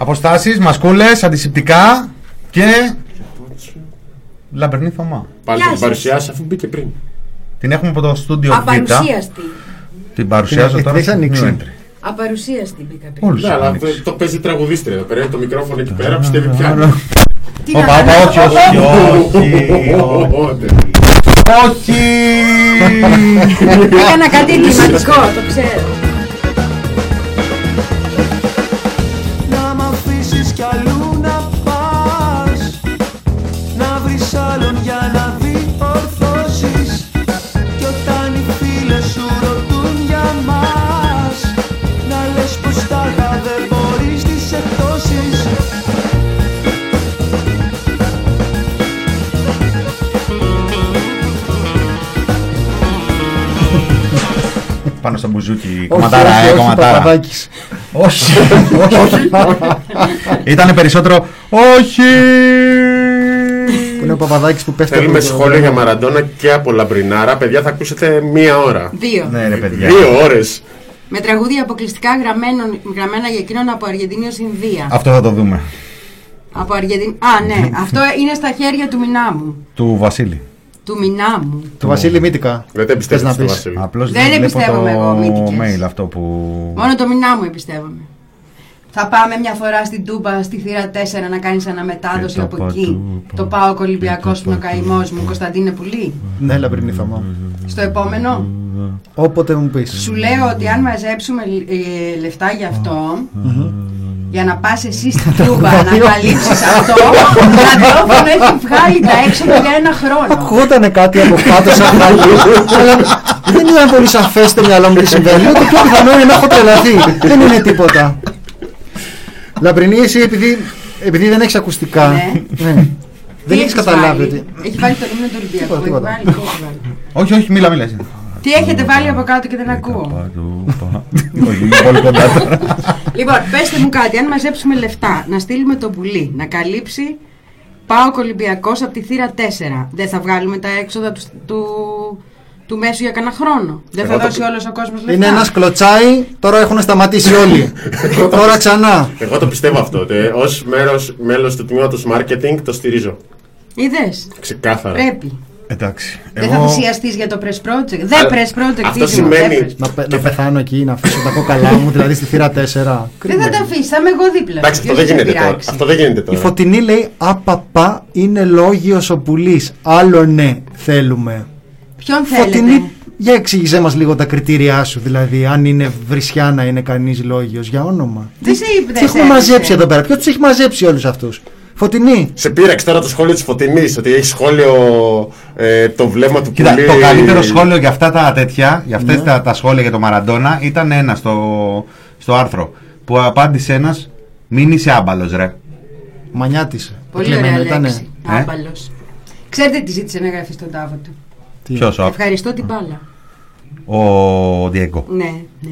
Ο φάρος Αποστάσεις, μασκούλες, αντισηπτικά και λαμπερνή Θωμά. Πάλι Γεια θα την σας. παρουσιάσει αφού μπήκε πριν. Την έχουμε από το στούντιο Β. Απαρουσίαστη. Την παρουσιάζω Την τώρα. έχεις ανοίξει. new entry. Απαρουσίαστη μπήκα πριν. Όλους Ναι, αλλά ανοίξεις. το παίζει τραγουδίστρια εδώ πέρα. Το μικρόφωνο εκεί πέρα πιστεύει πια. Τι Όπα, να όπα, κάνω, όχι, όχι, όχι, όχι. Οπότε. Όχι! Έκανα κάτι εγκληματικό, το ξέρω. Πάνω στο μπουζούκι. Όχι, Κομματάρα, όχι, ε, όχι, κομματάρα. Παπαδάκης. Όχι, όχι. Ήταν περισσότερο. Όχι! Που είναι ο Παπαδάκης που πέφτει Θέλουμε από το- σχόλιο για Μαραντόνα και από Λαμπρινάρα. Παιδιά, θα ακούσετε μία ώρα. Δύο. Ναι, ρε παιδιά. Δύο ώρες. Με τραγούδια αποκλειστικά γραμμένο, γραμμένα για εκείνον από Αργεντινή ως Ινδία. Αυτό θα το δούμε. Από Αργεντινή. Α, ναι, αυτό είναι στα χέρια του μηνά μου. Του Βασίλη. Του μηνά μου. Του Βασίλη Μύτικα. Δεν τα Θες πιστεύω να στο πεις; Βασίλη. Απλώς Δεν δεν βλέπω εμπιστεύομαι εγώ το μύτικες. mail αυτό που... Μόνο το μηνά μου εμπιστεύομαι. Θα πάμε μια φορά στην Τούμπα, στη θύρα 4, να κάνεις αναμετάδοση Και το από εκεί. πατού, Το πάω Ολυμπιακός που είναι ο καημός μου, Κωνσταντίνε Πουλή. Ναι, λαμπρινή Θωμά. Στο επόμενο, Όποτε μου πεις. σου λέω ότι αν μαζέψουμε ε, λεφτά για αυτό, για να πας εσύ στην Τούμπα να καλύψεις αυτό, το ραδιόφωνο έχει βγάλει τα έξοδα για ένα χρόνο. Ακούγονταν κάτι από κάτω σαν χαλί, αλλά δεν ήταν πολύ σαφές στο μυαλό μου τι συμβαίνει. Λέω, Το πιο πιθανό είναι να έχω τρελαθεί. Δεν είναι τίποτα. Λαμπρινή, εσύ επειδή, επειδή δεν έχεις ακουστικά, Ναι. ναι, Τι δεν έχεις καταλάβει βάλει; ότι... Έχει βάλει το λίμνο του Ολυμπιακού. έχει τίποτα. βάλει, τι έχει βάλει. Όχι, όχι, μίλα, μίλα. εσύ. Τι έχετε βάλει από κάτω και δεν ακούω. Όχι, είναι πολύ κοντά τώρα. Λοιπόν, πέστε μου κάτι. Αν μαζέψουμε λεφτά, να στείλουμε το πουλί, να καλύψει πάω Ολυμπιακός από τη θύρα 4. Δεν θα βγάλουμε τα έξοδα του, του, του μέσου για κανένα χρόνο. Δεν Εγώ θα το δώσει πι- όλος ο κόσμος λεφτά. Είναι ένας κλωτσάι, τώρα έχουν σταματήσει όλοι. τώρα ξανά. Εγώ το πιστεύω αυτό. Ω μέλος του τμήματος marketing το στηρίζω. Είδες; Ξεκάθαρα. Πρέπει. Εντάξει. Δεν θα θυσιαστεί για το press project. Δεν Αλλά press project. αυτό Δίδυμο, σημαίνει- δεν press. Να, πε- να πεθάνω εκεί, να αφήσω τα κόκαλά μου, δηλαδή στη θύρα 4. Δεν θα τα αφήσεις, θα είμαι εγώ δίπλα. Εντάξει, αυτό Ποιος δεν θα σε γίνεται τώρα. πειράξει. Αυτό δεν γίνεται Η τώρα. Φωτεινή λέει «Απαπα είναι λόγιος ο πουλής, άλλο ναι θέλουμε». Ποιον θέλετε; Φωτεινή, για εξήγησέ μας λίγο τα κριτήριά σου, δηλαδή αν είναι βρισιά να είναι κανείς λόγιος, για όνομα. Δεν σε είπε, Τις δεν έχουμε σε μαζέψει έπεισε. εδώ πέρα, ποιος τους έχει μαζέψει όλους αυτούς; Φωτεινή. Σε πείραξε τώρα το σχόλιο της Φωτεινής, ότι έχει σχόλιο ε, το βλέμμα του Κοίτα, πουλί. το καλύτερο σχόλιο για αυτά τα τέτοια, για αυτές Ναι. τα, τα σχόλια για το Μαραντόνα ήταν ένα στο, στο άρθρο που απάντησε ένας μην είσαι άμπαλος ρε. Μανιάτης. Πολύ Κλεμμένο ωραία ήτανε. λέξη. Ε; Άμπαλος. Ξέρετε τι ζήτησε να γραφεί στον τάβο του. Τι; Ποιος ο, Ευχαριστώ την μπάλα. ο Διέγκο. Ναι, ναι.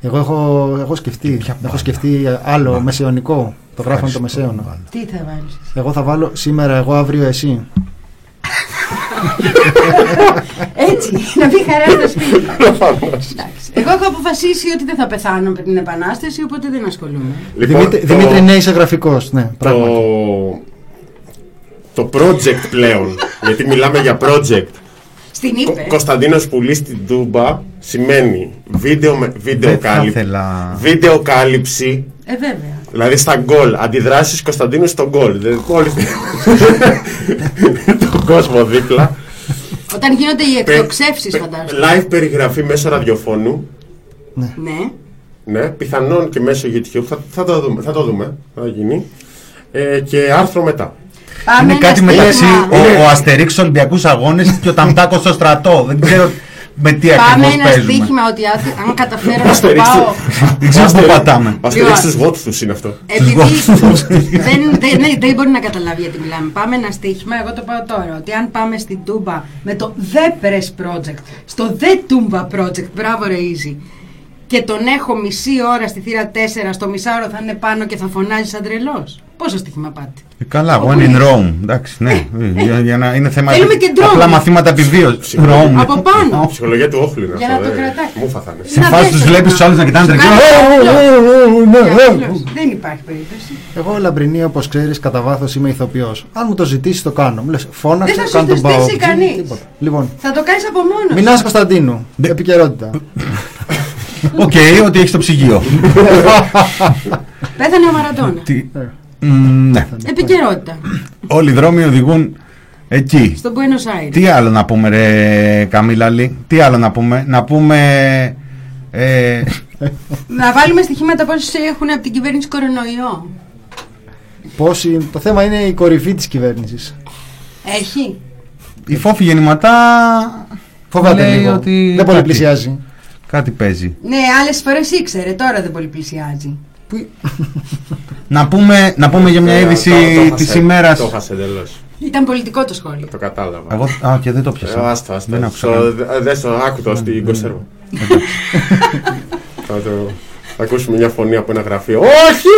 Εγώ έχω, έχω σκεφτεί, έχω σκεφτεί άλλο μεσαιωνικό. Το γράφω το μεσαίωνα. Τι θα βάλεις. Εγώ θα βάλω σήμερα εγώ, αύριο εσύ. Έτσι, να πει χαράς στο σπίτι. Εντάξει. Εγώ έχω αποφασίσει ότι δεν θα πεθάνω με την Επανάσταση, οπότε δεν ασχολούμαι. Λοιπόν, Δημήτρη, το- Δημήτρη, ναι, είσαι γραφικός. Ναι, πράγματι. το, το project πλέον, γιατί μιλάμε για project. Στην είπε. Κωνσταντίνος Πουλής στην Τούμπα σημαίνει βίντεο, με- βίντεο, Δεν θα κάλυψη, ήθελα. βίντεο κάλυψη Ε, βέβαια. Δηλαδή στα γκολ, αντιδράσεις Κωνσταντίνου στο γκολ. Δηλαδή, όλοι τον κόσμο δίπλα. Όταν γίνονται οι Πε- εκτοξεύσεις, πε- φαντάζομαι. Live περιγραφή μέσω ραδιοφώνου. Ναι. Ναι, πιθανόν και μέσω YouTube. Θα, θα, το, δούμε, θα το δούμε. Θα γίνει. Ε, και άρθρο μετά. Πάμε Είναι ένα κάτι μεταξύ στοίχημα. ο, ο Αστερίξ Ολυμπιακού Αγώνες και ο Ταμτάκος στο στρατό. Δεν ξέρω με τι Πάμε ακριβώς ένα παίζουμε. στοίχημα ότι αν- αν καταφέρω να το Αστερίξ πάω. Δεν ξέρω πού πατάμε. Αστερίξ Λοιπόν. στους βότθους είναι αυτό. Επειδή δεν, δεν, ναι, δεν μπορεί να καταλάβει γιατί μιλάμε. Πάμε ένα στοίχημα, εγώ το πάω τώρα. Ότι αν πάμε στην Τούμπα με το The Press Project, στο The Tumba Project, μπράβο ρε Easy, και τον έχω μισή ώρα στη θύρα 4, στο μισάωρο θα είναι πάνω και θα φωνάζει σαν τρελός. Πόσο στοίχημα πάτε. Ε, Καλά, when in Rome. Εντάξει, ναι. Για, για να είναι θέμα. Θέλουμε και ντρόμι. Απλά μαθήματα επιβίωσης. Rome. Από πάνω. Ψυχολογία του όχλου είναι Για αυτό. να το ε. κρατάει. Μου φαθάνε. Σε Να φάση δες τους το βλέπεις λοιπόν. τους άλλους να κοιτάνε Σου τρεξιά. κάνει ναι, απλώς. Δεν υπάρχει περίπτωση. Εγώ Λαμπρινή, όπως ξέρεις, κατά βάθος είμαι ηθοποιός. Αν μου το ζητήσεις, το κάνω. Μου λες, φώναξε, Δεν θα σου κάνω το τον πάω. στήσει κανείς. Λοιπόν, Θα το κάνεις από μόνος. Μινά Κωνσταντίνου. Επικαιρότητα. Οκ, ότι έχεις το ψυγείο. Πέθανε ο Μαραντόνα. Τι- Μ, Ναι. Επικαιρότητα. Όλοι οι δρόμοι οδηγούν εκεί. Στο Buenos Aires. Τι άλλο να πούμε, ρε Καμίλαλη, τι άλλο να πούμε; Να πούμε. Ε, Να βάλουμε στοιχήματα πόσοι έχουν από την κυβέρνηση κορονοϊό. Πόσοι, το θέμα είναι η κορυφή της κυβέρνησης. Έχει. η φόφη γεννηματά. Φοβάται λέει λίγο. ότι Δεν πολύ κάτι- πλησιάζει. Κάτι παίζει. Ναι, άλλες φορές ήξερε, τώρα δεν πολύ πλησιάζει. Να πούμε, να πούμε για μια Ε, είδηση το- το της χάσε- ημέρας. Το χάσε εντελώς. Ήταν πολιτικό το σχόλιο. Το κατάλαβα. Εγώ, α, και δεν το Ε, πιάσα. Άστα, άστα. Δεν άκουσα. Στο- καν. δε- Δες το, άκου το στην κονσέρβα. Θα το... Θα ακούσουμε μια φωνή από ένα γραφείο. Όχι!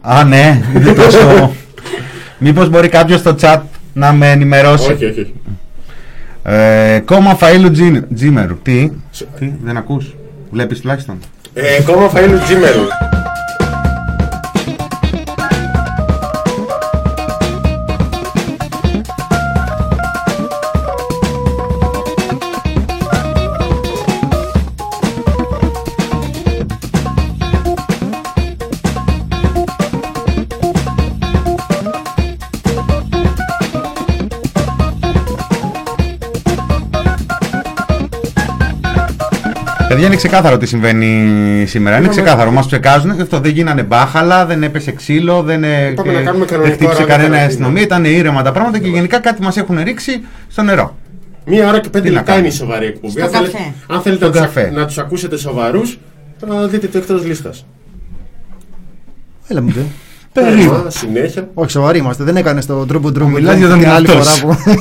Α, ναι, είναι τόσο. Μήπως μπορεί κάποιος στο chat να με ενημερώσει; Όχι, όχι. όχι. Ε, κόμμα Φαΐλου Τζι- Τζίμερου. Τι, τι, δεν ακούς; Βλέπεις τουλάχιστον; Ε, κόμμα Φαΐλου Τζίμερου. Παιδιά είναι ξεκάθαρο τι συμβαίνει σήμερα. Είναι ξεκάθαρο. Μας ψεκάζουν. Αυτό δεν γίνανε μπάχαλα, δεν έπεσε ξύλο, δεν, ε, Πάμε να ε, κάνουμε δεν κανονικό χτύπησε ράδιο κανένα καραντίνα. αστυνομία. Ήταν ήρεμα τα πράγματα και γενικά κάτι μας έχουν ρίξει στο νερό. Μία ώρα και πέντε Τι να λεπτά κάνουμε; είναι η σοβαρή εκπομπή. Στο Αν θέλετε, καφέ. αν θέλετε Στο να, τους, καφέ. να τους ακούσετε σοβαρούς, θα δείτε το εκτός λίστας. Έλα μου ντε. Περίπου. Συνέχεια. Όχι, σοβαροί είμαστε. Δεν έκανε το τρούμπου τρούμπου. Μιλάς για τον την άλλη εαυτό φορά σου. που.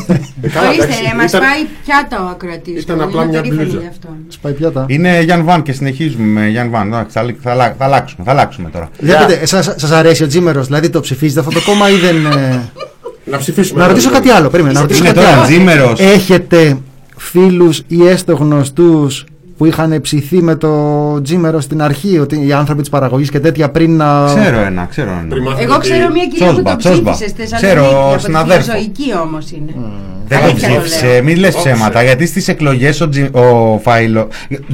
Ε, καλά, Ορίστε, εντάξει, μας ήταν- πάει πιάτα ο ακροατής. ήταν απλά μια μπλούζα. Σπάει πιάτα. Είναι Γιάν Βαν και συνεχίζουμε με Γιάν Βαν. Εντάξει, Θα, θα, αλλα- θα αλλάξουμε, θα αλλάξουμε τώρα. Βλέπετε, σας, σας αρέσει ο Τζίμερος, δηλαδή το ψηφίζετε αυτό το κόμμα ή δεν... ε, Να ψηφίσουμε. Να ρωτήσω δηλαδή. κάτι άλλο, περίμενε, να ρωτήσω Είναι κάτι τώρα άλλο. Τζίμερος. Έχετε φίλους ή έστω γνωστούς που είχαν ψηθεί με το Τζίμερο στην αρχή, ότι οι άνθρωποι της παραγωγής και τέτοια πριν να... Ξέρω ένα, ξέρω ένα. Πριν μάθουμε Εγώ ότι- ξέρω μια κυρία που Τσόσμπα, το τσόσμπα. ψήφισε στη Ξέρω, Θεσσαλονίκη. Από τη συναδέρφο. φιλοζωική όμως είναι. Δεν το Αλήθεια το ψήφισε, λέω. μην λες Όχι. ψέματα, γιατί στις εκλογές ο, Τζι, ο Φάιλο...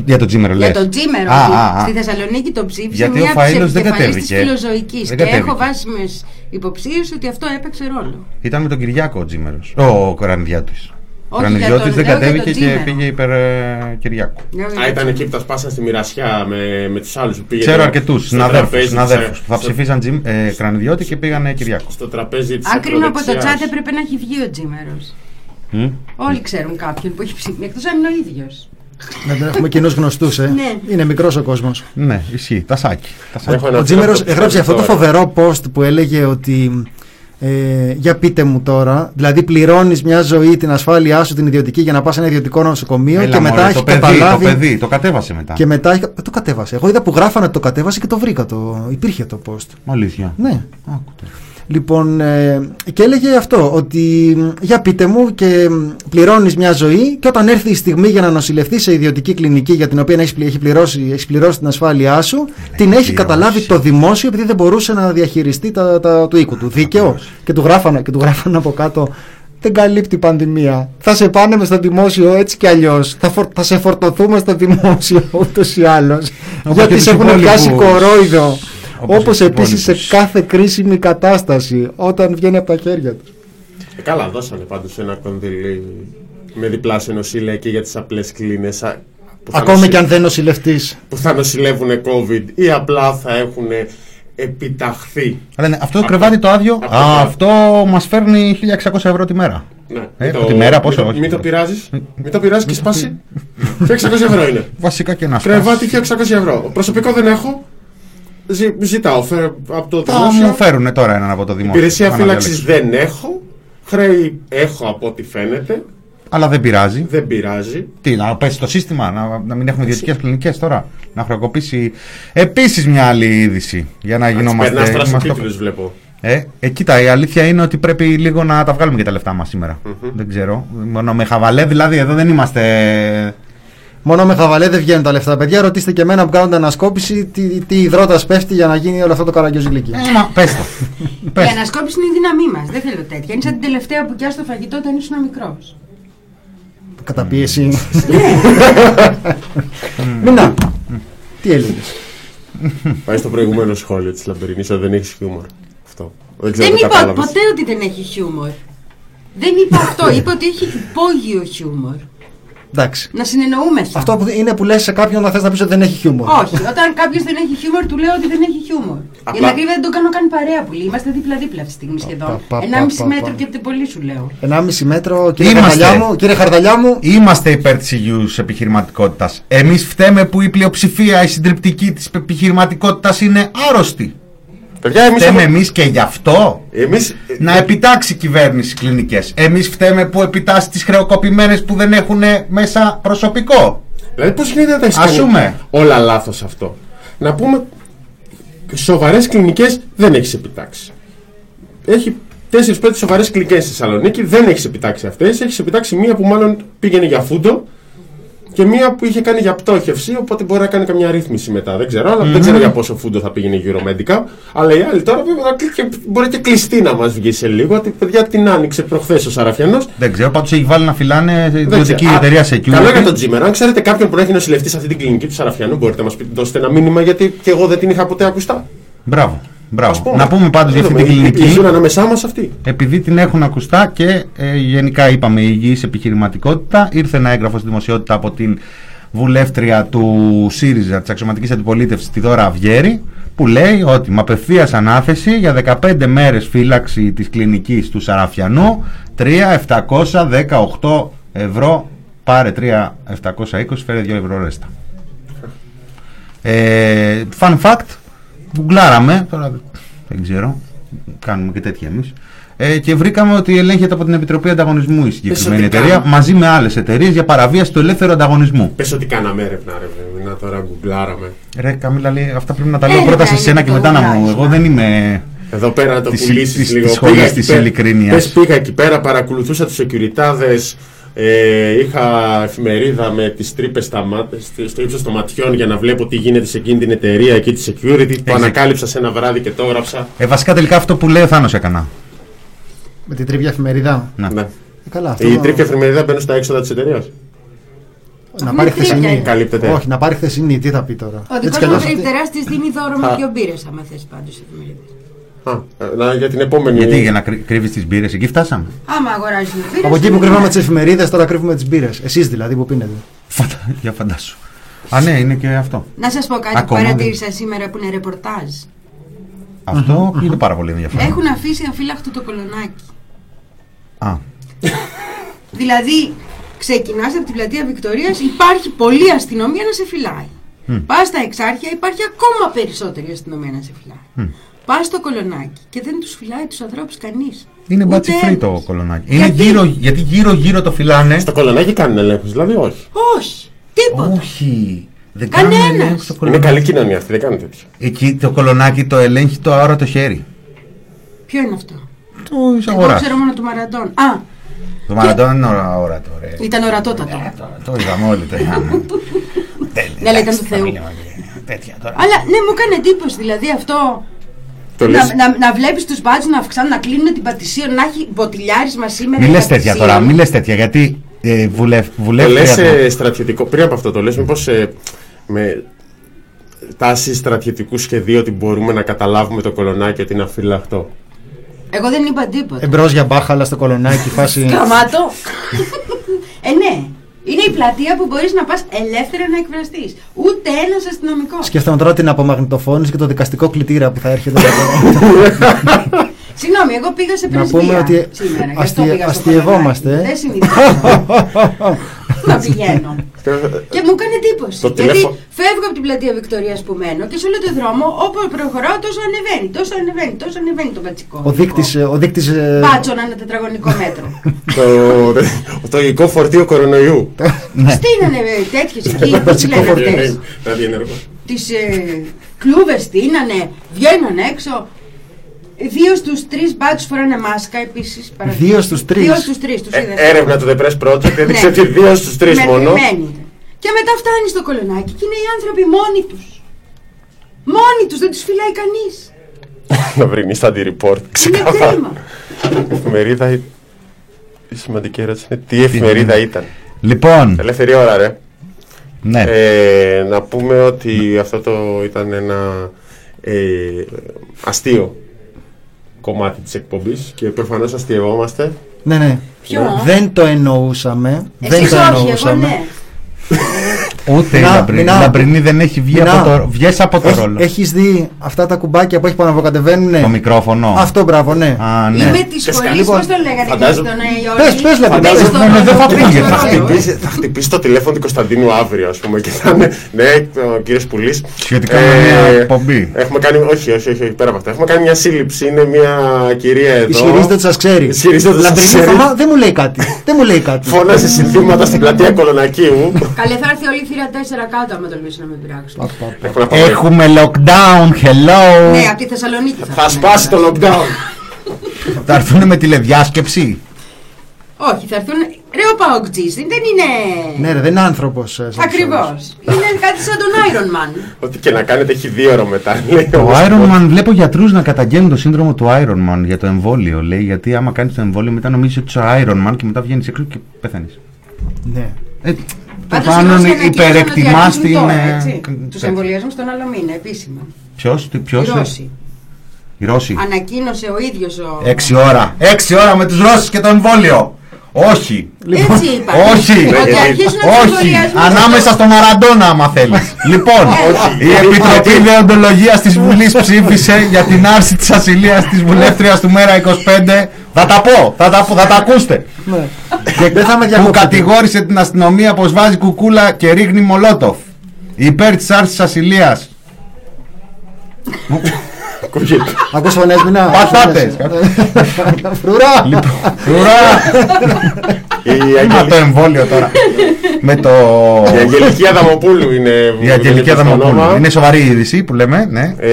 Για τον Τζίμερο λες. Για τον Τζίμερο. Α, ότι α, α. Στη Θεσσαλονίκη το ψήφισε Γιατί ο μια Φαΐλος δεν επικεφαλής κατέβηκε. της φιλοζωικής. Δεν Και κατέβηκε. έχω βάσιμες υποψίες ότι αυτό έπαιξε ρόλο. Ήταν με τον Κυριάκο ο Τζίμερος. Ο Κορανιδιώτης. Ο Όχι, Κορανιδιώτης για τον- δεν λέω για κατέβηκε τον και Τζίμερο. πήγε υπέρ ε, Κυριάκου. Α, ήταν εκεί που τα σπάσαν στη μοιρασιά με, με τους άλλους που πήγαινε Ξέρω αρκετούς στο συναδέρφους, τραπέζι συναδέρφους της, που θα στο- ψηφίσαν Τζιμ, ε, Κρανιδιώτη και πήγανε Κυριάκο. Στο τραπέζι της Αν κρίνω από το ακροδεξιάς. τσάτ έπρεπε να έχει βγει ο Τζίμερος. Μμ. Όλοι ξέρουν κάποιον που έχει ψηφίσει. Εκτός αν είναι ο ίδιος. Να δεν έχουμε κοινούς γνωστούς, ε. Ναι. Είναι μικρός ο κόσμος. Ναι, ισχύει. Τα σάκι. Τα σάκι. Έχω ένα Ο Τζίμερος φίλο που έγραψε αυτό το ψηφίζει τώρα. φοβερό post που έλεγε ότι ε, για πείτε μου τώρα, δηλαδή πληρώνεις μια ζωή την ασφάλειά σου την ιδιωτική για να πας σε ένα ιδιωτικό νοσοκομείο Έλα, και μετά μωρέ, έχεις το παιδί, καταλάβει το παιδί, το κατέβασε μετά. και μετά έχει, ε, το κατέβασε. Εγώ είδα που γράφανε ότι το κατέβασε και το βρήκα. Το, υπήρχε το post. Αλήθεια. Ναι. Άκου το. Λοιπόν, ε, και έλεγε αυτό, ότι μ, για πείτε μου και μ, πληρώνεις μια ζωή και όταν έρθει η στιγμή για να νοσηλευτείς σε ιδιωτική κλινική για την οποία έχεις, πλη- έχει, πληρώσει, έχεις πληρώσει την ασφάλειά σου, την έχει καταλάβει το δημόσιο επειδή δεν μπορούσε να διαχειριστεί τα, τα, του οίκου του. Δίκαιο. Και του γράφανε, και του γράφανε από κάτω, δεν καλύπτει η πανδημία. Θα σε πάνε με στο δημόσιο έτσι κι αλλιώς. Θα, φορ- θα σε φορτωθούμε στο δημόσιο ούτως ή άλλως. Όπως Γιατί και σε τους έχουν πιάσει υπόλοιπους. κορόιδο. Όπως Όπως τους επίσης σε υπόλοιπους. κάθε κρίσιμη κατάσταση όταν βγαίνει από τα χέρια του. Ε, καλά, δώσανε πάντως ένα κονδύλι με διπλάσια νοσήλαια και για τις απλές κλίνες α, που θα Ακόμη νοση- και αν δεν νοσηλευτείς. που θα νοσηλεύουν COVID ή απλά θα έχουν επιταχθεί. Λένε, αυτό το κρεβάτι το άδειο, Αυτό α, το- αυτό μας φέρνει 1600 ευρώ τη μέρα. Ναι. Ε, Μην τη μέρα πόσο, μην, όχι. το- μην το πειράζεις, μην το πειράζεις και σπάσει. και 600 ευρώ είναι. Βασικά και να Κρεβάτι και 600 ευρώ. Προσωπικό δεν έχω. Ζη, ζητάω φέρε από το Θα δημόσιο. μου φέρουν τώρα έναν από το δημόσιο. Υπηρεσία Θα να φύλαξης διαλέξω. δεν έχω. Χρέη έχω από ό,τι φαίνεται. Αλλά δεν πειράζει. Δεν πειράζει. Τι, να πέσει το σύστημα, να, να μην έχουμε ιδιωτικές κλινικές τώρα. Να χρεοκοπήσει. Επίσης μια άλλη είδηση. Για να γινόμαστε. Περνάς τώρα σε είμαστε- τίτλους βλέπω. Ε, ε, κοίτα, η αλήθεια είναι ότι πρέπει λίγο να τα βγάλουμε και τα λεφτά μας σήμερα. Δεν ξέρω. Μόνο με χαβαλέ, δηλαδή εδώ δεν είμαστε. Μόνο με χαβαλέ δεν βγαίνουν τα λεφτά. Παιδιά, ρωτήστε και εμένα που κάνουν την ανασκόπηση τι, τι υδρότας πέφτει για να γίνει όλο αυτό το καραγκιόζηλικι. Ε, μα πες το. Η ανασκόπηση είναι η δύναμή μας. Δεν θέλω τέτοια. Είναι σαν την τελευταία που πιάσει το φαγητό όταν ήσουν μικρός. Καταπίεση. Μινά. Τι έλεγες; Πάει στο προηγούμενο σχόλιο της Λαμπερινής ότι δεν έχεις χιούμορ. Αυτό. Δεν ξέρω Δεν αν το είπα κατάλαβες. ποτέ ότι δεν έχει χιούμορ. Δεν είπα αυτό. Είπα ότι έχει υπόγειο χιούμορ. Εντάξει. Να συνεννοούμεθα. Αυτό που είναι που λες σε κάποιον να θες να πεις ότι δεν έχει χιούμορ. Όχι, όταν κάποιος δεν έχει χιούμορ, του λέω ότι δεν έχει χιούμορ. Για την ακρίβεια δεν τον κάνω καν παρέα που λέει. Είμαστε δίπλα-δίπλα αυτή τη στιγμή σχεδόν. πα, πα, Ένα μισή πα, πα. μέτρο και από πολύ σου λέω. 1,5 μέτρο, κύριε Είμαστε. Χαρδαλιά μου. Κύριε Χαρδαλιά μου. Είμαστε υπέρ της υγιούς επιχειρηματικότητας. Εμείς φταίμε που η πλειοψηφία, η συντριπτική της επιχειρηματικότητας είναι άρρωστη. Παιδιά, εμείς φταίμε έχουμε- εμείς και γι' αυτό Εμείς, να επιτάξει η κυβέρνηση κλινικές. Εμείς φταίμε που επιτάσσει τις χρεοκοπημένες που δεν έχουν μέσα προσωπικό. Δηλαδή, πώς γίνεται να τα έχεις Ας κάνει; Πούμε. όλα λάθος αυτό. Να πούμε, σοβαρές κλινικές δεν έχεις επιτάξει. Έχει 4-5 σοβαρές κλινικές στη Θεσσαλονίκη, δεν έχεις επιτάξει αυτές. Έχεις επιτάξει μία που μάλλον πήγαινε για φούντο και μία που είχε κάνει για πτώχευση, οπότε μπορεί να κάνει καμιά ρύθμιση μετά. Δεν ξέρω, αλλά δεν ξέρω για πόσο φούντο θα πήγαινε γύρω μέντικα. Αλλά η άλλη τώρα βέβαια, να κλει- και μπορεί και κλειστή να μας βγει σε λίγο. Ότι παιδιά την άνοιξε προχθές ο Σαραφιανός. Δεν ξέρω, πάντως έχει βάλει να φυλάνε Δεν ιδιωτική ξέρω. Α, εταιρεία security. Καλό για τον Τζίμερα. Αν ξέρετε κάποιον που να έχει νοσηλευτεί σε αυτή την κλινική του Σαραφιανού, μπορείτε να μας δώσετε ένα μήνυμα γιατί και εγώ δεν την είχα ποτέ ακουστά. Μπράβο. Μπράβο. Ας πούμε. Να πούμε πάντως για αυτή Είδαμε, την οι- οι- κλινική. Ζουν ανάμεσά μας αυτοί. Επειδή την έχουν ακουστά και ε, γενικά είπαμε η υγιής επιχειρηματικότητα, ήρθε ένα έγγραφο στη δημοσιότητα από την βουλεύτρια του ΣΥΡΙΖΑ της αξιωματικής αντιπολίτευσης τη Δώρα Αυγέρη που λέει ότι με απευθείας ανάθεση για 15 μέρες φύλαξη της κλινικής του Σαραφιανού 3.718 ευρώ πάρε 3.720 φέρε 2 ευρώ ρέστα. Ε, fun fact, γκουγκλάραμε, τώρα δεν ξέρω, κάνουμε και τέτοια εμείς, ε, και βρήκαμε ότι ελέγχεται από την Επιτροπή Ανταγωνισμού η συγκεκριμένη ότι εταιρεία κάναμε. μαζί με άλλες εταιρείες για παραβίαση του ελεύθερου ανταγωνισμού. Πες ότι κάναμε έρευνα, ρε. Να τώρα γκουγκλάραμε. Ρε Καμίλα λέει, αυτά πρέπει να τα λέω Έρευνα πρώτα σε είναι σένα το και μετά να μου. γκουγκλάρισμα. Εγώ δεν είμαι. Εδώ πέρα να το της- πουλήσεις της- λίγο. της σχολής Πήγα της εκεί πέρα- ειλικρίνειας. Πες πήγα εκεί πέρα, παρακολουθούσα τους security ε, είχα εφημερίδα με τις τρύπες στο ύψος των ματιών για να βλέπω τι γίνεται σε εκείνη την εταιρεία εκεί της security. Το ανακάλυψα σε ένα βράδυ και το έγραψα. Ε, βασικά τελικά αυτό που λέει ο Θάνος έκανα. Με την τρίπια εφημερίδα; Ναι. Ε, καλά, αυτό Η το- τρίπια εφημερίδα μπαίνει στα έξοδα της εταιρείας. Να πάρει χθεσινή. Καλύπτεται. Όχι, να πάρει χθεσινή. Τι θα πει τώρα; Ο Έτσι δικό κι μου αλλιώς αυτή- τεράστιο δίνει δώρο με Α. δύο μπύρε, άμα θες πάντως σε εφημερίδα. Α, ε, να, για την επόμενη. Γιατί για να κρύ- κρύβεις τις μπύρες, εκεί φτάσαμε. Άμα αγοράζεις μπύρες. Από εκεί που κρύβαμε τις εφημερίδες, τώρα κρύβουμε τις μπύρες. Εσείς δηλαδή που πίνετε. Φαντα- Για φαντάσου. Α, ναι, είναι και αυτό. Να σας πω κάτι που Ακόμα παρατήρησα σήμερα που είναι ρεπορτάζ. Αυτό είναι πάρα πολύ ενδιαφέρον. Έχουν αφήσει αφύλακτο το κολονάκι. Α, Δηλαδή, ξεκινάς από την πλατεία Βικτωρίας, υπάρχει πολλή αστυνομία να σε φυλάει. Μμ. Πας στα εξάρχεια, υπάρχει ακόμα περισσότερη αστυνομία να σε φυλάει. Μμ. Πα στο κολονάκι και δεν τους φυλάει τους ανθρώπους κανείς. είναι Ούτε μπάτσι free το ένας. κολονάκι. Είναι Γιατί; γύρω, γιατί γύρω-γύρω το φυλάνε. Στο κολονάκι κάνουν ελέγχους, δηλαδή όχι. Όχι, τίποτα. Όχι. Δεν κάνουν Κανένας. ελέγχους στο Είναι κολονάκι. καλή κοινωνία αυτή, δεν κάνουν τέτοιο. Εκεί το κολονάκι το ελέγχει το αόρατο χέρι. Ποιο είναι αυτό; Του Εγώ αγορά. ξέρω μόνο του Μαραντών. Α, Το Μαραντών είναι ωρα- ορατό, ρε. ήταν ορατότατο. Το είδαμε όλοι. Το είδαμε. Ναι, αλλά ήταν του Θεού. Τέτοια τώρα. Αλλά ναι, μου έκανε εντύπωση δηλαδή αυτό. Το να, λες- να, να βλέπεις τους μπάτσου να αυξάνουν, να κλείνουν την πατησία, να έχει μποτιλιάρισμα σήμερα. Μη η λες τέτοια πατησίων. τώρα, μη λες τέτοια γιατί ε, βουλευ, Το βουλεύτρια λες του- ε, στρατιωτικό, πριν από αυτό το λες μήπως ε, με τάση στρατιωτικού σχεδίου ότι μπορούμε να καταλάβουμε το κολονάκι ότι είναι αφυλαχτό. Εγώ δεν είπα τίποτα. Εμπρός για μπάχαλα στο κολονάκι, φάση. Καμάτο. ε, ναι. Είναι η πλατεία που μπορείς να πας ελεύθερα να εκφραστείς. Ούτε ένας αστυνομικός. Σκέφτομαι τώρα την απομαγνητοφώνηση και το δικαστικό κλητήρα που θα έρχεται. Συγγνώμη, εγώ πήγα σε να πρεσβεία πούμε ότι σήμερα. γι' αυτό αστει- πήγα στο αστειευόμαστε. Κολονάκι. Δεν συνηθίζω να πηγαίνω. Και μου έκανε εντύπωση. Το γιατί τηλέφω- φεύγω από την πλατεία Βικτωρίας που μένω και σε όλο το δρόμο όπου προχωράω τόσο ανεβαίνει, τόσο ανεβαίνει, τόσο ανεβαίνει το μπατσικό. Ο δείκτης, ε, ο δείκτης, ε, Μπάτσο ένα τετραγωνικό μέτρο. το, το υλικό φορτίο κορονοϊού. Στείνανε τέτοιες εκεί, πώ τις λένε αυτές. Ραδιενεργό. τις ε, κλούβες στείνανε, βγαίνανε έξω. Δύο στους τρεις μπάτσους φοράνε μάσκα επίσης. παρατηρήσεις. Δύο στους τρεις. Δύο στους τρεις, τους Ε, είδες. έρευνα του The Press Project έδειξε Ναι. ότι δύο στους τρεις μόνο. Μεθυμένοι. Και μετά φτάνει στο κολονάκι και είναι οι άνθρωποι μόνοι τους. Μόνοι τους, δεν τους φυλάει κανείς. Να βρει Sunday Report. Είναι Ξεκάθαρα. κρίμα. Η εφημερίδα. Η η σημαντική ερώτηση είναι τι εφημερίδα ήταν. Λοιπόν, Ελεύθερη ώρα, ρε. ναι. Ε, να πούμε ότι αυτό το ήταν ένα ε, αστείο κομμάτι της εκπομπής και προφανώς αστειευόμαστε. Ναι, ναι. Ποιο; Δεν το εννοούσαμε. δεν Εσείς το όχι, εγώ εννοούσαμε. ναι. Ούτε η Μινά, Λαμπρινή. Μινά. Η Λαμπρινή δεν έχει βγει Μινά. από το, βγες από το Έχ- ρόλο. Έχεις δει αυτά τα κουμπάκια που έχει που αναβοκατεβαίνουν. Το μικρόφωνο. Αυτό μπράβο, ναι. Α, ναι. Είμαι της σχολής, Λοιπόν, πώς το λέγανε φαντάζομαι- και στον Αϊόρη. Πες, πες, Λαμπρινή, Πες πες. στο Ναι, ναι, δεν θα ρόλο, ακούγεται. πες Θα στο ρόλο. χτυπήσει, θα χτυπήσει το τηλέφωνο του Κωνσταντίνου αύριο, ας πούμε, και θα είναι. Ναι, ο κύριος Πουλής. Σχετικά με μια εκπομπή. Έχουμε κάνει. Όχι, όχι, όχι, πέρα από αυτό. Έχουμε κάνει μια σύλληψη. Είναι μια κυρία εδώ. Ισχυρίζεται ότι σας ξέρει. Ισχυρίζεται ότι σας Λαμπρινή, ξέρει. Θωμά, Δεν μου λέει κάτι. Δεν μου λέει κάτι. Φώνασε συνθήματα στην πλατεία Κολονακίου. Καλέ θα έρθει όλη η θύρα 4 κάτω άμα τολμήσει να με πειράξουν. Έχουμε να πάμε. Έχουμε lockdown, hello. Ναι, από τη Θεσσαλονίκη θα Θα έρθουν. σπάσει το lockdown. Θα έρθουν με τηλεδιάσκεψη; Όχι, θα έρθουν. Ρε ο Παοκτζής, δεν είναι. Ναι, ρε, δεν είναι άνθρωπος. Ακριβώς. Είναι κάτι σαν τον Iron Man. Ό,τι και να κάνετε έχει δύο ώρα μετά. λέει Το όμως. Iron Man, βλέπω γιατρούς να καταγγέλνουν το σύνδρομο του Iron Man για το εμβόλιο. Λέει γιατί άμα κάνεις το εμβόλιο, μετά νομίζεις ότι είσαι Iron Man και μετά βγαίνεις έξω και πεθαίνεις. Ναι. Ε, το Πάντως, πάνω οι Ρώσοι ανακοίνωσαν υπερεκτιμά ότι την. αρχίζουν ε, τώρα, έτσι. Τους εμβολιάζουν στον άλλο μήνα, επίσημα. Ποιος, ποιος. Οι Ρώσοι. Οι Ρώσοι. Ανακοίνωσε ο ίδιος ο... Έξι ώρα. Έξι ώρα με τους Ρώσους και το εμβόλιο. Όχι. Έτσι είπα. Όχι. Ότι αρχίζουν να τους Όχι. εμβολιάζουν Ανάμεσα στο Μαραντόνα, άμα θέλεις. λοιπόν, η Επιτροπή Δεοντολογία της Βουλής ψήφισε για την άρση της ασυλίας της βουλεύτριας του Μέρα 25. Θα τα πω, θα τα, πω, θα τα ακούσετε. Ναι. Και Δεν θα με που διακόψετε. κατηγόρησε την αστυνομία πως βάζει κουκούλα και ρίχνει μολότοφ. Υπέρ της άρσης ασυλίας. Ακούγεται. Ακούς φωνές μηνά. Πατάτες. Φρουρά. Λοιπόν, ουρά! Η Μα Αγγελική- το εμβόλιο τώρα. Με το... η Αγγελική Αδαμοπούλου είναι. Η Αγγελική είναι το Αδαμοπούλου. όνομα. Είναι σοβαρή είδηση που λέμε, ναι. Ε,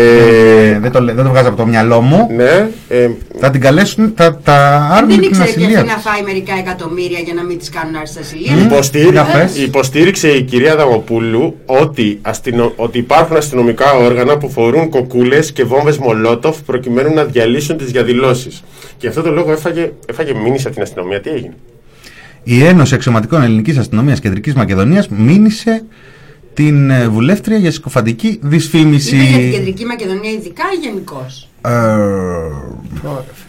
Ε, δεν, το, λέ- δεν το βγάζω από το μυαλό μου. Ναι. ε, Θα την καλέσουν, θα τα άρουν Δεν την ήξερε και ασυλία αυτή να της. φάει μερικά εκατομμύρια για να μην τη κάνουν άρση ασυλία. Υποστήρι- Για πες. Υποστήριξε η κυρία Δαμοπούλου ότι, αστυνο... ότι υπάρχουν αστυνομικά όργανα που φορούν κοκούλες και βόμβε Μολότοφ προκειμένου να διαλύσουν τις διαδηλώσεις. Και αυτό το λόγο έφαγε, έφαγε μήνυση από την αστυνομία. Τι έγινε; Η Ένωση Αξιωματικών Ελληνικής Αστυνομίας Κεντρικής Μακεδονίας μήνυσε την ε, βουλεύτρια για συκοφαντική δυσφήμιση. Είπε για την Κεντρική Μακεδονία ειδικά ή γενικώς; Ε,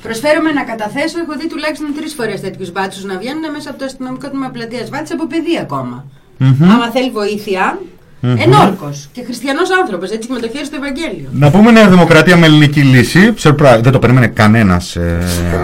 Προσφέρομαι να καταθέσω, έχω δει τουλάχιστον τρεις φορές τέτοιους μπάτσους να βγαίνουν μέσα από το αστυνομικό τμήμα πλατείας Βάτση από παιδί ακόμα. Άμα θέλει βοήθεια, ενόρκος και χριστιανός άνθρωπος, έτσι με το χέρι στο Ευαγγέλιο. Να πούμε Νέα Δημοκρατία με ελληνική λύση. Surprise. Δεν το περίμενε κανένας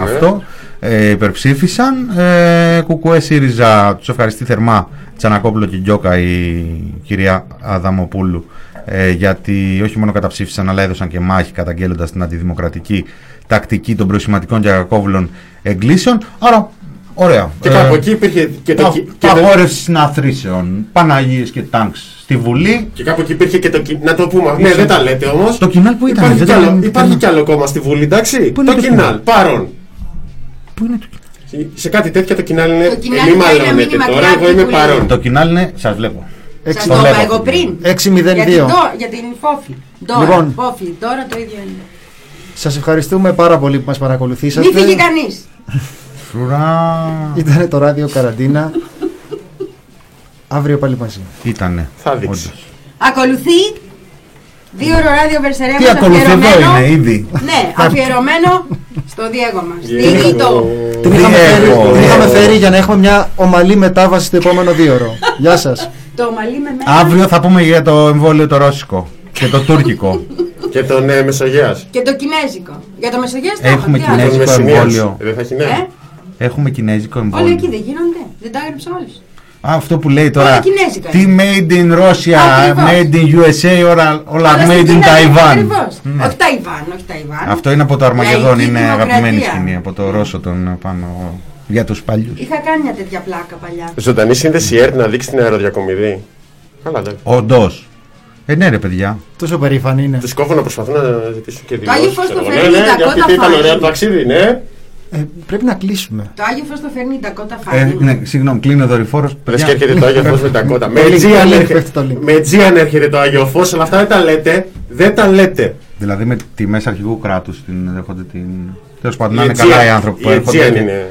αυτό. Ε, υπερψήφισαν. Ε, Κουκουέ ΣΥΡΙΖΑ τους ευχαριστεί θερμά Τσανακόπουλο και Γκιόκα η κυρία Αδαμοπούλου. Ε, γιατί όχι μόνο καταψήφισαν αλλά έδωσαν και μάχη καταγγέλλοντας την αντιδημοκρατική τακτική των προσηματικών και κακόβουλων εγκλήσεων. Άρα Ωραία. Και κάπου εκεί υπήρχε και το. πα- κι- και το- Απαγόρευση συναθρήσεων. Παναγίες και τάγκ στη Βουλή. Και κάπου εκεί υπήρχε και το. κι- Να το πούμε. Ναι, δεν τα λέτε όμως. Το κοινάλ που ήταν. Υπάρχει, δεν κι το άλλο, λέμε. υπάρχει κι άλλο κόμμα στη Βουλή, εντάξει. είναι το το κοινάλ, κοινάλ; πάρον. Πού είναι το Σε κάτι τέτοια το κοινάλ είναι. Το κοινάλ Ε, μη θα είναι μαλώνετε μήνυμα τώρα, μακριά εγώ από τη είμαι Βουλή. παρόν. Το κοινάλ είναι. Σας βλέπω. Σας Το το είπα βλέπω. εγώ πριν. 6-0-2. Για την, Δο- για την Φόφη. Τώρα, Λοιπόν. Φόφη, τώρα το ίδιο είναι. Σας ευχαριστούμε πάρα πολύ που μας παρακολουθήσατε. Μη φύγει κανείς. Φρουρά. Ήταν το ράδιο Καραντίνα. Αύριο πάλι μαζί. Ήτανε. Θα δείξει. όντως. Ακολουθεί δύο ώρο ράδιο Βερσερέα Τι μας ακολουθεί εδώ αφιερωμένο- είναι ήδη. Ναι, αφιερωμένο στο Διέγο μας. Διέγο. Διηγητό. Την είχαμε, φέρει, Διέγο. την είχαμε φέρει για να έχουμε μια ομαλή μετάβαση στο επόμενο δίωρο. Γεια σας. Το ομαλή με μένα. Αύριο θα πούμε για το εμβόλιο το ρώσικο και το τουρκικό. Και τον ε, Μεσογείας. Και το κινέζικο. Για το Μεσογείο τα Έχουμε είχα, τι άλλο; Τον Κινέζικο Μεσσηνίας. εμβόλιο. Ε, Δεν θα έχει Ε, ναι. Έχουμε κινέζικο Όλα εμβόλιο. εκεί δεν γίνονται. Δεν τα έγραψα όλες. Α, αυτό που λέει τώρα. Όλα κινέζικα Τι made in Russia, Ακριβώς. made in USA, όλα, όλα Όλα στην made in Κίνα, Taiwan. ακριβώς. Ναι. Όχι Ταϊβάν, όχι Ταϊβάν. Αυτό είναι από το Αρμαγεδόν, Λαϊκή είναι δημοκρατία. αγαπημένη σκηνή από το Ρώσο τον πάνω για τους παλιούς. Είχα κάνει μια τέτοια πλάκα παλιά. Ζωντανή σύνδεση ΕΡΤ να δείξει την αεροδιακομιδή. Καλά, εντάξει. Όντως. Ε, ναι ρε παιδιά. Τόσο περήφανη είναι. Τους κόβω να προσπαθούν να ζητήσουν και Άγιο δηλώσεις, Φως ξέρω το εγώ. φέρνει Ναι, ναι, τα για κότα πείτε, ήταν φάση. ωραίο το ταξίδι, ναι. Ε, πρέπει να κλείσουμε. Το Άγιο Φως το φέρνει η Ντακότα Ε, Φάνη. ναι, συγγνώμη, κλείνει ο δορυφόρος. Λες και έρχεται το Άγιο Φως με τα κότα. Με Το link, τζι αν το link, έρχεται- πέφτει το link. Με τζι αν έρχεται το Άγιο Φως, αλλά αυτά δεν τα λέτε. Δεν τα λέτε. Δηλαδή με τιμές αρχηγού κράτους την δέχονται την... Τέλος πάντων, να Η είναι Αιτζία- καλά οι άνθρωποι που η έρχονται. Αιτζία και- είναι.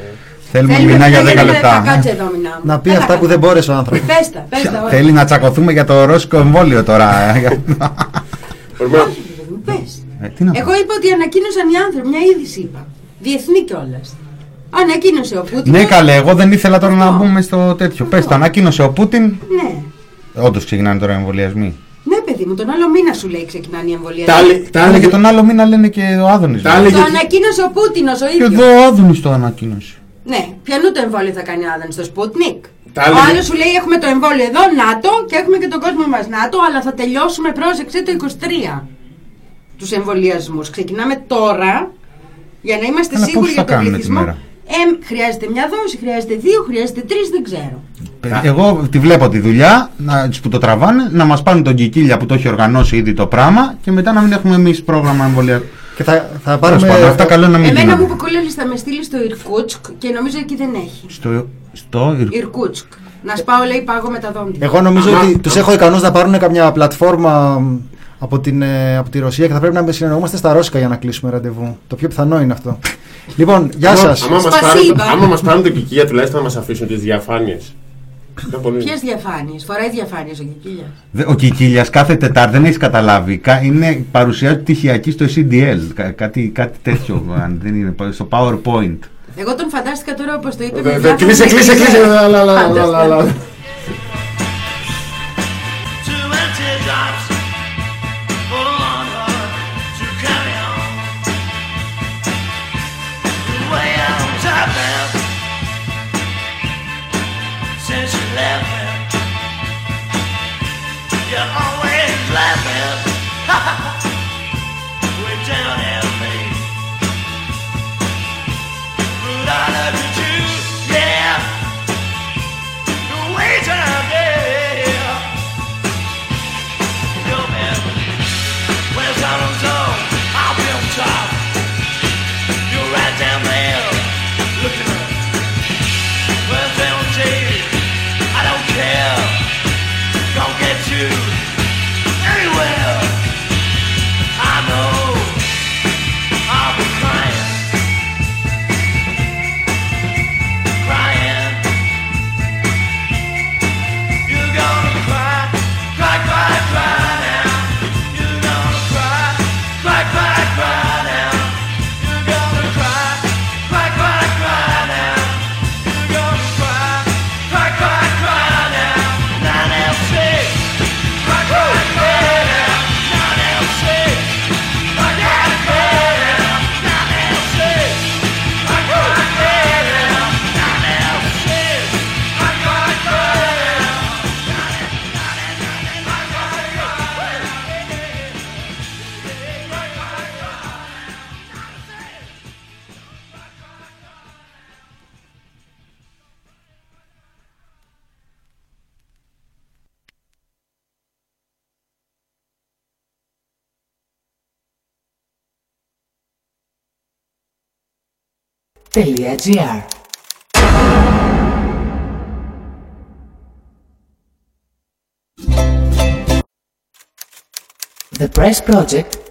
Θέλουμε Θέλουμε μηνά για να 10 γίνουμε λεπτά. Κάτσε εδώ μηνά. Να πει αυτά που δεν μπόρεσε ο άνθρωπος. Πες τα, πες τα. όλα. Θέλει να τσακωθούμε για το ρώσικο εμβόλιο τώρα. Μπορούμε να- Όχι, παιδί μου, πες. Ε, τι να πω. Εγώ είπα ότι ανακοίνωσαν οι άνθρωποι, μια είδηση είπα. Διεθνή κιόλας. Ανακοίνωσε ο Πούτιν. Ναι, καλέ, εγώ δεν ήθελα τώρα να Αυτό. μπούμε στο τέτοιο. Πες το, ανακοίνωσε ο Πούτιν. Ναι. Όντως ξεκινάνε τώρα οι εμβολιασμοί. Ναι, παιδί μου, τον άλλο μήνα σου λέει ξεκινάνε οι εμβολία. Τα άλλη- τα Αλλά άλλη- και τον άλλο μήνα λένε και ο Άδωνης. Τα άλλη- Το ανακοίνωσε ο Πούτιν ο Και ίδιος. εδώ ο Άδωνης το ανακοίνωσε. Ναι, ποιανού το εμβόλιο θα κάνει ο Άδωνης, το Sputnik; Τα Ο άλλη- άλλος σου λέει έχουμε το εμβόλιο εδώ, ΝΑΤΟ, και έχουμε και τον κόσμο μας ΝΑΤΟ, αλλά θα τελειώσουμε, πρόσεξε, το 23. Τους εμβολιασμούς. Ξεκινάμε τώρα για να είμαστε Αλλά σίγουροι πώς για θα τον κάνουμε τη πληθυσμό. μέρα; Ε, χρειάζεται μια δόση, χρειάζεται δύο, χρειάζεται τρεις, δεν ξέρω. Εγώ τη βλέπω τη δουλειά να, τους που το τραβάνε να μας πάνε τον Κικίλια που το έχει οργανώσει ήδη το πράγμα και μετά να μην έχουμε εμείς πρόγραμμα εμβολία. Και θα, θα Τέλος πάρουμε. πάντων, αυτά καλό είναι να μην Εμένα μου γίνονται. είπε ο Κουλέλης θα με στείλει στο Ιρκούτσκ και νομίζω εκεί δεν έχει. Στο, στο Ιρ- Ιρκούτσκ. Να σπάω, λέει, πάγω με τα δόντια. Εγώ νομίζω Αμά. ότι τους έχω ικανούς να πάρουν καμιά πλατφόρμα μ, από, την, ε, από τη Ρωσία και θα πρέπει να συνεννοούμαστε στα Ρώσικα για να κλείσουμε ραντεβού. Το πιο πιθανό είναι αυτό. λοιπόν, γεια Άμα- σα. άμα μας Σπασίβα. πάρουν- Άμα μα πάρουν την κικία, τουλάχιστον θα μα αφήσουν τι διαφάνειε. Ποιε διαφάνειε, φοράει διαφάνειε ο Κικίλια. Δε- Ο Κικίλια κάθε Τετάρτη δεν έχει καταλάβει. Κα- Είναι παρουσιάζει πτυχιακή στο CDL. Κα- κάτι, κάτι τέτοιο. αν δεν είναι, στο PowerPoint. Εγώ τον φαντάστηκα τώρα όπω το είπε. Δε- με δε- διάφορα Κλείσε, κλείσε, εκκλησία. κλείσε. The Press Project